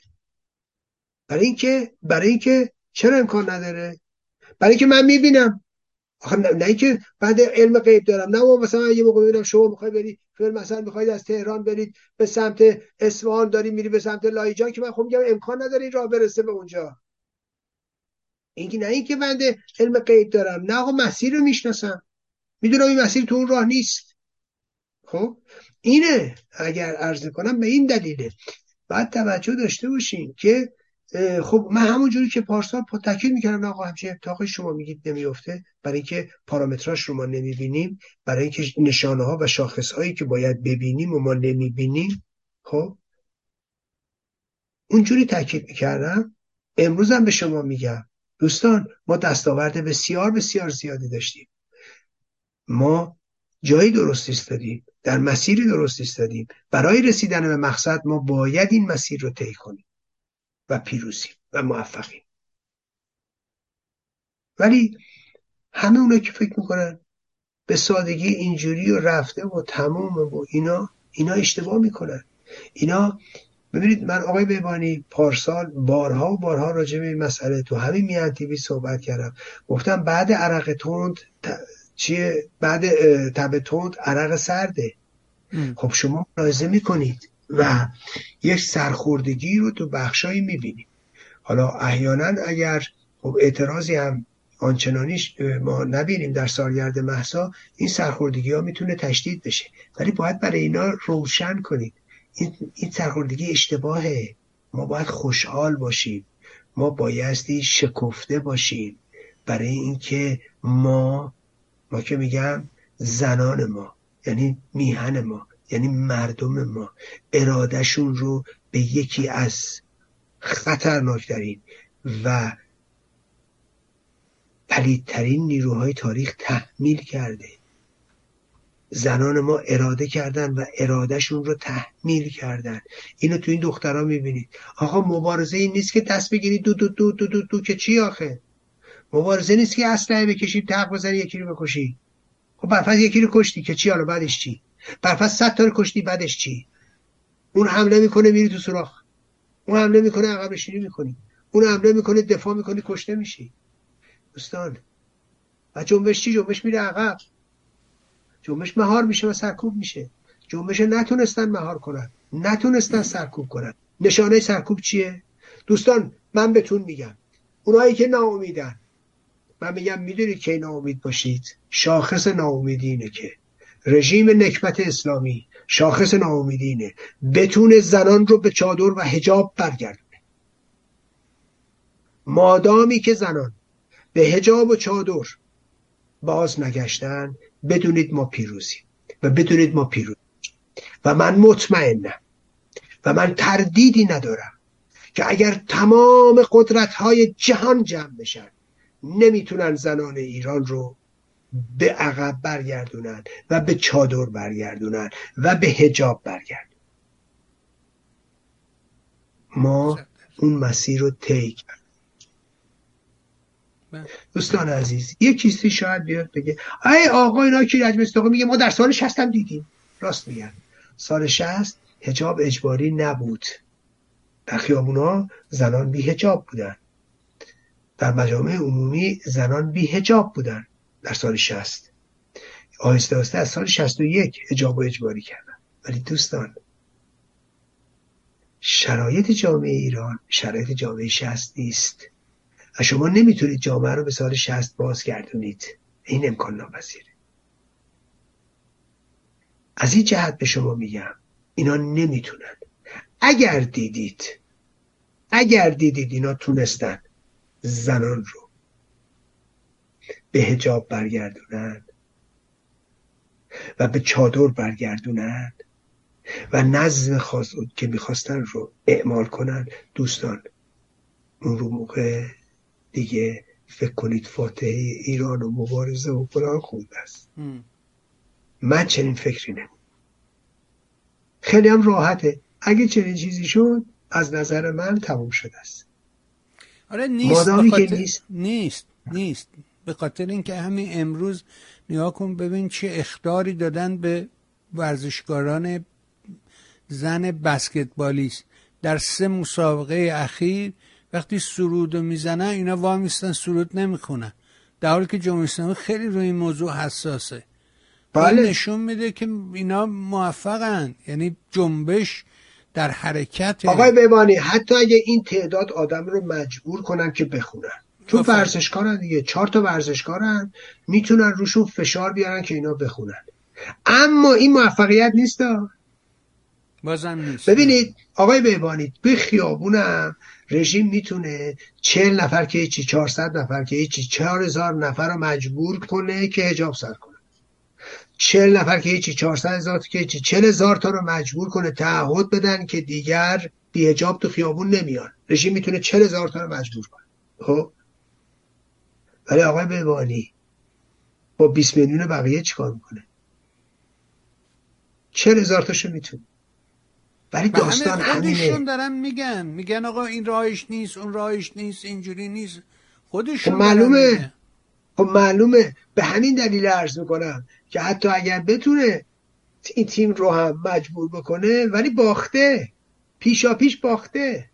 برای اینکه برای اینکه چرا امکان نداره؟ برای اینکه من می‌بینم آخه نه, نه که بعد علم غیب دارم. نه مثلا یه موقع ببینم شما می‌خوای بری فیلم مثلا می‌خواید از تهران برید به سمت اصفهان داری میری به سمت لایجان که من خب میگم امکان نداره این راه برسه به اونجا. اینکه نه اینکه بنده علم غیب دارم. نه آقا مسیر رو می‌شناسم. می‌دونم این مسیر تو اون راه نیست. خب؟ اینه. اگر عرض کنم به این دلیله. بعد توجه داشته باشین که خب من همونجوری که پارسال پا تاکید می‌کردم آقا همچین اتفاقی شما میگید نمیفته برای اینکه پارامتراش رو ما نمی‌بینیم برای اینکه نشانه ها و شاخص هایی که باید ببینیم و ما نمی‌بینیم خب؟ اونجوری تاکید می‌کردم. امروز هم به شما میگم. دوستان ما دستاورد بسیار بسیار زیادی داشتیم. ما جایی درست ایستادیم در مسیری درست ایستادیم. برای رسیدن به مقصد ما باید این مسیر رو طی کنیم. و پیروزیم و موفقیم. ولی همه اونا که فکر می‌کنن به سادگی اینجوری و رفته و تمومه و اینا اینا اشتباه می‌کنن. اینا ببینید من آقای بیبانی پارسال بارها و بارها راجع به این مسئله تو همین میان تیوی صحبت کردم. گفتم بعد عرق تند چیه؟ بعد تب تند عرق سرده. خب شما ملاحظه می‌کنید. و یک سرخوردگی رو تو بخشایی می‌بینیم حالا احیانا اگر خب اعتراضی هم آنچنانیش ما نبینیم در سالگرد محسا این سرخوردگی ها می‌تونه تشدید بشه. ولی باید برای اینا روشن کنید. این, این سرخوردگی اشتباهه. ما باید خوشحال باشیم. ما بایستی شکفته باشیم. برای اینکه ما ما که میگم زنان ما یعنی میهن ما. یعنی مردم ما ارادهشون رو به یکی از خطرناکترین و پلیدترین نیروهای تاریخ تحمیل کرده. زنان ما اراده کردن و ارادهشون رو تحمیل کردن. اینو تو این دخترها می‌بینید. آقا مبارزه این نیست که دست بگیرید دو دو دو دو دو, دو که چی آخه؟ مبارزه نیست که اسلحه بکشید تق بزنی یکی رو بکشی. خب برفض یکی رو کشتی که چی؟ حالا بعدش چی؟ برفض صد تا رو کشتی بعدش چی؟ اون حمله می‌کنه میری تو سوراخ. اون حمله می‌کنه عقب نشینی می‌کنی. اون حمله می‌کنه دفاع می‌کنی کشته میشی. دوستان و جنبش چی؟ جنبش میره عقب. جنبش مهار میشه و سرکوب میشه. جنبش نتونستن مهار کنن. نتونستن سرکوب کنن. نشانه سرکوب چیه؟ دوستان من بهتون میگم. اونایی که ناامیدن. من میگم می‌دونید که ناامید باشید؟ شاخص ناامیدی اینه که. رژیم نکبت اسلامی شاخص ناامیدینه بتونه زنان رو به چادر و هجاب برگردونه. مادامی که زنان به هجاب و چادر باز نگشتن بدونید ما پیروزیم و بدونید ما پیروز و من مطمئنم و من تردیدی ندارم که اگر تمام قدرت های جهان جمع بشن نمی‌تونن زنان ایران رو به عقب برگردونن و به چادر برگردونن و به هجاب برگردونن. ما اون مسیر رو طی کردیم. بله. دوستان عزیز یه کیستی شاید بیاد بگه ای آقا اینا که رجب میگه ما در سال شست هم دیدیم. راست میگن. سال شست هجاب اجباری نبود. در خیابونا زنان بی هجاب بودن. در مجامع عمومی زنان بی هجاب بودن. در سال شست آهسته آهسته از سال شست و یک هجاب و اجباری کردن ولی دوستان شرایط جامعه ایران شرایط جامعه شست نیست. و شما نمی‌تونید جامعه رو به سال شست بازگردونید. این امکان ناپذیره. از این جهت به شما میگم اینا نمی‌تونن. اگر دیدید اگر دیدید اینا تونستن زنان رو به هجاب برگردونند و به چادر برگردونند و نظم خاص که می‌خواستن رو اعمال کنند. دوستان اون رو موقع دیگه فکر کنید فاتحه ایران و مبارزه و قرآن خونده است. من چنین فکری نمید خیلی هم راحته. اگه چنین چیزی شد از نظر من تموم شده است. آره نیست. که نیست. نیست نیست. به خاطر اینکه همین امروز نگاه کن ببین چه اختاری دادن به ورزشکاران زن بسکتبالیست. در سه مسابقه اخیر وقتی سرود رو می‌زنن اینا وامیستن سرود نمی‌خونن. در حالی که جمهوری اسلامی خیلی روی این موضوع حساسه. بله. نشون میده که اینا موفقن. یعنی جنبش در حرکت آقای بیبانی حتی اگه این تعداد آدم رو مجبور کنن که بخونن. چون ورزشکارن دیگه. چهار تا ورزشکارن. می‌تونن روشون فشار بیارن که اینا بخونن. اما این موفقیت نیست بازم نیست. ببینید آقای بهبانی به خیابونم رژیم می‌تونه چهل نفر که هیچی چهارصد نفر که هیچی چهار هزار نفر رو مجبور کنه که هجاب سر کنه. چهل نفر که هیچی چهارصد هزار که هیچی چهل هزار تا رو مجبور کنه تعهد بدن که دیگر بی هجاب تو خیابون نمیان. رژیم می‌تونه چهل هزار تا رو مجبور کنه. خب؟ ولی آقای بهبانی با 20 میلیون بقیه چیکار می‌کنه؟ چهل هزار تاشو می‌تونه. ولی داستان همینه. دارن میگن. میگن آقا این راهش نیست اون راهش نیست اینجوری نیست. خودشون خب معلومه. خب معلومه. به همین دلیل عرض می‌کنم که حتی اگر بتونه این تیم رو هم مجبور بکنه ولی باخته. پیشا پیش باخته.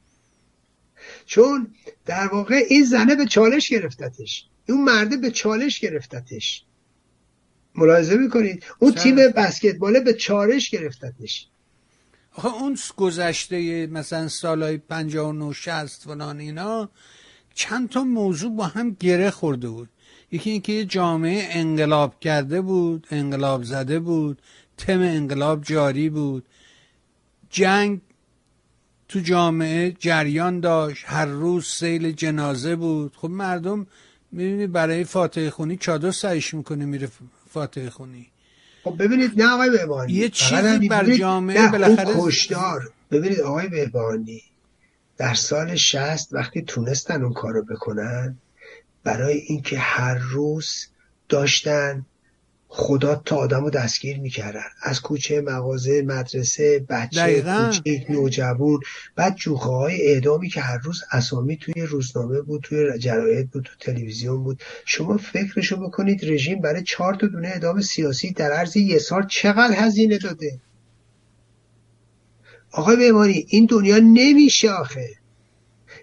چون در واقع این زنه به چالش گرفتتش. اون مرده به چالش گرفتتش. ملاحظه می‌کنید؟ اون تیم بسکتباله به چالش گرفتتش. آخه اون گذشته مثلا سالهای 59 60 فلان اینا چند تا موضوع با هم گره خورده بود. یکی اینکه یه جامعه انقلاب کرده بود انقلاب زده بود تم انقلاب جاری بود. جنگ تو جامعه جریان داشت هر روز سیل جنازه بود. خب مردم می‌بینی برای فاتحه خونی چادر سعیش می‌کنه میره فاتحه خونی. خب ببینید نه آقای بهبانی یه چیزی بر جامعه بالاخره کشدار ببینید آقای بهبانی در سال شست وقتی تونستن اون کارو بکنن برای اینکه هر روز داشتن خدا تا آدم رو دستگیر می‌کردن. از کوچه مغازه مدرسه بچه کوچیک نوجوان بعد جوخه های اعدامی که هر روز اسامی توی روزنامه بود توی جراید بود تو تلویزیون بود. شما فکرشو بکنید رژیم برای چهار تا دونه اعدام سیاسی در عرض یه سال چقدر هزینه داده؟ آقای بیماری این دنیا نمیشه آخه.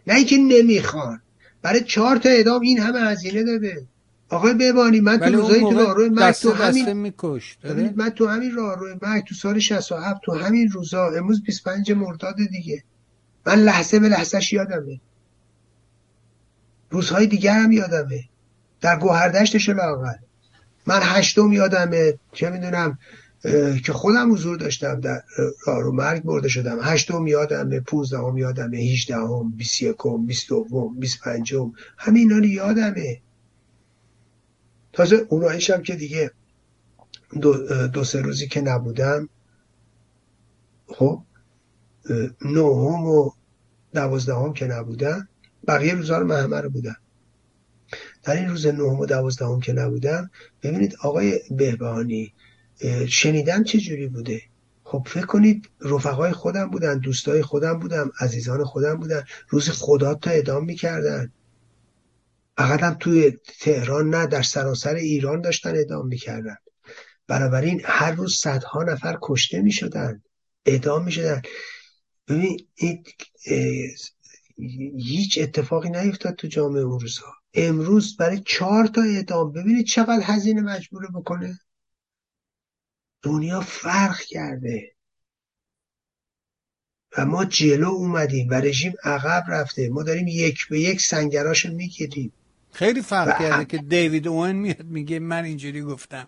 نه اینکه نمی‌خوان. برای چهار تا اعدام این همه هزینه داده. آقای ببانی من تو روزای تو راهرو مرگ تو همین من تو همین راهرو مرگ تو سال 67 تو همین روزا امروز 25 مرداد دیگه. من لحظه به لحظهش یادمه. روزهای دیگر هم یادمه. در گوهردشتش لاغل من هشتم یادمه. چه می‌دونم که خودم حضور داشتم در راهرو مرگ برده شدم. هشتم یادمه پونزدهم یادمه هیچدهم بیست یکم بیست دوم بیست پنجم. همه اینا رو یادمه. تازه اونایش هم که دیگه دو, دو سه روزی که نبودم خب نهم و دوازدهم که نبودم بقیه روزها رو من همه رو بودم. در این روز نهم و دوازدهم که نبودم ببینید آقای بهبانی شنیدم چه جوری بوده. خب فکر کنید رفقای خودم بودن دوستای خودم بودم عزیزان خودم بودن روز خدا تا ادام می‌کردن. فقط هم توی تهران نه در سراسر ایران داشتن اعدام می‌کردن. بنابراین هر روز صدها نفر کشته می‌شدن اعدام می‌شدن. ببین هیچ اتفاقی نیفتاد تو جامعه اون روزها. امروز برای چهار تا اعدام ببینید چقدر هزینه مجبوره بکنه. دنیا فرق کرده. و ما جلو اومدیم و رژیم عقب رفته. ما داریم یک به یک سنگراش می‌گیریم. خیلی فرق کرده که دیوید اوین میاد میگه من اینجوری گفتم.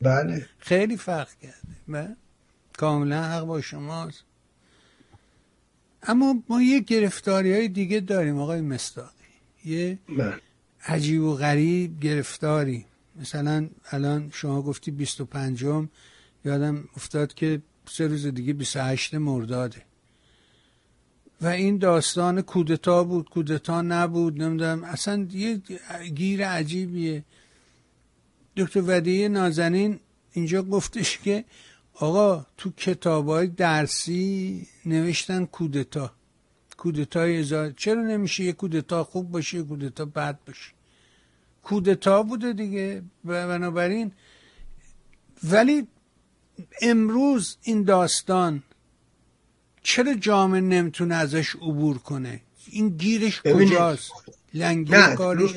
بله. خیلی فرق کرده. بله. کاملا حق با شماست. اما ما یه گرفتاری های دیگه داریم آقای مستاقی یه بله. عجیب و غریب گرفتاری. مثلا الان شما گفتی 25 یادم افتاد که سه روز دیگه 28 مرداده. و این داستان کودتا بود کودتا نبود نمی‌دونم. اصلا یه گیر عجیبیه. دکتر ودیه نازنین اینجا گفتش که آقا تو کتاب های درسی نوشتن کودتا. کودتای ازاد چرا نمیشه یه کودتا خوب باشه یه کودتا بد باشه؟ کودتا بوده دیگه. بنابراین ولی امروز این داستان چرا جامعه نمی‌تونه ازش عبور کنه؟ این گیرش کجاست؟ لنگی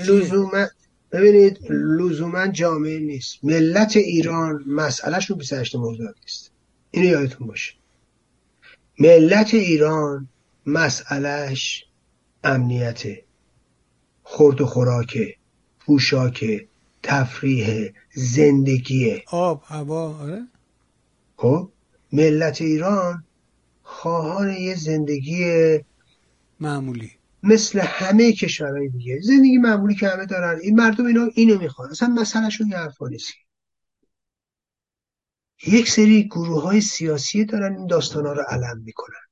لزوما ببینید لزوما جامعه نیست. ملت ایران مسئلهش رو 28 مرداد نیست. اینو یادتون باشه. ملت ایران مسئلهش امنیت خورد و خوراکه پوشاکه تفریح زندگیه. آب هوا آره. خب؟ ملت ایران خواهان یه زندگی معمولی. مثل همه کشورهای دیگه. زندگی معمولی که همه دارن. این مردم اینا اینو می‌خوان. اصلا مسئلهشون یه حرفا نیست. یک سری گروه های سیاسی دارن این داستان ها رو علم می‌کنن.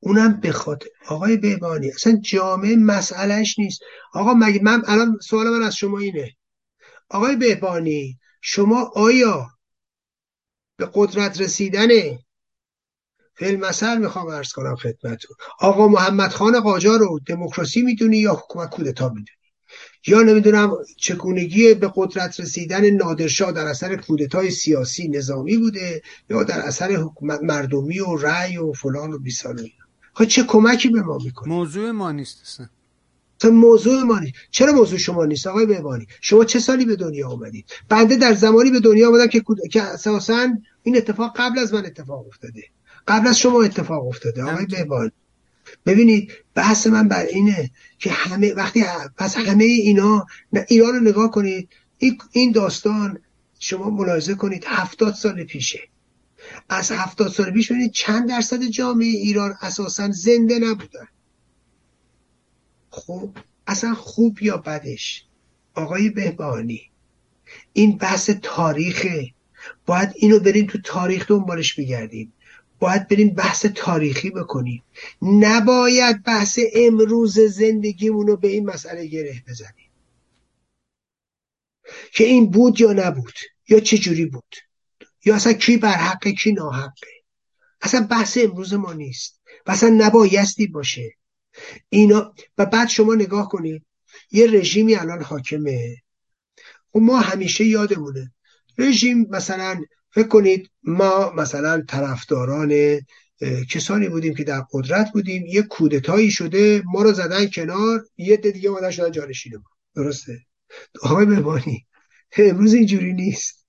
اونم به خاطر آقای بهبانی اصلا جامعه مسئلهش نیست. آقا مگه من الان سوال من از شما اینه. آقای بهبانی شما آیا به قدرت رسیدن فیلم مثل می‌خوام ارز کنم خدمتتون. آقا محمد خان قاجار رو دموکراسی می‌دونی یا حکومت کودتا می‌دونی؟ یا نمی‌دونم چگونگی به قدرت رسیدن نادرشاه در اثر کودتای سیاسی نظامی بوده یا در اثر حکومت مردمی و رأی و فلان و بیسان و خب چه کمکی به ما می‌کنه؟ موضوع ما نیست اصلا. موضوع ما نیست. چرا موضوع شما نیست آقای بهبانی؟ شما چه سالی به دنیا آمدید بنده در زمانی به دنیا آمدم که که اساسا این اتفاق قبل از من اتفاق افتاده. قبل از شما اتفاق افتاده آقای بهبانی ببینید بحث من بر اینه که همه وقتی پس همه اینا ایران رو نگاه کنید این داستان شما ملاحظه کنید هفتاد سال پیشه. از هفتاد سال پیش ببینید چند درصد جامعه ایران اساسا زنده نبودن. خب اصلا خوب یا بدش؟ آقای بهبانی این بحث تاریخه. باید اینو بریم تو تاریخ دنبالش بگردیم باید بریم بحث تاریخی بکنیم. نباید بحث امروز زندگیمون رو به این مسئله گره بزنیم. که این بود یا نبود یا چه جوری بود یا اصلا کی بر حقه کی ناحقه اصلا بحث امروز ما نیست و اصلا نبایستی باشه. اینا و بعد شما نگاه کنید یه رژیمی الان حاکمه. و خب ما همیشه یادمونه. رژیم مثلا فکر کنید ما مثلا طرفداران کسانی بودیم که در قدرت بودیم یه کودتایی شده ما رو زدن کنار یه دیگه مادر شدن جانشین ما. درسته؟ آقای ببانی امروز اینجوری نیست.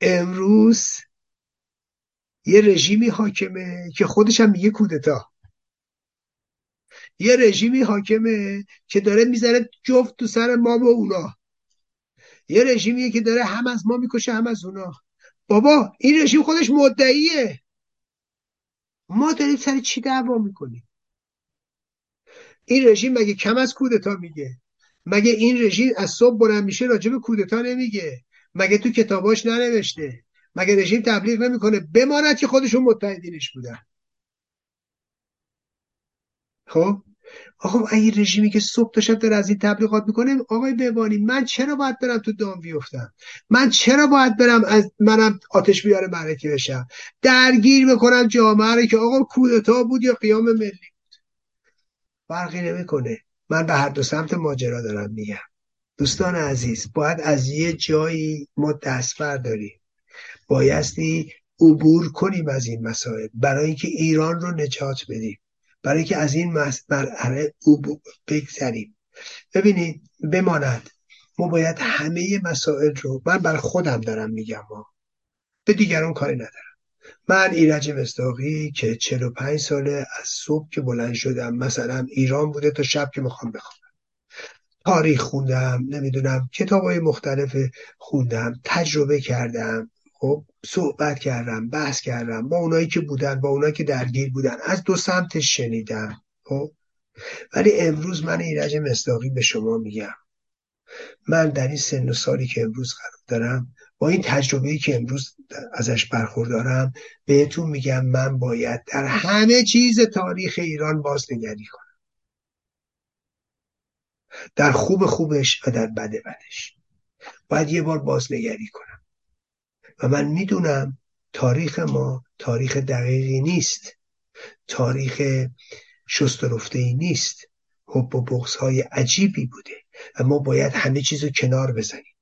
امروز یه رژیمی حاکمه که خودش هم میگه کودتا. یه رژیمی حاکمه که داره می‌زنه جفت تو سر ما و اونا. یه رژیمیه که داره هم از ما می‌کشه هم از اونا. بابا این رژیم خودش مدعیه. ما داریم سر چی دعوا می‌کنیم؟ این رژیم مگه کم از کودتا میگه؟ مگه این رژیم از صبح بلند میشه راجع به کودتا نمیگه؟ مگه تو کتاباش ننوشته؟ مگه رژیم تبلیغ نمی‌کنه؟ بماند که خودشون متحدینش بودن. خب؟ آقا این رژیمی که صبح تا شب داره از این تبلیغات می‌کنه آقای ببانی من چرا باید برم تو دام بیفتم؟ من چرا باید برم از منم آتش بیاره معرکه بشم؟ درگیر بکنم جامعه رو که آقا کودتا بود یا قیام ملی بود. فرقی نمی‌کنه. من به هر دو سمت ماجرا دارم میگم. دوستان عزیز باید از یه جایی ما دست برداریم بایستی عبور کنیم از این مسائل. برای اینکه ایران رو نجات بدیم. برای که از این مرحله بگذریم. ببینید بماند. ما باید همه مسائل رو من بر خودم دارم میگم ما به دیگران کاری ندارم. من ایرج مصداقی که 45 ساله از صبح که بلند شدم مثلا ایران بوده تا شب که می‌خوام بخوام تاریخ خوندم نمی‌دونم کتاب های مختلف خوندم تجربه کردم. خب صحبت کردم بحث کردم با اونایی که بودن با اونایی که درگیر بودن از دو سمتش شنیدم خب؟ ولی امروز من ایرج مصداقی به شما میگم. من در این سن و سالی که امروز قرار دارم با این تجربه که امروز ازش برخوردارم بهتون میگم من باید در همه چیز تاریخ ایران بازنگری کنم. در خوب خوبش و در بد بدش. باید یه بار بازنگری کنم. و من می‌دونم تاریخ ما تاریخ دقیقی نیست. تاریخ شست ای نیست. حب و بغض های عجیبی بوده و ما باید همه چیز رو کنار بزنیم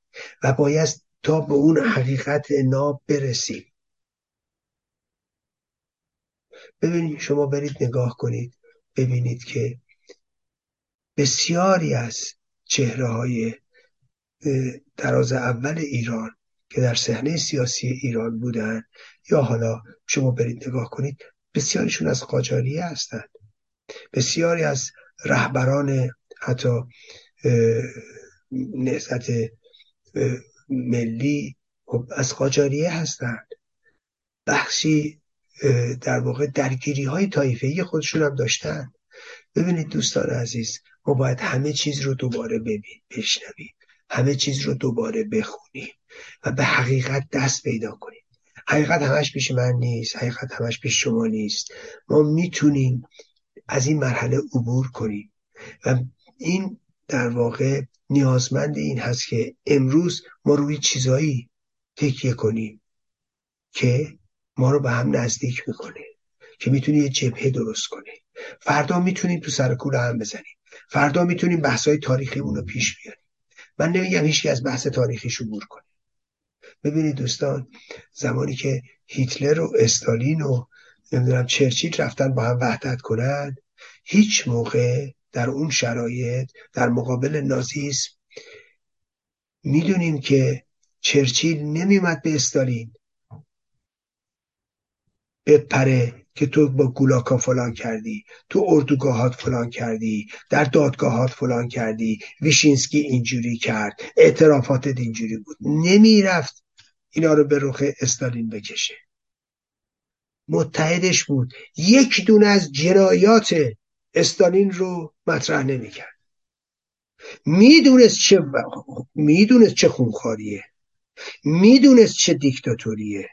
و باید تا به اون حقیقت ناب برسیم. ببینید شما برید نگاه کنید ببینید که بسیاری از چهره های دراز اول ایران که در صحنه سیاسی ایران بودن یا حالا شما برید نگاه کنید بسیاریشون از قاجاریه هستند بسیاری از رهبران حتی نهضت ملی خب از قاجاریه هستند بخشی در واقع درگیری های طایفه خودشون هم داشتن. ببینید دوستان عزیز ما باید همه چیز رو دوباره ببین بشنویم. همه چیز رو دوباره بخونیم. و به حقیقت دست پیدا کنیم حقیقت همش پیش من نیست حقیقت همش پیش شما نیست. ما می‌تونیم از این مرحله عبور کنیم. و این در واقع نیازمند این هست که امروز ما روی چیزایی تکیه کنیم که ما رو به هم نزدیک می‌کنه که می‌تونی یه جبهه درست کنه فردا می‌تونیم تو سر کوله هم بزنیم. فردا می‌تونیم بحثای تاریخیمون رو پیش بیاریم. من نمیگم هیچکی از بحث تاریخی شبور کنه. ببینید دوستان زمانی که هیتلر و استالین و نمی‌دونم چرچیل رفتن با هم وحدت کنند هیچ موقع در اون شرایط در مقابل نازیسم می‌دونیم که چرچیل نمیمد به استالین. بپره که تو با گولاکا فلان کردی تو اردوگاهات فلان کردی در دادگاهات فلان کردی ویشینسکی اینجوری کرد اعترافات اینجوری بود. نمی‌رفت. اینا رو به رخ استالین بکشه. متحدش بود. یک دونه از جنایات استالین رو مطرح نمی‌کرد. می‌دونست چه می‌دونست چه خونخواریه. می‌دونست چه دیکتاتوریه.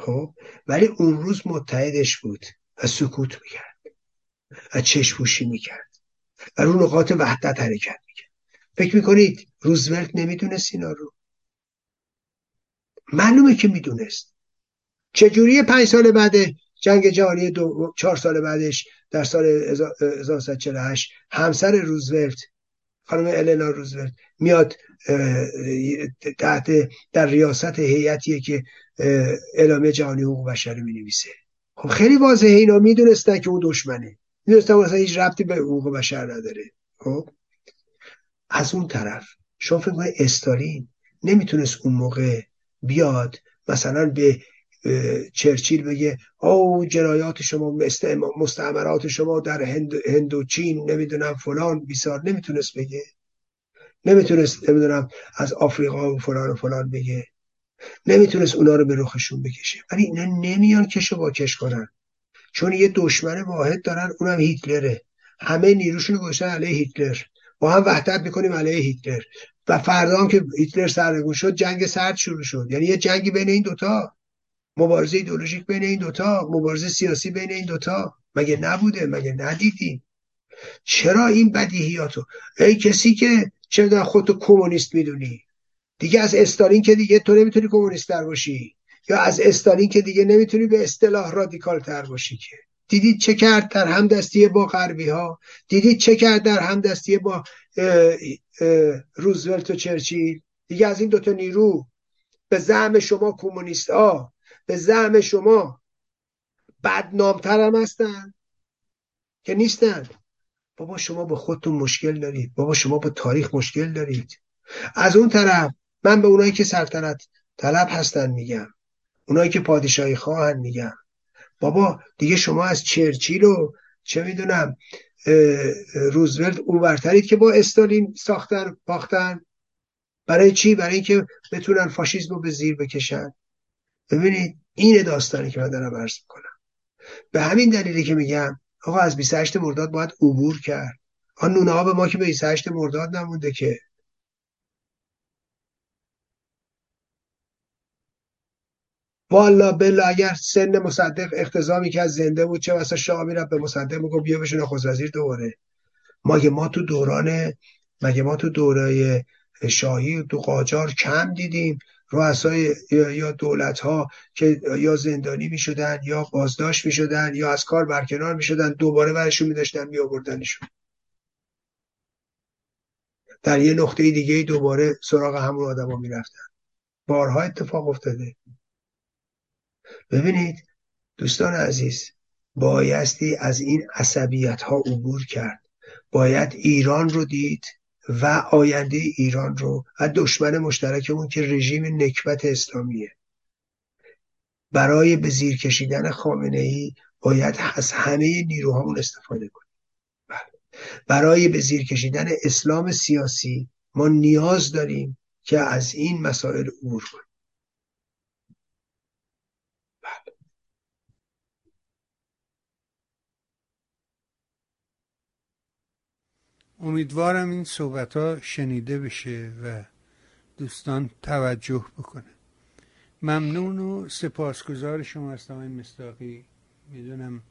خب؟ ولی اون روز متحدش بود و سکوت می‌کرد. و چشپوشی می‌کرد. و رو نقاط وحدت حرکت می‌کرد. فکر می‌کنید روزولت نمی‌دونست اینا رو؟ معلومه که می‌دونست. چجوری پنج سال بعد جنگ جهانی دو چهار سال بعدش در سال 1948 همسر روزولت خانم النا روزولت میاد تحت در ریاست هیئتیه که اعلامیه جهانی حقوق بشر می نویسه خب خیلی واضحه اینا می‌دونستن که اون دشمنه. می‌دونستن مثلا هیچ ربطی به حقوق بشر نداره. خب؟ از اون طرف شما فکر استالین نمی‌تونست اون موقع بیاد مثلا به چرچیل بگه او جنایات شما مستعمرات شما در هند, هند و چین نمی‌دونم فلان بیسار نمی‌تونست بگه؟ نمی‌تونست نمی‌دونم از آفریقا و فلان و فلان بگه. نمی‌تونست اونا رو به رخشون بکشه. ولی اینا نمیان کش و کش کنن. چون یه دشمن واحد دارن اونم هیتلره. همه نیروشون گذاشتن علیه هیتلر. با هم وحدت می‌کنیم علیه هیتلر. و فردا که هیتلر سرنگون شد جنگ سرد شروع شد. یعنی یه جنگی بین این دوتا مبارزه ایدولوژیک بین این دوتا مبارزه سیاسی بین این دوتا. مگه نبوده؟ مگه ندیدیم؟ چرا این بدیهیاتو؟ ای کسی که چه خودتو کمونیست می‌دونی. دیگه از استالین که دیگه تو نمی‌تونی کمونیست تر باشی. یا از استالین که دیگه نمی‌تونی به اصطلاح رادیکال تر باشی که. دیدید چه کرد در همدستی با غربی ها دیدید چه کرد در همدستی با روزولت و چرچیل. دیگه از این دوتا نیرو. به زعم شما کمونیست ها. به زعم شما بدنامتر هم هستن. که نیستن. بابا شما با خودتون مشکل دارید. بابا شما با تاریخ مشکل دارید. از اون طرف من به اونایی که سلطنت طلب هستن میگم. اونایی که پادشاهی خواهن میگم. بابا دیگه شما از چرچیل و چه می‌دونم روزولت اونورترید که با استالین ساختن باختن. برای چی؟ برای اینکه بتونن فاشیسم رو به زیر بکشن. ببینید این داستانی که من دارم عرض می‌کنم. به همین دلیلی که میگم آقا از 28 مرداد باید عبور کرد. آن نونه به ما که به 28 مرداد نمونده که والا بلا اگر سن مصدق اقتضا که از زنده بود چه واسه شاه می‌رفت به مصدق میگو بیا بشین نخست وزیر دوباره. مگه ما تو دوران مگه ما تو دوره شاهی تو قاجار کم دیدیم؟ رؤسای یا دولت ها که یا زندانی می شدن یا بازداشت می شدن یا از کار برکنار می شدن دوباره برشون می داشتن می آوردنشون در یه نقطه دیگه دوباره سراغ همون آدما می رفتن بارها اتفاق افتاده. ببینید دوستان عزیز بایستی از این عصبیت ها عبور کرد. باید ایران رو دید و آینده ایران رو و دشمن مشترکمون که رژیم نکبت اسلامیه. برای به زیر کشیدن خامنه ای باید از همه نیروهامون استفاده کنیم. بله. برای به زیر کشیدن اسلام سیاسی ما نیاز داریم که از این مسائل عبور کنیم. امیدوارم این صحبت ها شنیده بشه و دوستان توجه بکنه ممنون و سپاسگزار شما هستم این مستاقی می‌دونم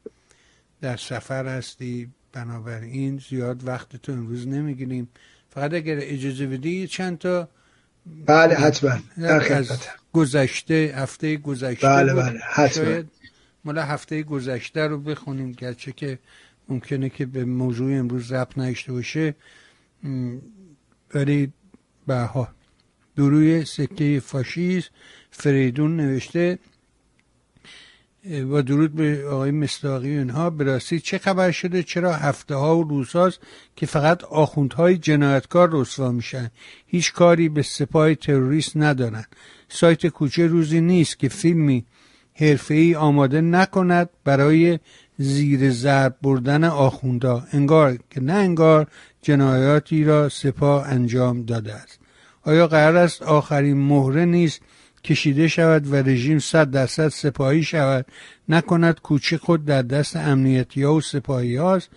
در سفر هستی بنابراین زیاد وقت تو امروز نمی‌گیریم. فقط اگر اجازه بدی چند تا بله حتما. از گذشته هفته گذشته بله بله حتما. شاید مالا هفته گذشته رو بخونیم گرچه که ممکنه که به موضوع امروز رب نشته باشه. ولی به دروی سکه فاشیست فریدون نوشته با درود به آقای مصداقی اونها به چه خبر شده؟ چرا هفته ها و روزهاست که فقط آخوندهای جنایتکار رسوا میشن؟ هیچ کاری به سپاه تروریست ندارن. سایت کوچه روزی نیست که فیلمی ای آماده نکند برای زیر ضرب بردن آخوندا انگار که نه انگار جنایاتی را سپاه انجام داده است. آیا قرار است آخرین مهره نیست کشیده شود و رژیم صد درصد سپاهی شود؟ نکند کوچه خود در دست امنیتی ها و سپاهی هاست.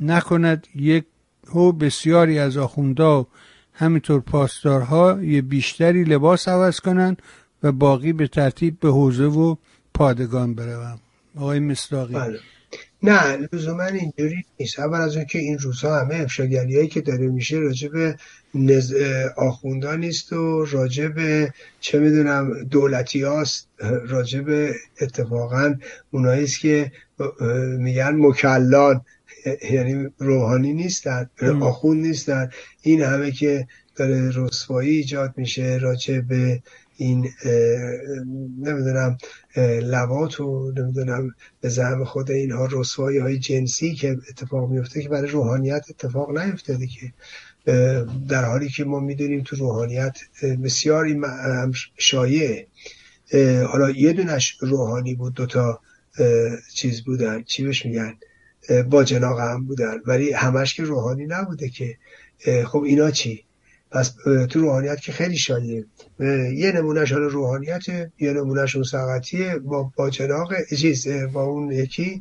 نکند یک هو بسیاری از آخوندا و همینطور پاسدارها یه بیشتری لباس عوض کنند و باقی به ترتیب به حوزه و پادگان بروم آقای مصداقی. بله. نه لزوما اینجوری نیست. اول از اون که این روزها همه افشاگری هایی که داره میشه راجع به نز... آخوندان نیست و راجع به چه می‌دونم دولتی هاست راجع به اتفاقا اوناییست که میگن مکلان یعنی روحانی نیستن آخوند نیستن. این همه که داره رسوایی ایجاد میشه راجع به این نمی‌دونم لوات و نمی‌دونم به زعم خود اینها رسوایی های جنسی که اتفاق میفته که برای روحانیت اتفاق نیفتاده که در حالی که ما می‌دونیم تو روحانیت بسیار شایع حالا یه دونش روحانی بود دوتا چیز بودن. چی بهش میگن؟ با جناق هم بودن. ولی همش که روحانی نبوده که خب اینا چی؟ پس تو روحانیت که خیلی شایع یه نمونهش حالا روحانیت یه نمونهش اون سقطیه با با چراغ چیز با اون یکی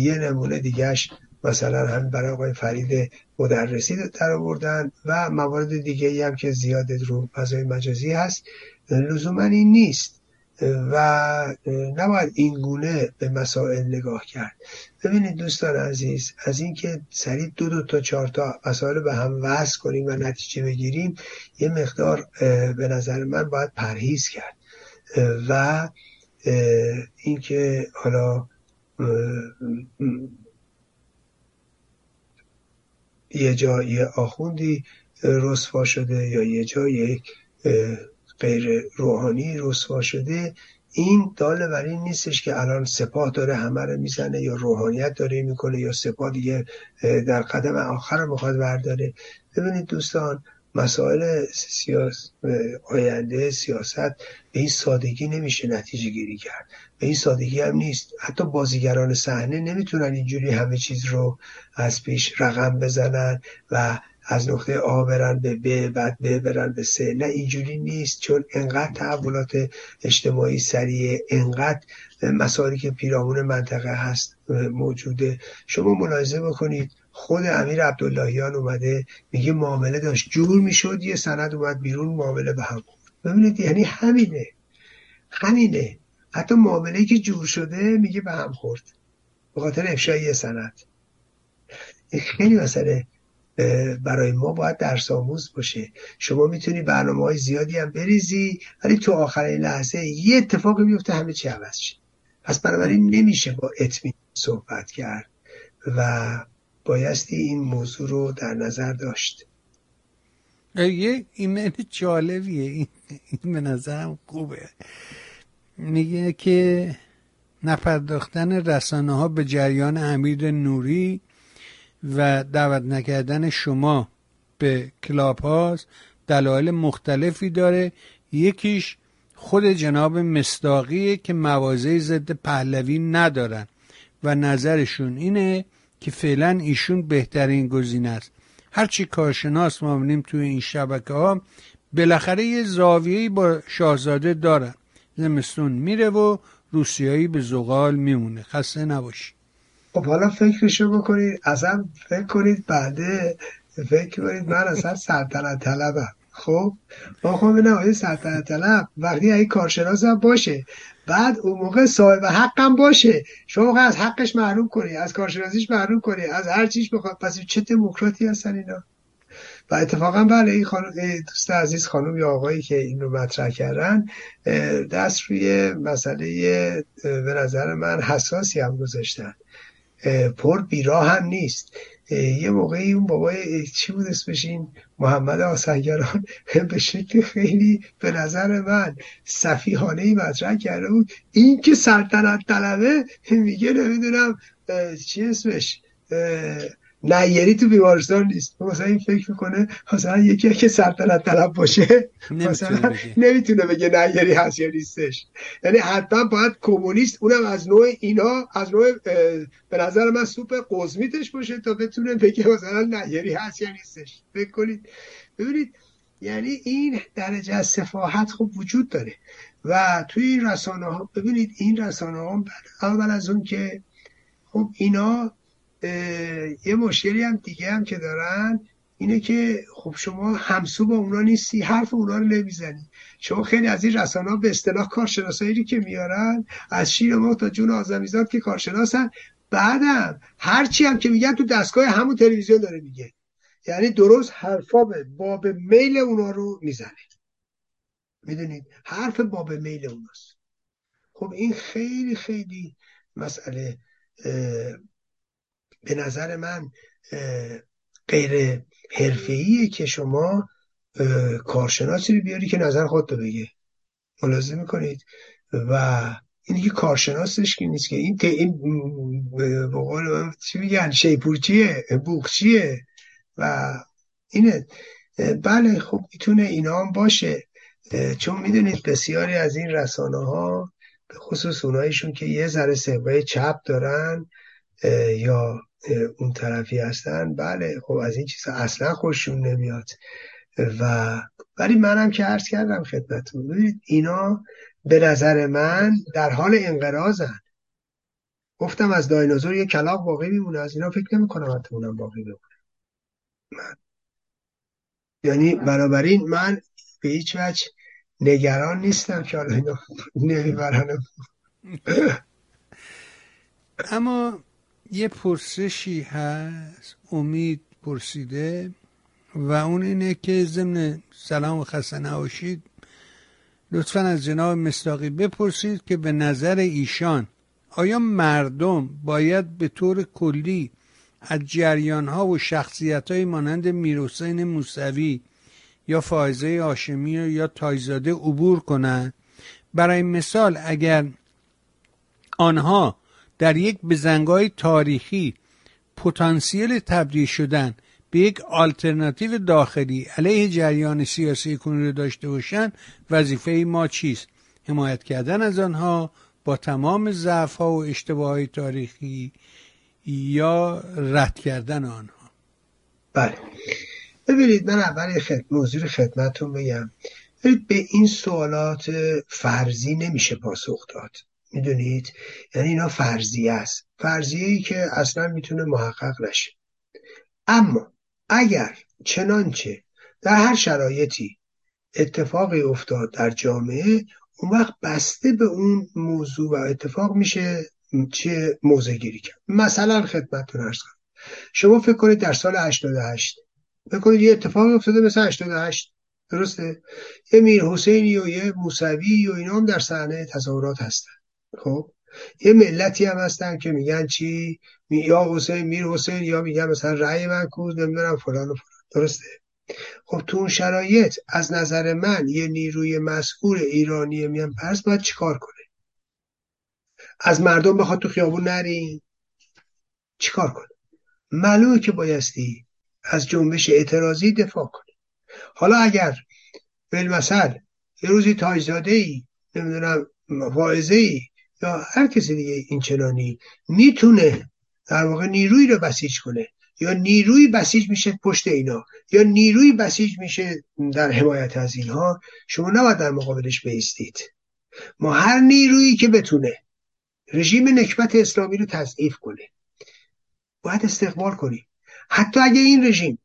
یه نمونه دیگهش مثلا هم برای آقای فرید مدرسی در آوردن و موارد دیگه ای هم که زیاد رو فضای مجازی هست. لزوما نیست. و نباید این گونه به مسائل نگاه کرد. ببینید دوستان عزیز از اینکه سریع دو دو تا چهار تا مسائل به هم وصل کنیم و نتیجه بگیریم یه مقدار به نظر من باید پرهیز کرد. و اینکه حالا یه جا یه آخوندی رسوا شده یا یه جا یک غیر روحانی رسوا شده این داله بر این نیستش که الان سپاه داره همه رو می‌زنه یا روحانیت داره می‌کنه یا سپاه دیگه در قدم آخر رو می‌خواد برداره. ببینید دوستان مسائل سیاس آینده سیاست به این سادگی نمیشه نتیجه گیری کرد. به این سادگی هم نیست. حتی بازیگران صحنه نمی‌تونن اینجوری همه چیز رو از پیش رقم بزنن و از نقطه آ برن به ب بعد ب برن به سه. نه اینجوری نیست چون انقدر تحولات اجتماعی سریع انقدر مسائلی که پیرامون منطقه هست موجوده. شما ملاحظه بکنید خود امیر عبداللهیان اومده میگه معامله داشت. جور می‌شد یه سند اومد بیرون معامله به هم ببینید یعنی همینه. همینه. حتی معامله که جور شده میگه به هم خورد. به خاطر افشای سند. خیلی مسئله. برای ما باید درس آموز باشه. شما می‌تونی برنامه های زیادی هم بریزی ولی تو آخرین لحظه یه اتفاق میفته همه چی عوض شه. پس بنابراین نمیشه با اطمینان صحبت کرد و بایستی این موضوع رو در نظر داشت. یه ایمیل جالبیه. این به نظرم خوبه. میگه که نپرداختن رسانه ها به جریان امیر نوری و دعوت نکردن شما به کلاب هاست دلایل مختلفی داره. یکیش خود جناب مستاقیه که موازه ضد پهلوی ندارن و نظرشون اینه که فعلا ایشون بهترین گزینه است. هرچی کارشناس ما بینیم توی این شبکه ها بالاخره یه زاویه‌ای با شاهزاده دارن. زمستون میره و روسیایی به زغال میمونه. خسته نباشی خب حالا فکرشو بکنید. اصلا فکر کنید بعد فکر کنید من اصلا سلطنت طلبم. خب؟ ما خب ببینم سلطنت طلب وقتی این کارشناس هم باشه بعد اون موقع صاحب حقم باشه. شما از حقش محروم کنی از کارشناسیش محروم کنی از هر چیش بخواد پس چه دموکراتی هستن اینا؟ و اتفاقا بله این خانم دوست عزیز خانم یا آقایی که این رو مطرح کردن دست روی مسئله به نظر من حساسی هم گذاشتن. پر بیراه هم نیست. یه موقعی اون بابای چی بود اسمش این؟ محمد آسنگران؟ به شکل خیلی به نظر من صفیحانه ای مطرح کرده بود. این که سلطنت طلبه میگه نمی‌دونم چی اسمش؟ نیری تو بیمارستان نیست. مثلا این فکر می‌کنه مثلا یکی که سلطنت طلب باشه مثلا نمی‌تونه بگه نیری هست یا نیستش. یعنی حتما باید کمونیست اونم از نوع اینا از نوع به نظر من سوپ قزمیتش باشه تا بتونه بگه مثلا نیری هست یا نیستش. فکر کنید. ببینید یعنی این درجه از سفاحت خب وجود داره. و توی این رسانه ها ببینید این رسانه ها اول از اون که خب اینا یه مشکلی هم دیگه هم که دارن اینه که خب شما همسو با اونا نیستی حرف اونا رو نمی‌زنی. شما خیلی از این رسانه ها به اصطلاح کارشناسایی که میارن از شیر ما تا جون آزمیزاد که کارشناسن. بعدم هرچی هم که میگن تو دستگاه همون تلویزیون داره میگه. یعنی درست حرفا به باب میل اونا رو می‌زنه. می‌دونید؟ حرف باب میل اوناست. خب این خیلی خیلی مسئله به نظر من غیر حرفه‌ایه که شما کارشناسی رو بیاری که نظر خود رو بگه. ملاحظه می‌کنید؟ و این که کارشناسش که نیست که این این به چی میگن؟ شیپورچیه بوخچیه و اینه. بله خب می‌تونه اینا هم باشه چون می‌دونید بسیاری از این رسانه ها به خصوص اونایشون که یه ذره سبقه چپ دارن یا اون طرفی هستن. بله خب از این چیزا اصلا خوششون نمیاد. و ولی منم که عرض کردم خدمتتون ببینید اینا به نظر من در حال انقراضن. گفتم از دایناسور یه کلاق باقی میمونه از اینا فکر نمی کنم حتی اونم باقی بمونه. من یعنی بنابراین من به هیچ وجه نگران نیستم که حالا اینا نمی‌برن. اما یه پرسشی هست امید پرسیده و اون اینه که ضمن سلام و خسته نباشید لطفا از جناب مستاقی بپرسید که به نظر ایشان آیا مردم باید به طور کلی از جریان ها و شخصیت های مانند میرحسین موسوی یا فائزه آشمی یا تایزاده عبور کنند؟ برای مثال اگر آنها در یک بزنگای تاریخی پتانسیل تبدیل شدن به یک آلترناتیو داخلی علیه جریان سیاسی کنونی داشته باشند وظیفه ما چیست؟ حمایت کردن از آنها با تمام ضعف ها و اشتباه تاریخی یا رد کردن آنها؟ بله. ببینید من اول خد... موضوع خدمتتون بگم. به این سوالات فرضی نمیشه پاسخ داد. می‌دونید؟ یعنی اینا فرضیه است. فرضیه ای که اصلا می‌تونه محقق نشه. اما اگر چنانچه در هر شرایطی اتفاقی افتاد در جامعه اون وقت بسته به اون موضوع و اتفاق میشه چه موضع گیری کرد. مثلا خدمتتون ارز کنم. شما فکر کنید در سال 88 فکر کنید یه اتفاقی افتاده مثل 88 درسته؟ یه میر حسینی و یه موسوی و اینا هم در صحنه تظاهرات هستن. خب؟ یه ملتی هم هستن که میگن چی؟ یا حسین میر حسین یا میگن مثلا رأی من کوز نمی‌دونم فلان و فلان. درسته؟ خب تو اون شرایط از نظر من یه نیروی مسئول ایرانی میان پرس باید چیکار کنه؟ از مردم بخواد تو خیابون نرین چیکار کنه؟ معلومه که بایستی از جنبش اعتراضی دفاع کنه. حالا اگر بالمثل یه روزی تاجزاده ای نمی‌دونم واعظه ای یا هر کسی دیگه این چنانی می‌تونه در واقع نیروی رو بسیج کنه. یا نیروی بسیج میشه پشت اینا. یا نیروی بسیج میشه در حمایت از اینها. شما نباید در مقابلش بیستید. ما هر نیرویی که بتونه رژیم نکبت اسلامی رو تضعیف کنه باید استقبال کنیم حتی اگه این رژیم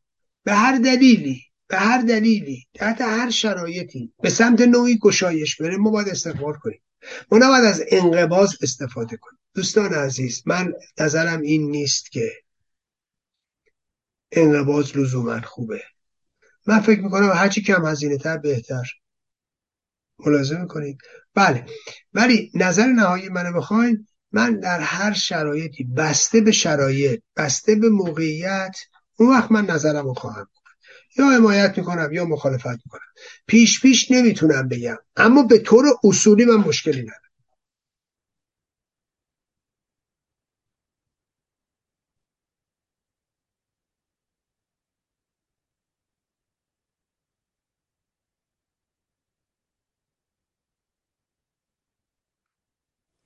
به هر دلیلی به هر دلیلی تحت هر شرایطی به سمت نوعی گشایش بره ما باید استقبال کنیم. ما نباید از انقباز استفاده کنیم دوستان عزیز من نظرم این نیست که انقباز لزوما خوبه. من فکر می‌کنم هرچی کم هزینه تر بهتر. ملاحظه می‌کنید؟ بله. ولی نظر نهایی منو بخواین من در هر شرایطی بسته به شرایط بسته به موقعیت اون وقت من نظرم رو خواهم یا حمایت می‌کنم یا مخالفت می‌کنم. پیش پیش نمی‌تونم بگم. اما به طور اصولی من مشکلی ندارم.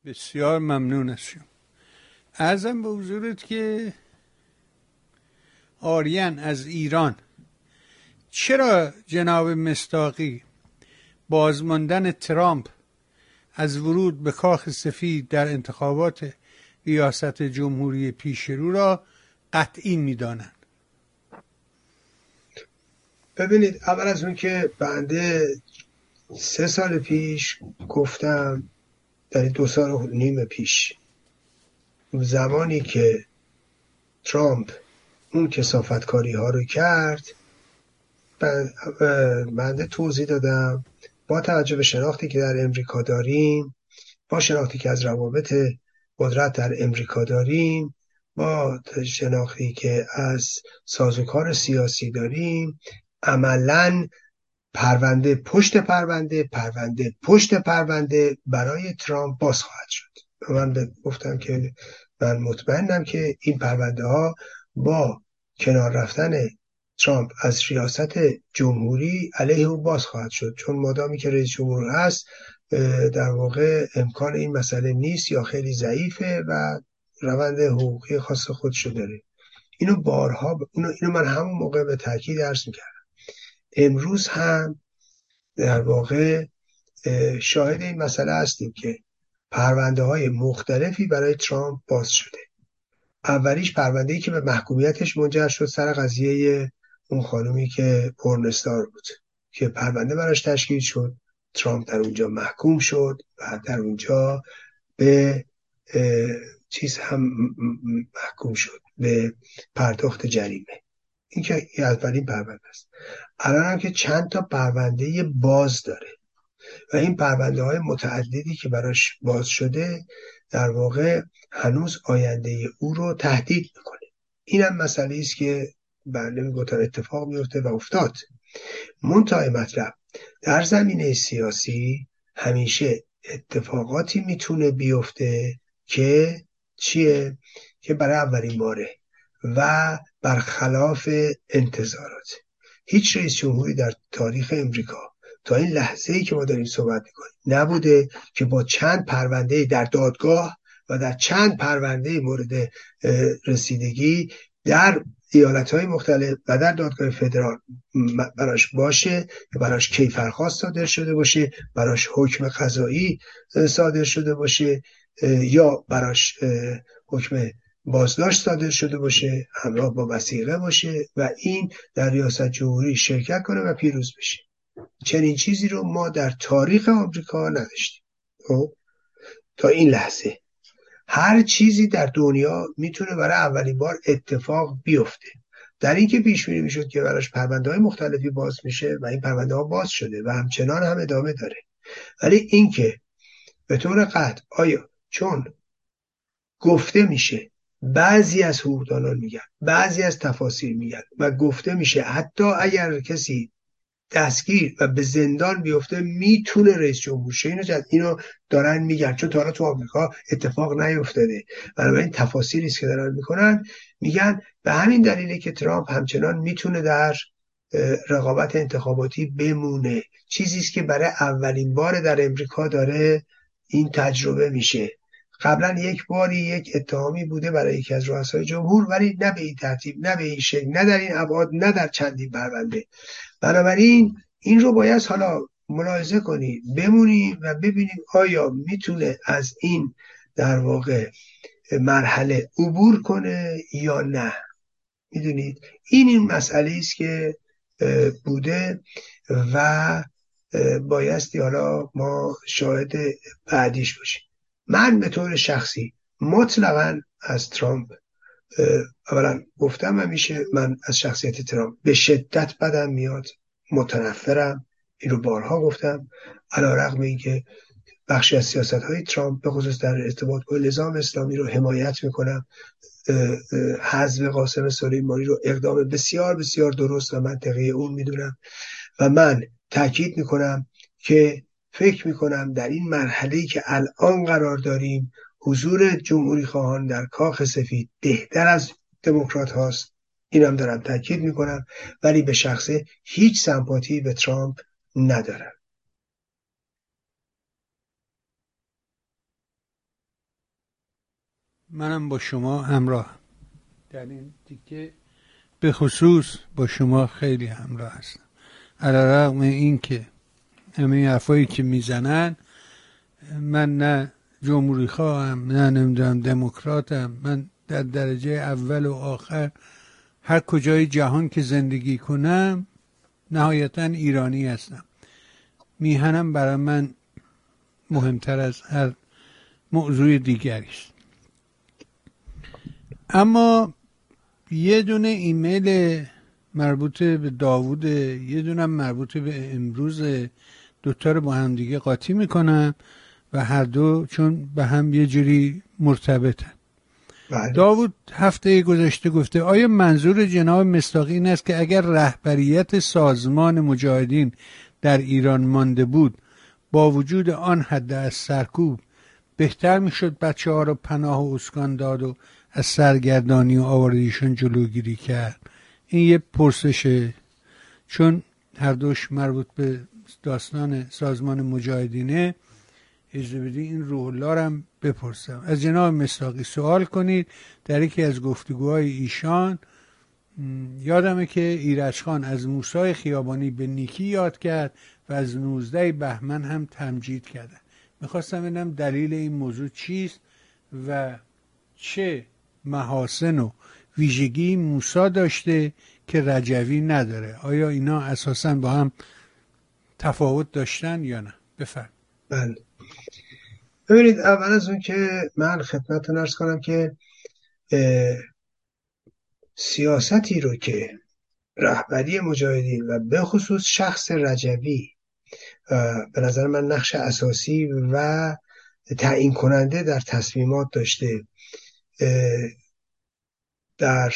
بسیار ممنون از شما ارزم به حضورت که آریان از ایران چرا جناب مستاقی بازماندن ترامپ از ورود به کاخ سفید در انتخابات ریاست جمهوری پیشرو را قطعی می‌دانند؟ ببینید اول از اون که بنده سه سال پیش گفتم در دو سال و نیم پیش زمانی که ترامپ اون کسافتکاری ها رو کرد بنده توضیح دادم. با توجه به شناختی که در امریکا داریم با شناختی که از روابط قدرت در امریکا داریم با شناختی که از سازوکار سیاسی داریم عملا پرونده پشت پرونده پرونده پشت پرونده برای ترامپ باز خواهد شد. من گفتم که من مطمئنم که این پرونده ها با کنار رفتن ترامپ از ریاست جمهوری علیه او باز خواهد شد. چون مادامی که رئیس جمهور هست در واقع امکان این مسئله نیست یا خیلی ضعیفه و روند حقوقی خاص خودشو داره. اینو بارها اینو, اینو من همون موقع به تاکید درس می‌کردم. امروز هم در واقع شاهد این مسئله هستیم که پرونده های مختلفی برای ترامپ باز شده. اولیش پرونده ای که به محکومیتش منجر شد سر قضیه اون خانومی که پرنستار بود که پرونده براش تشکیل شد. ترامپ در اونجا محکوم شد و در اونجا به چیز هم محکوم شد. به پرداخت جریمه. این که اولین پرونده است. الان هم که چند تا پرونده باز داره. و این پرونده های متعددی که براش باز شده در واقع هنوز آینده او رو تهدید می‌کنه. این هم مسئله است که بله می‌گفتن اتفاق میفته و افتاد. منتهای مطلب در زمینه سیاسی همیشه اتفاقاتی می‌تونه بیفته که چیه؟ که برای اولین باره و برخلاف انتظارات. هیچ رئیس جمهوری در تاریخ امریکا تا این لحظه ای که ما داریم صحبت می‌کنیم نبوده که با چند پرونده در دادگاه و در چند پرونده مورد رسیدگی در ایالت های مختلف و در دادگاه فدرال براش باشه براش کیفرخواست صادر شده باشه براش حکم قضایی صادر شده باشه یا براش حکم بازداشت صادر شده باشه همراه با وسیقه باشه و این در ریاست جمهوری شرکت کنه و پیروز بشه. چنین چیزی رو ما در تاریخ آمریکا نداشتیم. خب؟ تا این لحظه. هر چیزی در دنیا می‌تونه برای اولین بار اتفاق بیفته. در اینکه پیش بینی می‌شد که براش پرونده های مختلفی باز میشه و این پرونده ها باز شده و همچنان هم ادامه داره. ولی اینکه به طور قطع آیا چون گفته میشه بعضی از حقوقدانان میگن بعضی از تفاسیر میگن و گفته میشه حتی اگر کسی دستگیر و به زندان بیفته می‌تونه رئیس جمهور شه. اینو, اینو دارن میگن. چون تا تو آمریکا اتفاق نیفتاده. بنابراین تفاسیری است که دارن می‌کنن. میگن به همین دلیله که ترامپ همچنان می‌تونه در رقابت انتخاباتی بمونه. چیزی است که برای اولین بار در امریکا داره این تجربه میشه. قبلا یک باری یک اتهامی بوده برای یکی از رؤسای جمهور ولی نه به این ترتیب نه به این شکل نه در این ابعاد نه در چندین پرونده. بنابراین این رو باید حالا ملاحظه کنیم بمونیم و ببینیم آیا می‌تونه از این در واقع مرحله عبور کنه یا نه. می‌دونید این این مسئله است که بوده و بایستی حالا ما شاهد بعدیش باشیم. من به طور شخصی مطلقا از ترامپ اولا گفتم همیشه من از شخصیت ترامپ به شدت بدم میاد متنفرم این رو بارها گفتم. علا رقم این که بخشی از سیاست های ترامپ به خصوص در ارتباط با نظام اسلامی رو حمایت می‌کنم حذف قاسم سلیمانی رو اقدام بسیار بسیار درست و منطقه اون می‌دونم. و من تاکید می‌کنم که فکر می‌کنم در این مرحله که الان قرار داریم حضور جمهوری خواهان در کاخ سفید بهتر از دموکرات هاست. اینم دارم تاکید می‌کنم ولی به شخصه هیچ سمپاتی به ترامپ ندارم. منم با شما همراه. در این دیگه به خصوص با شما خیلی همراه هستم. علا رقم این که همه که می‌زنن من نه جمهوری خواهم نه نمی‌دونم دموکراتم من در درجه اول و آخر هر کجای جهان که زندگی کنم نهایتا ایرانی هستم. میهنم برای من مهمتر از هر موضوع دیگری است. اما یه دونه ایمیل مربوط به داوود یه دونه مربوط به امروز دوتا رو با هم دیگه قاطی می‌کنم. و هر دو چون به هم یه جوری مرتبطن. بله. داوود هفته گذشته گفته آیا منظور جناب مستاقی این است که اگر رهبریت سازمان مجاهدین در ایران مانده بود با وجود آن حد از سرکوب بهتر می‌شد بچه ها رو پناه و اسکان داد و از سرگردانی و آوردیشون جلوگیری کرد؟ این یه پرسشه. چون هر دوش مربوط به داستان سازمان مجاهدینه اجازه بدی این روح الله هم بپرسم. از جناب مستاقی سوال کنید. در یکی از گفتگوهای ایشان یادمه که ایرج خان از موسای خیابانی به نیکی یاد کرد و از نوزده بهمن هم تمجید کرده. می‌خواستم ببینم دلیل این موضوع چیست و چه محاسن و ویژگی موسا داشته که رجوی نداره. آیا اینا اساسا با هم تفاوت داشتن یا نه؟ بفرم بله. ببینید اول از اون که من خدمت نرس کنم که سیاستی رو که رهبری مجاهدین و به خصوص شخص رجوی به نظر من نقش اساسی و تعیین کننده در تصمیمات داشته در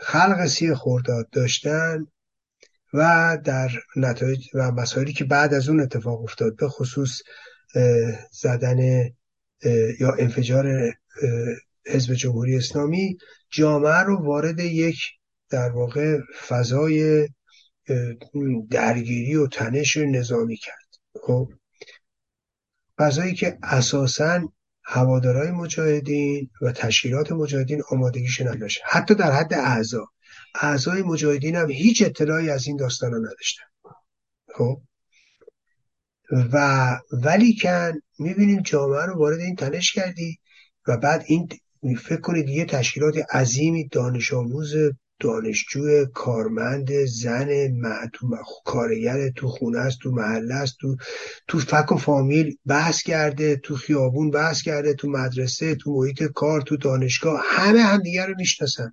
خلق سی خورداد داشتن و در نتایج و مسائلی که بعد از اون اتفاق افتاد به خصوص زدن یا انفجار حزب جمهوری اسلامی جامعه رو وارد یک در واقع فضای درگیری و تنش نظامی کرد. خب؟ فضایی که اساسا هوادارای مجاهدین و تشکیلات مجاهدین آمادگیش نداشت. حتی در حد اعضا. اعضای مجاهدین هم هیچ اطلاعی از این داستان نداشتن. خب؟ و ولی کن می‌بینیم جامعه رو وارد این تنش کردی و بعد این فکر کنید یه تشکیلات عظیمی دانش آموز دانشجو کارمند زن تو کارگر تو خونه است تو محله است تو تو فک و فامیل بحث کرده تو خیابون بحث کرده تو مدرسه تو محیط کار تو دانشگاه همه همدیگه رو می‌شناسن.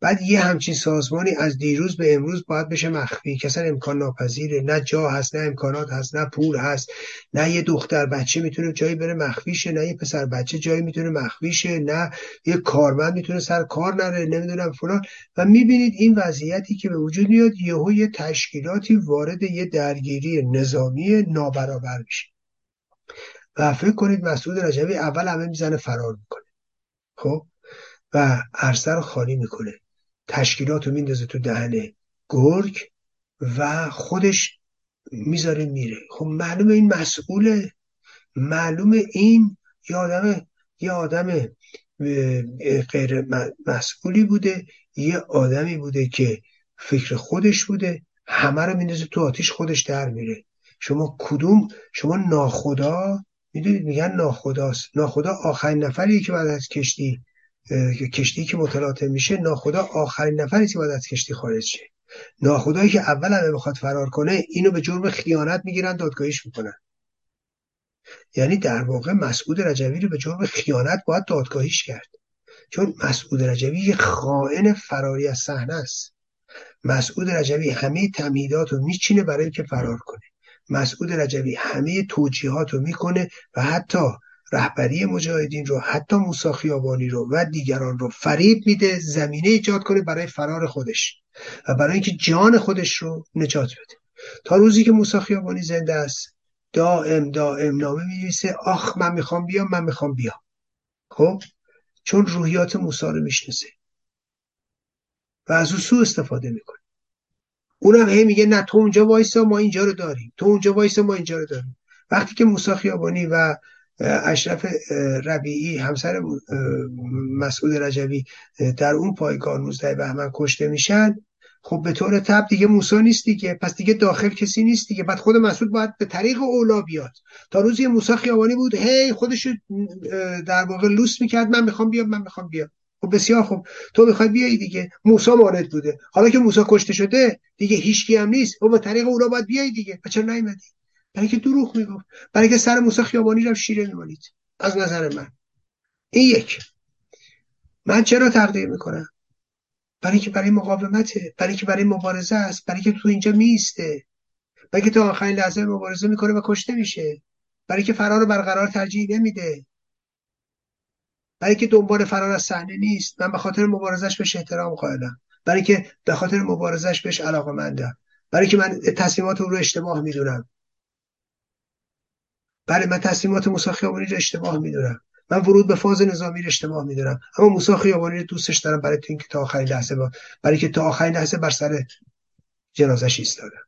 بعد یه همچین سازمانی از دیروز به امروز باید بشه مخفی. کسا امکان ناپذیره. نه جا هست نه امکانات هست نه پول هست نه یه دختر بچه می‌تونه جایی بره مخفیشه نه یه پسر بچه جایی می‌تونه مخفیشه نه یه کارمند می‌تونه سر کار نره نمی‌دونم فلان. و می‌بینید این وضعیتی که به وجود میاد یه تشکیلاتی وارد یه درگیری نظامی نابرابر میشه. و فکر کنید مسعود رجبی اول همه می‌زنه فرار می‌کنه. خب؟ و عرصه خالی می‌کنه. تشکیلات رو میندازه تو دهن گرگ و خودش می‌ذاره میره. خب معلومه این مسئوله. معلومه این یه آدم یه آدم غیر مسئولی بوده یه آدمی بوده که فکر خودش بوده همه رو میندازه تو آتیش خودش در میره. شما کدوم؟ شما ناخدا؟ می‌دونید؟ میگن ناخداست. ناخدا آخرین نفری که بعد از کشتی کشتی که متلاطم میشه ناخدا آخرین نفری که باید از کشتی خارج شه. ناخدایی که اول همه بخواد فرار کنه اینو به جرم خیانت می‌گیرن دادگاهیش می‌کنن. یعنی در واقع مسعود رجوی رو به جرم خیانت باید دادگاهیش کرد. چون مسعود رجوی یه خائن فراری از صحنه است. مسعود رجوی همه تمهیدات رو میچینه برای اینکه فرار کنه. مسعود رجوی همه توجیهات رو می‌کنه و حتی رهبری مجاهدین رو حتی موسی خیابانی رو و دیگران رو فریب میده زمینه ایجاد کنه برای فرار خودش و برای اینکه جان خودش رو نجات بده. تا روزی که موسی خیابانی زنده است دائم دائم نامه می آخ من می‌خوام بیام من می‌خوام بیام. خب؟ چون روحیات موسی رو می‌شناسه. و از او سو استفاده می‌کنه. اونم هی میگه نه تو اونجا وایسا ما اینجا رو داریم. تو اونجا وایسا ما اینجا رو داریم. وقتی که موسی خیابانی و اشرف ربیعی همسر مسعود رجوی در اون پایگاه 19 بهمن کشته میشن خب به طور تب دیگه موسی نیست دیگه. پس دیگه داخل کسی نیست دیگه. بعد خود مسعود باید به طریق اولا بیاد. تا روزی موسی خیابانی بود هی خودش در واقع لوس می‌کرد. من می‌خوام بیام من می‌خوام بیام. خب بسیار خوب. تو می‌خوای بیای دیگه. موسی مانت بوده. حالا که موسی کشته شده دیگه هیچکی هم نیست. و خب به طریق اولا باید بیای دیگه. چرا نیومدی؟ برای که دروغ می‌گفت. برای که سر موسی خیابانی رو شیره میمانید از نظر من. این یک. من چرا تقدیر می‌کنم؟ برای که برای مقاومته برای که برای مبارزه است برای که تو اینجا میسته برای که تا آخرین لحظه مبارزه می‌کنه و کشته میشه. برای که فرار برقرار ترجیح نمیده. برای که دنبال فرار از صحنه نیست. من به خاطر مبارزش بهش احترام قائلم. برای که به خاطر مبارزش بهش علاقه مندم. برای که من تصمیمات او رو اشتباه می‌دونم. بله من تصمیمات موسی خیابانی رو اشتباه می‌دونم. من ورود به فاز نظامی رو اشتباه می‌دونم. اما موسی خیابانی رو دوستش دارم برای اینکه تا آخرین لحظه با... برای که تا آخرین لحظه بر سر جنازش ایستادم.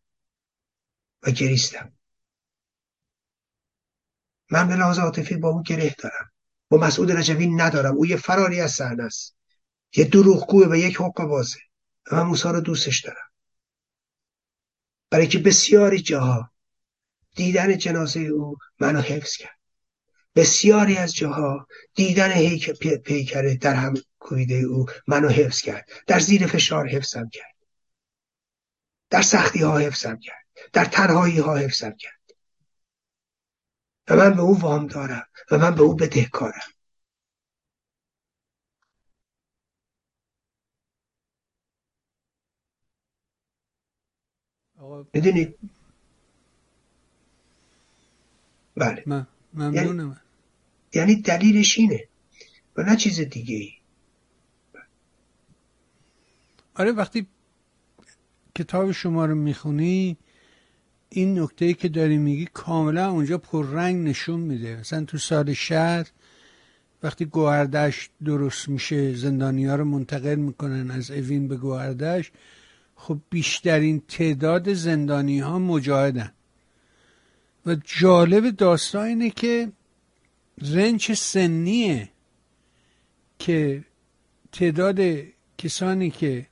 و گریستم. من به لحاظ عاطفی با اون گره دارم. با مسعود رجوی ندارم. او یه فراری از صحنه است. یه دروغگوه و یک حق بازه و من موسی رو دوستش دارم. برای که بسیاری جاها دیدن جنازه او منو حفظ کرد. بسیاری از جاها دیدن پیکره در هم کویده او منو حفظ کرد. در زیر فشار حفظم کرد. در سختی ها حفظم کرد. در تنهایی ها حفظم کرد. و من به او وام دارم و من به او بدهکارم. بدونید بله. من ممنونم. یعنی, دلیلش اینه. و نه چیز دیگه ای آره وقتی کتاب شما رو می‌خونی این نکته که داری میگی کاملا اونجا پررنگ نشون میده. مثلا تو سال شهر وقتی گوهردش درست میشه زندانی ها رو منتقل می‌کنن از اوین به گوهردش خب بیشترین تعداد زندانی ها مجاهدن. و جالب داستان اینه که رنج سنیه که تعداد کسانی که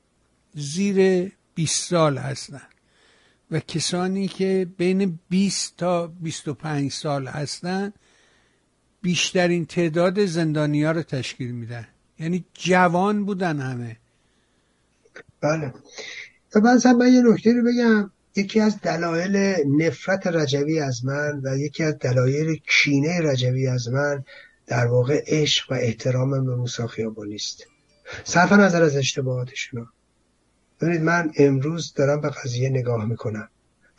زیر 20 سال هستن و کسانی که بین 20 تا 25 سال هستن بیشترین تعداد زندانی ها رو تشکیل میدن. یعنی جوان بودن همه. بله. و من یه نکته رو بگم. یکی از دلایل نفرت رجوی از من و یکی از دلایل کینه رجوی از من در واقع عشق و احترام به موسی خیابانی است صرف نظر از اشتباهاتشون ببینید من امروز دارم به قضیه نگاه می‌کنم.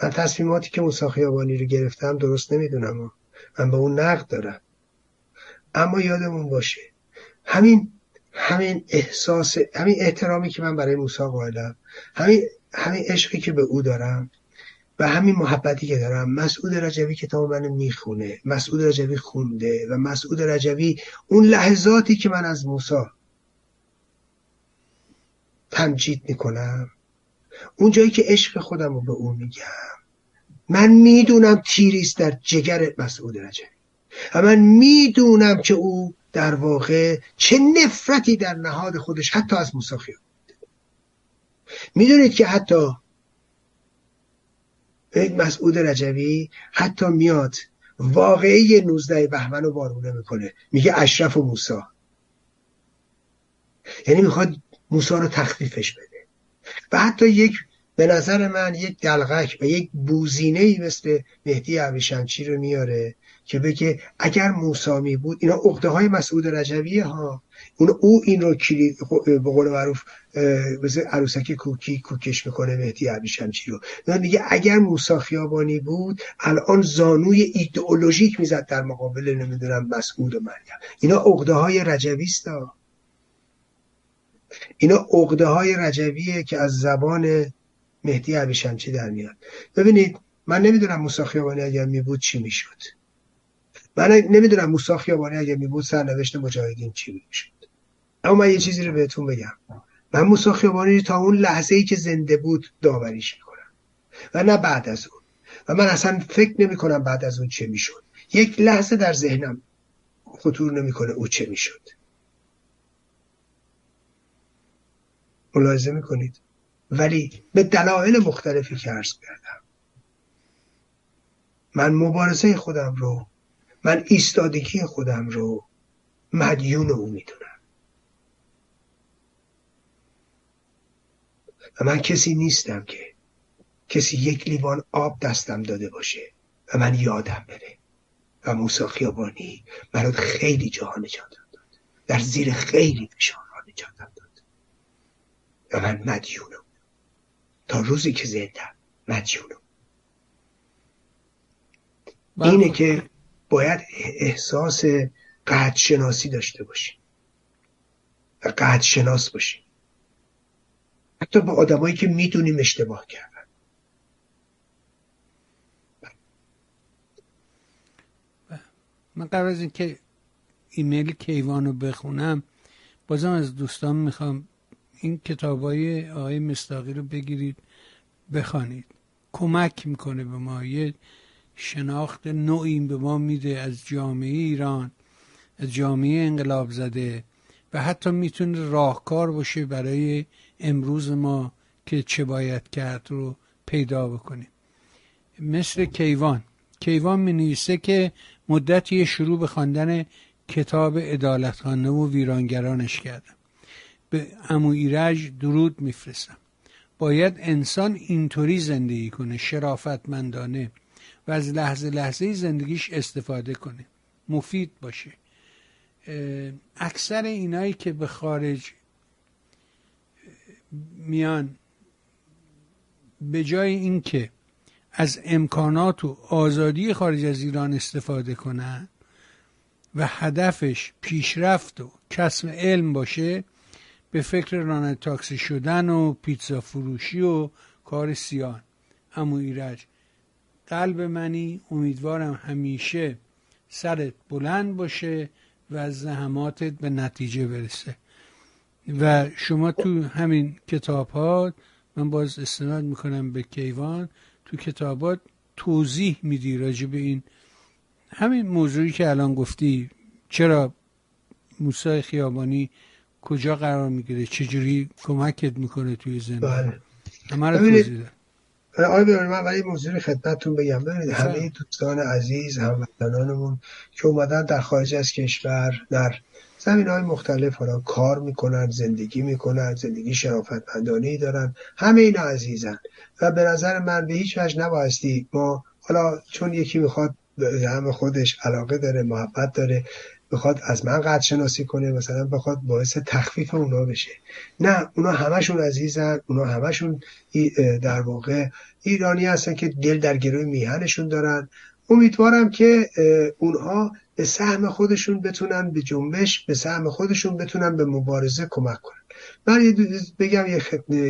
من تصمیماتی که موسی خیابانی رو گرفتم درست نمی‌دونم من به اون نقد دارم. اما یادمون باشه همین همین احساس همین احترامی که من برای موسی قائلم همین همین عشقی که به او دارم و همین محبتی که دارم مسعود رجوی کتاب منو می‌خونه مسعود رجوی خونده و مسعود رجوی اون لحظاتی که من از موسا تمجید می‌کنم اون جایی که عشق خودم رو به او میگم. من می‌دونم تیریست در جگر مسعود رجوی و من می‌دونم که او در واقع چه نفرتی در نهاد خودش حتی از موسی می‌دونید که حتی یک مسعود رجوی حتی میاد واقعی 19 بهمن رو بارونه می‌کنه. میگه اشرف و موسا یعنی می‌خواد موسی رو تخفیفش بده. و حتی یک به نظر من یک دلغک و یک بوزینه ای مثل مهدی عویشمچی رو میاره که بگه اگر موسامی بود اینا عقده های مسعود رجویه ها. اون او این رو کلید به قول معروف مثل عروسک کوکی کوکش می‌کنه مهدی عبیشمچی رو. میگه اگر موسا خیابانی بود الان زانوی ایدئولوژیک می‌زد در مقابل نمی‌دونم مسعود و مریم. اینا عقده های رجویست ها اینا عقده های رجویه که از زبان مهدی عبیشمچی در میاد. ببینید من نمی‌دونم موسا خیابانی اگر می بود چی می‌شد. من نمی‌دونم موسی خیابانی اگه میبود سرنوشت مجاهدین چی می‌شد. اما من یه چیزی رو بهتون بگم. من موسی خیابانی تا اون لحظه ای که زنده بود داوریش می‌کنم. و نه بعد از اون. و من اصلا فکر نمی کنم بعد از اون چه می‌شد. یک لحظه در ذهنم خطور نمی‌کنه او چه می‌شد. ملاحظه می‌کنید؟ ولی به دلایل مختلفی که عرض کردم. من مبارزه خودم رو من ایستادگی خودم رو مدیون او می‌دونم. و من کسی نیستم که کسی یک لیوان آب دستم داده باشه و من یادم بره. و موسی خیابانی من خیلی جاها نجاتم داد. در زیر خیلی فشارها نجاتم داد. و من مدیونم تا روزی که زندم مدیونم. اینه که باید احساس قد شناسی داشته باشیم. و قد شناس باشیم. حتی با آدمایی که می‌دونیم اشتباه کردن. من قبل از اینکه ایمیل کیوان رو بخونم بازم از دوستان می‌خوام این کتاب های آقای مستاقی رو بگیرید بخوانید. کمک می‌کنه به ما. یه شناخت نوعی به ما میده از جامعه ایران از جامعه انقلاب زده و حتی می‌تونه راهکار باشه برای امروز ما که چه باید کرد رو پیدا بکنیم. مثل کیوان. کیوان می نویسه که مدتی شروع به خواندن کتاب ادالتخانه و ویرانگرانش کردم. به امو ایرج درود میفرستم. باید انسان اینطوری زندگی کنه شرافتمندانه و از لحظه لحظه زندگیش استفاده کنه. مفید باشه. اکثر اینایی که به خارج میان. به جای اینکه از امکانات و آزادی خارج از ایران استفاده کنن و هدفش پیشرفت و کسب علم باشه به فکر رانه تاکسی شدن و پیتزا فروشی و کار سیان. امو ایرج قلب منی امیدوارم همیشه سرت بلند باشه و زحماتت به نتیجه برسه. و شما تو همین کتاب ها من باز استناد می‌کنم به کیوان تو کتابات توضیح میدی راجع به این همین موضوعی که الان گفتی چرا موسی خیابانی کجا قرار می‌گیره؟ چجوری کمکت می‌کنه توی زندگی؟ بله. همه رو توضیح آقای من ولی موضوع خدمتتون بگم. ببینید همه دوستان عزیز هموطنانمون که اومدن در خارج از کشور در زمین های مختلف حالا کار می‌کنن زندگی می‌کنن زندگی شرافتمندانه ای دارن همه اینا عزیزن. و به نظر من به هیچ وجه نبایستی ما حالا چون یکی می‌خواد به خودش علاقه داره محبت داره بخواد از من قد شناسی کنه مثلا بخواد باعث تخفیف اونا بشه. نه اونا همشون عزیزن اونا همشون در واقع ایرانی هستن که دل در گروه میهنشون دارن. امیدوارم که اونها به سهم خودشون بتونن به جنبش به سهم خودشون بتونن به مبارزه کمک کنن. من یه بگم یه,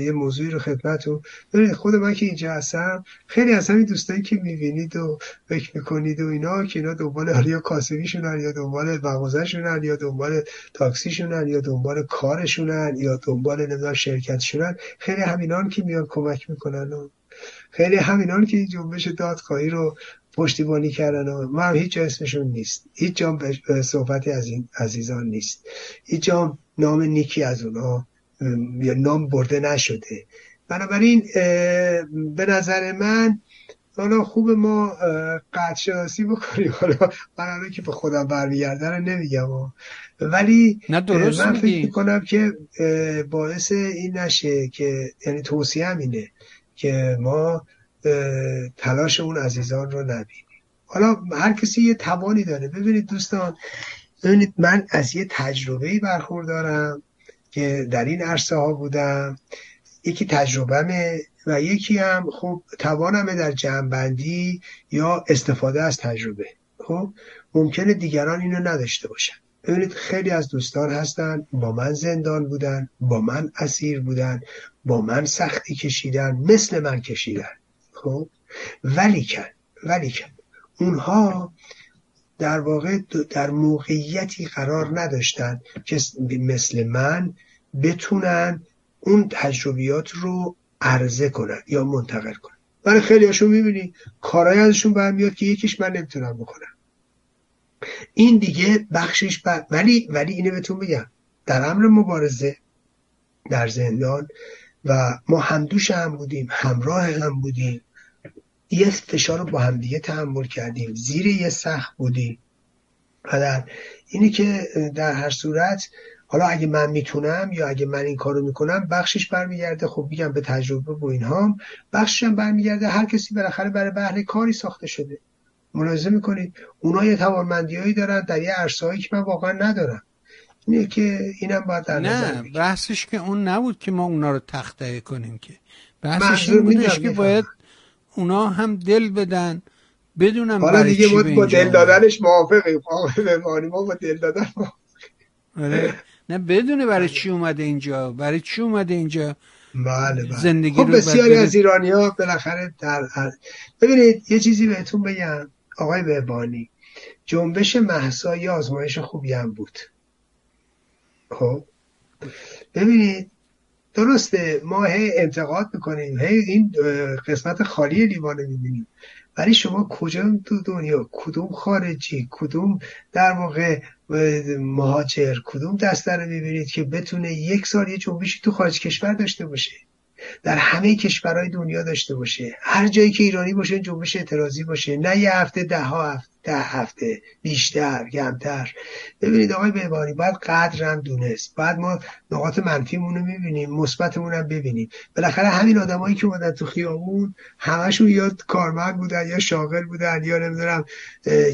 یه موضوعی رو خدمتون ببینید خود من که اینجا هستم خیلی از همین دوستایی که می‌بینید و فکر می‌کنید و اینا که اینا دنبال یا کاسبیشونن یا دنبال مغازهشونن یا دنبال تاکسیشونن یا دنبال کارشونن یا دنبال نمی‌دونم شرکتشونن خیلی همینان که میان کمک می‌کنن و خیلی همینان که این جنبش دادخواهی رو پشتیبانی کردن و ما هم هیچ اسمشون نیست. هیچ جام صحبتی از این عزیزان نیست. هیچ جام نام نیکی از اونا یا نام برده نشده. بنابراین به نظر من حالا خوب ما قد شناسی بکنیم. حالا من که به خودم برمیگرده رو نمیگم ولی نه درست من فکر می‌کنم که باعث این نشه که یعنی توصیه اینه که ما تلاش اون عزیزان رو نبینیم. حالا هر کسی یه توانی داره. ببینید دوستان ببینید من از یه تجربه برخوردارم که در این عرصه ها بودم. یکی تجربهمه و یکی هم خب توانمه در جمعبندی یا استفاده از تجربه. خب ممکنه دیگران اینو نداشته باشن. ببینید خیلی از دوستان هستن با من زندان بودن با من اسیر بودن با من سختی کشیدن مثل من کشیدن. خب ولیکن ولیکن اونها در واقع در موقعیتی قرار نداشتن که مثل من بتونن اون تجربیات رو عرضه کنن یا منتقل کنن. برای خیلی هاشون می‌بینی کارهای ازشون برمیاد که یکیش من نمی‌تونم بکنم. این دیگه بخشش ولی ولی اینو بهتون بگم. در امر مبارزه در زندان و ما همدوش هم بودیم همراه هم بودیم. یه فشار رو با همدیگه تحمل کردیم. زیر یه سخت بودیم. و در اینی که در هر صورت حالا اگه من می‌تونم یا اگه من این کارو می‌کنم بخشش برمیگرده. خب میگم به تجربه و اینها بخشش هم برمیگرده. هر کسی بالاخره برای بهره کاری ساخته شده. ملاحظه می‌کنید؟ اونا یه توانمندیهایی دارن در یه عرصه‌ای که من واقعا ندارم. اینه که اینم باید در نه بحثش که اون نبود که ما اونا رو تخته کنیم که. بحثش این بودش که باید اونا هم دل بدن. بدونم حالا دیگه ما با دل دادنش موافقیم. ما با دل دادن آره. نه بدونه برای چی اومده اینجا. برای چی اومده اینجا بله بله. زندگی خب بسیاری از ایرانی ها بالاخره در ببینید یه چیزی بهتون بگم. آقای بهبانی جنبش محسا یه آزمایش خوبی هم بود. خب؟ ببینید درسته ما هی انتقاد می‌کنیم هی این قسمت خالی لیوان می‌بینیم. ولی شما کجا تو دنیا؟ کدوم خارجی؟ کدوم در واقع مهاجر؟ کدوم دسته رو می‌بینید که بتونه یک سال یه جنبشی تو خارج کشور داشته باشه؟ در همه کشورهای دنیا داشته باشه. هر جایی که ایرانی باشه جنبش اعتراضی باشه. نه یه هفته ده ها هفته. ده هفته بیشتر کمتر. ببینید آقای بهبانی باید قدرم دونست. بعد ما نقاط منفیمون رو می‌بینیم مثبتمون هم ببینیم. بالاخره همین آدمایی که اومدن تو خیابون همشون یا کارمند بودن یا شاغل بودن یا نمی‌دونم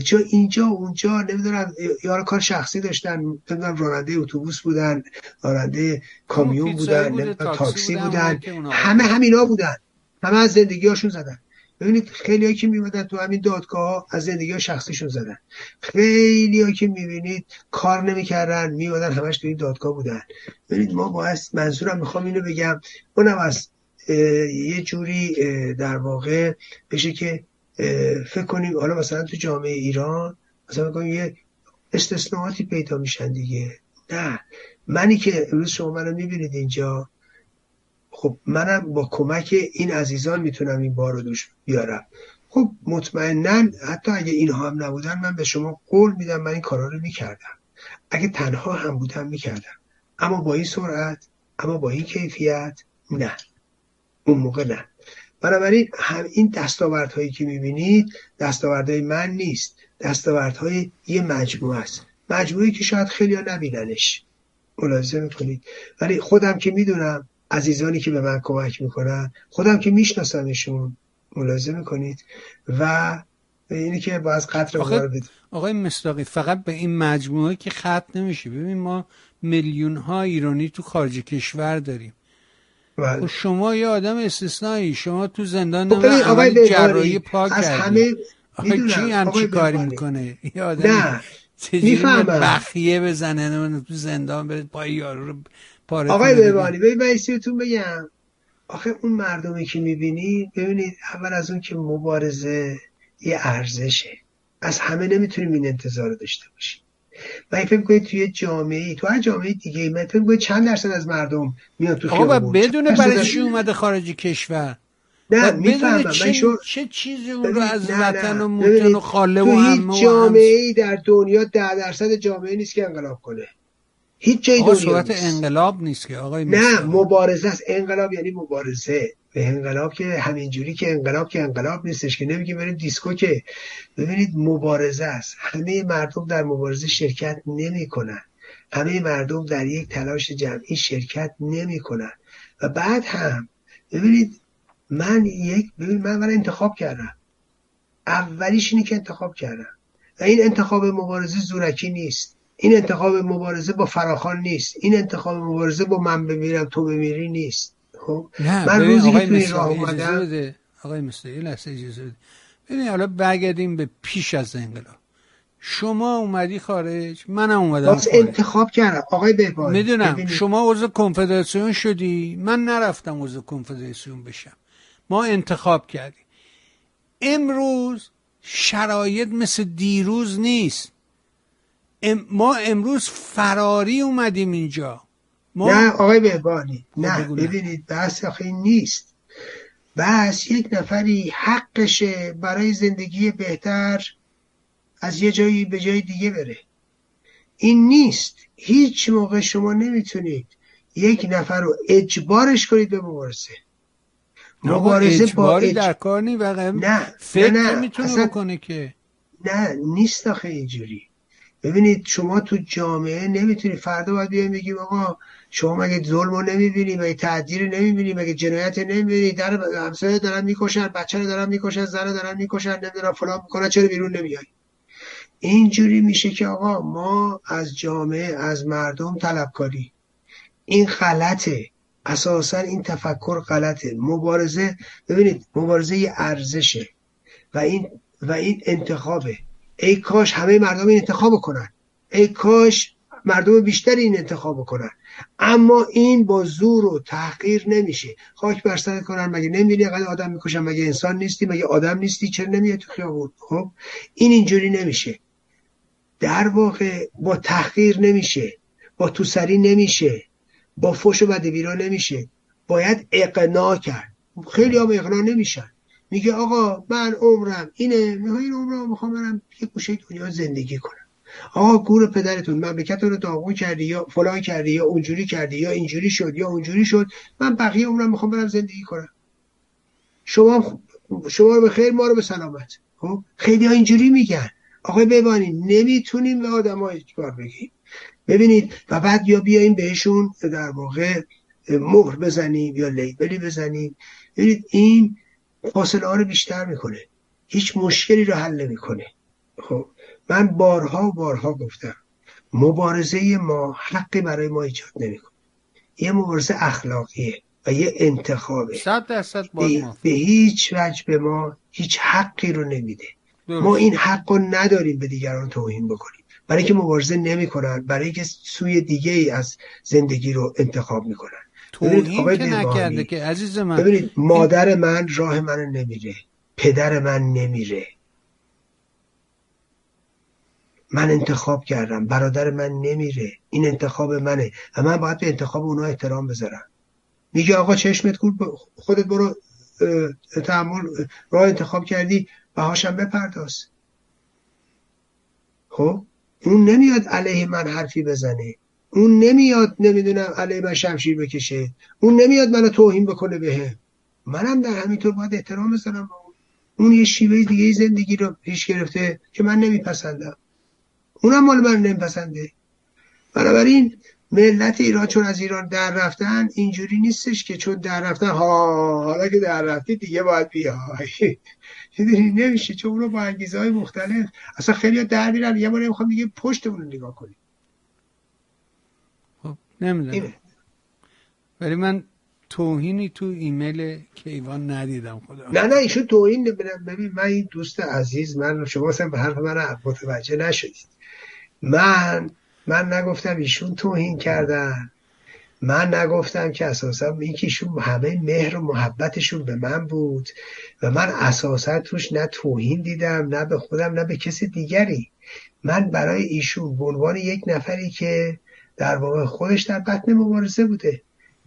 جا اینجا اونجا نمی‌دونم یا کار شخصی داشتن نمی‌دونم راننده اتوبوس بودن راننده کامیون بودن تاکسی بودن. همه همینا بودن. همه از زندگیاشون زدن. ببینید خیلی که میمدن تو همین دادگاه از زندگی شخصیشون زدن. خیلی که می‌بینید کار نمی‌کردن میمدن همش تو این دادگاه بودن. ببینید ما باید منظورم می‌خوام اینو بگم اونم از یه جوری در واقع بشه که فکر کنیم حالا مثلا تو جامعه ایران مثلا کنیم یه استثناءاتی پیدا میشن دیگه. نه. منی که امروز شما منو می‌بینید اینجا خب منم با کمک این عزیزان می‌تونم این بار رو دوش بیارم. خب مطمئنا حتی اگه اینها هم نبودن من به شما قول میدم من این کارا رو می‌کردم. اگه تنها هم بودم می‌کردم. اما با این سرعت اما با این کیفیت نه. اون موقع نه. بنابراین هم این دستاوردهایی که می‌بینید دستاوردهای من نیست. دستاوردهای یه مجموعه است. مجموعه که شاید خیلی ها نبیننش. ملاحظه می‌کنید. ولی خودم که می‌دونم عزیزانی که به من کمک می‌کنن خودم که میشناسمشون ملاحظه می‌کنید و اینی که باز قطر آقای, آقای مصداقی فقط به این مجموعه که خط نمیشه. ببین ما میلیون ها ایرانی تو خارج کشور داریم. بله. خب شما یه آدم استثنایی. شما تو زندان خب آقای جراحی پاک از همه آقای کی هم چی کاری می‌کنه؟ یه آدم نه. می‌فهمم. بخیه بزنه؟ تو زندان بره پای یارو رو آقای ببانی ببین من بگم. آخه اون مردمی که می‌بینی ببینید اول از اون که مبارزه یه ارزشه. از همه نمی‌تونیم این انتظار داشته باشیم. و فکر کنید توی جامعه ای تو هر جامعه دیگه من فکر کنید چند درصد از مردم میاد تو خیابون؟ بدونه برای چی اومده خارج کشور. نه می‌فهمم. چه, شو... چه چیزی اون رو از وطن و موتن و خاله و هیچ جامعه ای در دنیا ده درصد جامعه نیست که انقلاب کنه. هیچ جای دنیا صورت نیست. انقلاب نیست که آقای نه. مبارزه است. انقلاب یعنی مبارزه. به انقلاب که همینجوری که انقلاب که انقلاب نیستش که نمیگیم بریم دیسکو که ببینید مبارزه است. همه مردم در مبارزه شرکت نمی‌کنن. همه مردم در یک تلاش جمعی شرکت نمی‌کنن. و بعد هم ببینید من یک ببین من من انتخاب کردم. اولیش اینه که انتخاب کردم. و این انتخاب مبارزه زورکی نیست. این انتخاب مبارزه با فراخان نیست. این انتخاب مبارزه با من بمیرم تو بمیری نیست. خب؟ من روزی که توی راه اومدم آقای یه لحظه اجازه بده. ببین حالا برگردیم به پیش از انقلاب. شما اومدی خارج منم اومدم باز انتخاب کردم. آقای بهبانی می‌دونم ببینید، شما عضو کنفدراسیون شدی. من نرفتم عضو کنفدراسیون بشم. ما انتخاب کردیم. امروز شرایط مثل دیروز نیست. ام- ما امروز فراری اومدیم اینجا. ما نه آقای بهبانی خب نه. ببینید بحث آخه نیست. بس یک نفری حقشه برای زندگی بهتر از یه جایی به جای دیگه بره. این نیست. هیچ موقع شما نمی‌تونید یک نفر رو اجبارش کنید به مبارزه. مبارزه با اجباری اج... در کار نی نه فکر نه نه اصلا بکنه که. نه نیست آخه اینجوری. ببینید شما تو جامعه نمی‌تونی فردا باید بیایم بگیم آقا شما مگه ظلم رو نمی‌بینی مگه تعدیر نمی‌بینی مگه جنایت نمی‌بینی؟ در همسایه دارن می‌کشن بچه رو دارن می‌کشن زن رو دارن می‌کشن نمی‌دونم فلان می‌کنن چرا بیرون نمیای؟ اینجوری میشه که آقا ما از جامعه از مردم طلبکاری. این غلطه. اساسا این تفکر غلطه. مبارزه ببینید مبارزه یه ارزشه و این و این انتخابه. ای کاش همه مردم این انتخاب کنن. ای کاش مردم بیشتری این انتخاب کنن. اما این با زور و تحقیر نمیشه. خاک بر سرت کنن مگه نمی‌بینی قد آدم می‌کشن؟ مگه انسان نیستی؟ مگه آدم نیستی؟ چرا نمیای تو خیابون؟ خب؟ این اینجوری نمیشه. در واقع با تحقیر نمیشه. با توسری نمیشه. با فش و بدبیرا نمیشه. باید اقناع کرد. خیلی هم اقناع نمیشن. میگه آقا من عمرم اینه میگه این عمرم می‌خوام برم یه گوشه دنیا زندگی کنم. آقا گور پدرتون مملکت رو داغون کردی یا فلان کردی یا اونجوری کردی یا اینجوری شد یا اونجوری شد من بقیه عمرم می‌خوام برم زندگی کنم. شما شما رو به خیر ما رو به سلامت. خب؟ خیلی ها اینجوری میگن. آقای ببانی نمی‌تونیم به آدم ها اجبار بگیم. ببینید و بعد یا بیایم بهشون در واقع مهر بزنیم یا لیبلی بزنیم. ببینید این فاصله ها رو بیشتر می‌کنه. هیچ مشکلی رو حل نمی‌کنه. خب من بارها و بارها گفتم مبارزه ما حقی برای ما ایجاد نمی‌کنه. یه مبارزه اخلاقیه و یه انتخابه. صد درصد به, هیچ وجه به ما هیچ حقی رو نمیده. درست. ما این حق رو نداریم به دیگران توهین بکنیم. برای که مبارزه نمی‌کنن برای که سوی دیگه ای از زندگی رو انتخاب می‌کنن. توهین که نکرده که عزیز من. ببینید مادر من راه منو نمیره پدر من نمیره. من انتخاب کردم برادر من نمیره. این انتخاب منه و من باید به انتخاب اونا احترام بذارم. میگه آقا چشمت کور خودت برو تحمل راه انتخاب کردی بهاشم بپرداز. خب؟ اون نمیاد علیه من حرفی بزنه. اون نمیاد نمی‌دونم علیه من شمشیر بکشه. اون نمیاد منو توهین بکنه بهم. منم در همینطور باید احترام بذارم اون. یه شیوه دیگه زندگی رو پیش گرفته که من نمیپسندم. اونم مال من نمیپسنده. بنابراین ملت ایران چون از ایران در رفتن اینجوری نیستش که چون در رفتن ها حالا که در رفتی دیگه باید بیای نمیشه چون اونو با انگیزه های مختلف. اصلا خیلی در میرن یه ما نمی‌خوام دیگه پشتمون رو نگاه کنیم. نمی‌دونم. ولی من توهینی تو ایمیل کیوان ندیدم خدا. نه نه ایشون توهین ببین من این دوست عزیز من شما اصلا به حرف من متوجه نشدید. من من نگفتم ایشون توهین کردن. من نگفتم که اساسا این که ایشون همه مهر و محبتشون به من بود و من اساسا توش نه توهین دیدم نه به خودم نه به کسی دیگری. من برای ایشون به عنوان یک نفری که در واقع خودش در بطن مبارزه بوده.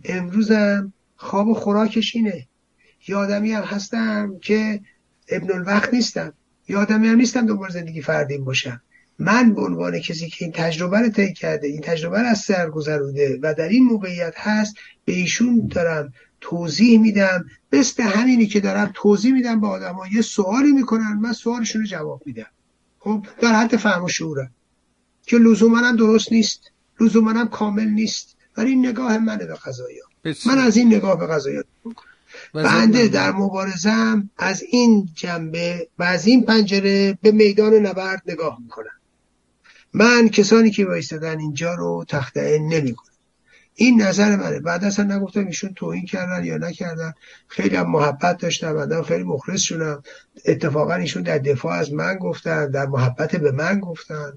امروزم خواب و خوراکش اینه. یه آدمی هم هستم که ابن الوقت نیستم. یه آدمی هم نیستم دوباره زندگی فردین باشم. من به عنوان کسی که این تجربه رو طی کرده این تجربه رو از سر گذرونده و در این موقعیت هست به ایشون دارم توضیح میدم. مثل همینی که دارم توضیح میدم به آدم ها یه سوالی می‌کنن من سوالشون رو جواب میدم. خب در حد فهم و شعورم. که لزوما درست نیست. لزوما هم کامل نیست. ولی این نگاه منه به قضایا. من از این نگاه به قضایا بنده در مبارزم از این جنبه و از این پنجره به میدان نبرد نگاه می‌کنم. من کسانی که وایستدن اینجا رو تخته نمی کنم این نظر منه. بعد اصلا نگفتم ایشون توهین کردن یا نکردن. خیلی هم محبت داشتم. بعدا خیلی مخلص شدم. اتفاقا ایشون در دفاع از من گفتن در محبت به من گفتن.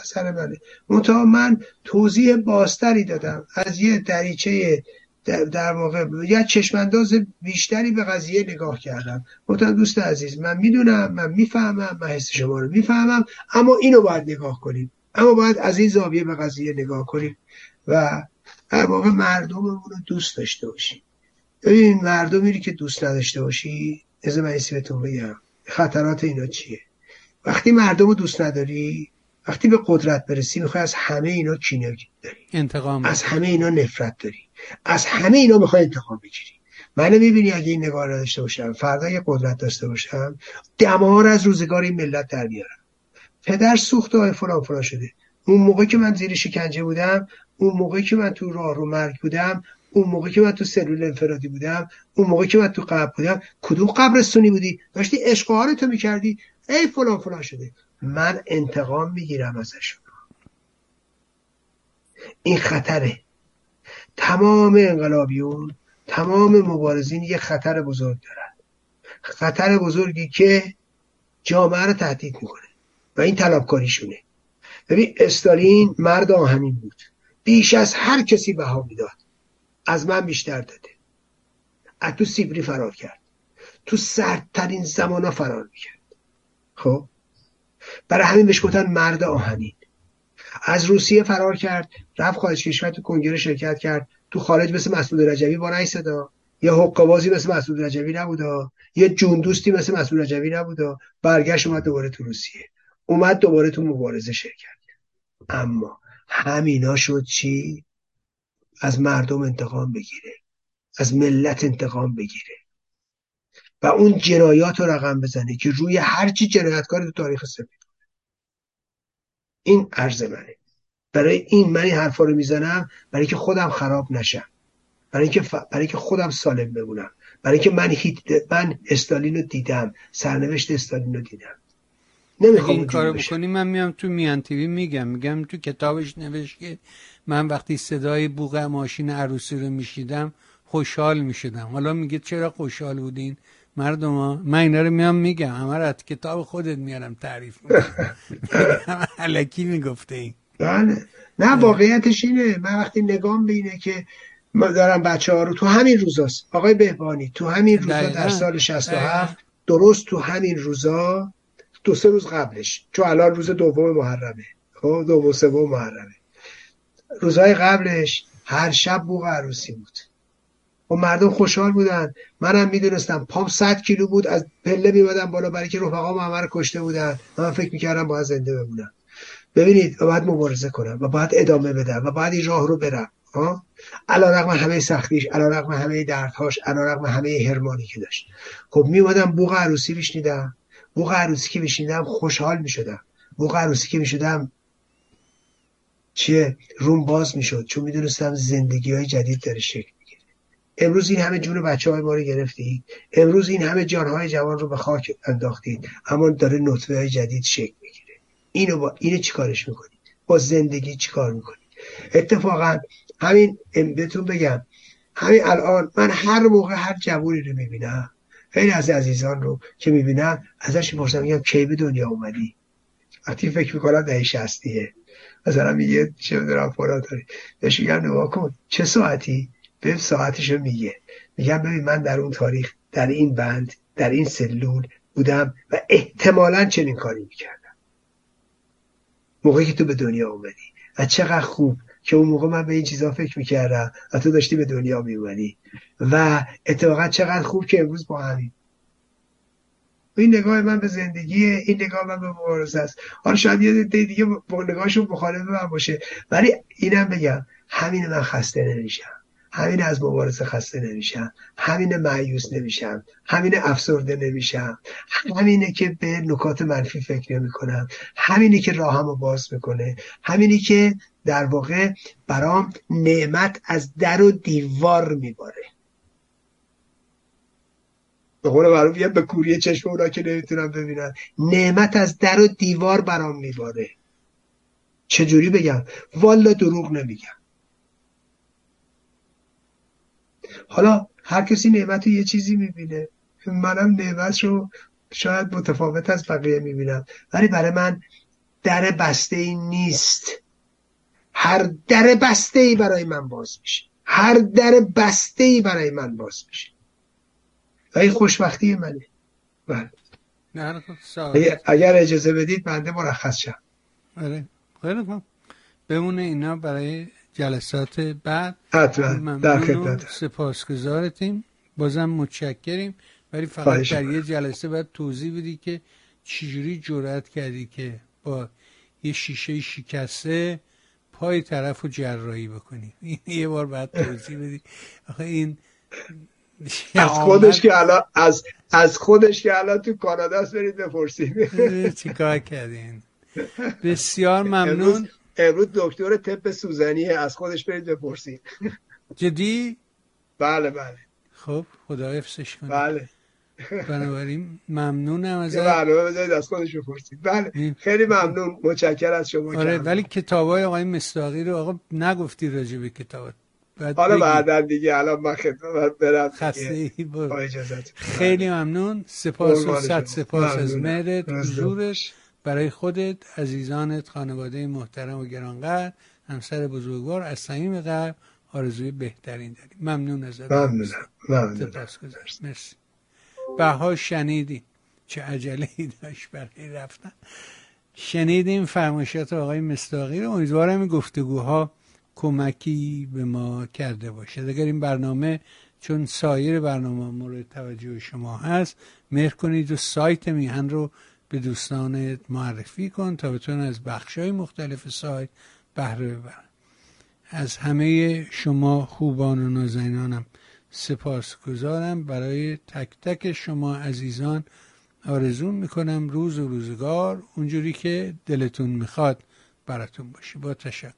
نظر منه منتها من توضیح باستری دادم. از یه دریچه در واقع یه چشمانداز بیشتری به قضیه نگاه کردم. گفتم دوست عزیز من می‌دونم من می‌فهمم من حس شما رو می‌فهمم اما اینو باید نگاه کنیم. اما باید از این زاویه به قضیه نگاه کنیم و در واقع مردممون رو دوست داشته باشیم. ببین مردمی که دوست نداشته باشی از من بهتون بگم خطرات اینا چیه؟ وقتی مردم رو دوست نداری وقتی به قدرت برسی می‌خوای از همه اینا کینه داری. انتقام از همه اینا نفرت داری. از همه اینا می‌خوای انتقام بگیری. من می‌بینی اگه این نگاه را داشته باشم فردا یه قدرت داشته باشم دمار از روزگار این ملت در میارم پدر سوخت و فلان فلان شده. اون موقع که من زیر شکنجه بودم اون موقع که من تو راه رو مرگ بودم اون موقع که من تو سلول انفرادی بودم اون موقع که من تو قبر بودم کدوم قبرستونی بودی؟ داشتی عشق تو می‌کردی. ای فلان فلان شده. من انتقام می‌گیرم ازشون این خطره. تمام انقلابیون تمام مبارزین یه خطر بزرگ دارن. خطر بزرگی که جامعه رو تهدید می‌کنه و این طلبکاریشونه. ببین استالین مرد آهنین بود. بیش از هر کسی بها می‌داد. از من بیشتر داده. از تو سیبری فرار کرد. تو سردترین زمان ها فرار می‌کرد. خب؟ برای همین بهش گفتن مرد آهنین. از روسیه فرار کرد رفت خارج کشور تو کنگره شرکت کرد. تو خارج مثل مسعود رجوی با صدا. یه حقابازی مثل مسعود رجوی نبودا. یه جون دوستی مثل مسعود رجوی نبودا. برگشت اومد دوباره تو روسیه. اومد دوباره تو مبارزه شرکت اما همینا شد چی؟ از مردم انتقام بگیره. از ملت انتقام بگیره. و اون جنایات رو رقم بزنه که روی هرچی جنایتکار تو تاریخ این عرض منه. برای این من این حرفا رو می‌زنم برای که خودم خراب نشم. برای اینکه برای که خودم سالم بمونم. برای که من هیت من استالین رو دیدم. سرنوشت استالین رو دیدم. نمی‌خوام این کارو بکنی من میام تو میان تیوی میگم. میگم تو کتابش نوشت که من وقتی صدای بوغ ماشین عروسی رو میشیدم خوشحال می‌شدم. حالا میگه چرا خوشحال بودین؟ مردم ها من اینا رو میام میگم همه رو کتاب خودت میارم تعریف می‌کنم. علکی می‌گفته این. بله. نه واقعیتش اینه. من وقتی نگام به اینه که ما دارم بچه ها رو تو همین روزاست. آقای بهبانی تو همین روزا در سال 67 درست تو همین روزا دو سه روز قبلش. چون الان روز دوم محرمه. خب دوم سوم محرمه. روزهای قبلش هر شب بوق عروسی بود. و مردم خوشحال بودن. منم می‌دونستم پام 100 کیلو بود از پله میمدم بالا برای که رفقا همه رو کشته بودن. من فکر می‌کردم باید زنده بمونم. ببینید و باید مبارزه کنم و باید ادامه بدم و باید این راه رو برم. علا رقم همه سختیش علا رقم همه دردهاش علا رقم همه هرمانی که داشت. خب میومدم بوغ عروسی بشنیدم بوغ عروسی که بشنیدم خوشحال می‌شدم. بوغ عروسی که می‌شدم چیه؟ روم باز می‌شد چون می‌دونستم زندگی های جدید داره شکل امروز این همه جون بچه های ما رو گرفتید امروز این همه جانهای جوان رو به خاک انداختید اما داره نطفه های جدید شکل می‌گیره. اینو با اینو چیکارش می‌کنید؟ با زندگی چیکار می‌کنید؟ اتفاقا همین بهتون بگم. همین الان من هر موقع هر جوونی رو می‌بینم خیلی از عزیزان رو که می‌بینم ازش می‌پرسم میگم کی به دنیا اومدی؟ وقتی فکر می‌کنم دهی شستیه مثلا میگه چه می‌دونم فلان داری بهش میگم نگاه چه ساعتی؟ به ساعتشو میگه. میگم ببین من در اون تاریخ در این بند در این سلول بودم و احتمالا چنین کاری می‌کردم. موقعی که تو به دنیا اومدی و چقدر خوب که اون موقع من به این چیزا فکر می‌کردم و تو داشتی به دنیا میومدی و اتفاقا چقدر خوب که امروز با همین این نگاه من به زندگی این نگاه من به مبارزه است. حالا شاید یه دیگه با نگاهشون مخالف من باشه. ولی اینم بگم همین من خسته نمیشم. همین از مبارزه خسته نمیشم همین معیوس نمیشم همین افسرده نمیشم همینه که به نکات منفی فکر نمی کنم همینی که راهمو باز می‌کنه همینی که در واقع برام نعمت از در و دیوار میباره. به قول معروف یه به کوری چشم اونا که نمی‌تونم ببینن نعمت از در و دیوار برام میباره. چجوری بگم؟ والا دروغ نمیگم. حالا هر کسی نعمت رو یه چیزی می‌بینه. منم نعمت رو شاید متفاوت از بقیه می‌بینم. ولی برای من در بسته ای نیست. هر در بسته ای برای من باز میشه. هر در بسته ای برای من باز میشه. و این خوشبختی منه. بله. اگر اجازه بدید بنده مرخص شم. آره. خیلی بمونه اینا برای جلسات بعد. حتما. در سپاسگزارتیم. بازم متشکریم. ولی فقط در یه جلسه باید توضیح بدی که چجوری جرأت کردی که با یه شیشه شکسته پای طرف رو جراحی بکنی. این یه بار بعد توضیح بدی. آخه این از خودش که الان از از خودش که الان تو کانادا است برید بپرسید. چیکار کردین؟ بسیار ممنون. امروز دکتر تپ سوزنی از خودش برید بپرسید. جدی؟ بله بله. خب خدا حفظش کنه. بله. بنابراین ممنونم از برنامه بذارید از خودش بپرسید. بله خیلی ممنون. متشکر از شما آره ولی کتابای آقای مستاقی رو آقا نگفتی راجع به کتابات حالا بعدا دیگه. الان من خدمت برم خسته ای خیلی ممنون. سپاس و صد سپاس از مهرت حضورت. برای خودت عزیزانت خانواده محترم و گرانقدر همسر بزرگوار از صمیم قلب آرزوی بهترین داریم ممنون ازت ممنونم. ممنون مرسی. بها شنیدیم چه عجله ای داشت برای رفتن. شنیدیم فرمایشات آقای مستاقی رو؟ امیدوارم این گفتگوها کمکی به ما کرده باشه. اگر این برنامه چون سایر برنامه مورد توجه شما هست مهر کنید و سایت میهن رو به دوستانت معرفی کن تا بتونن از های مختلف سایت بهره ببرن. از همه شما خوبان و نازنینانم سپاس گذارم برای تک تک شما عزیزان آرزو می‌کنم روز و روزگار اونجوری که دلتون می‌خواد براتون باشه. با تشکر.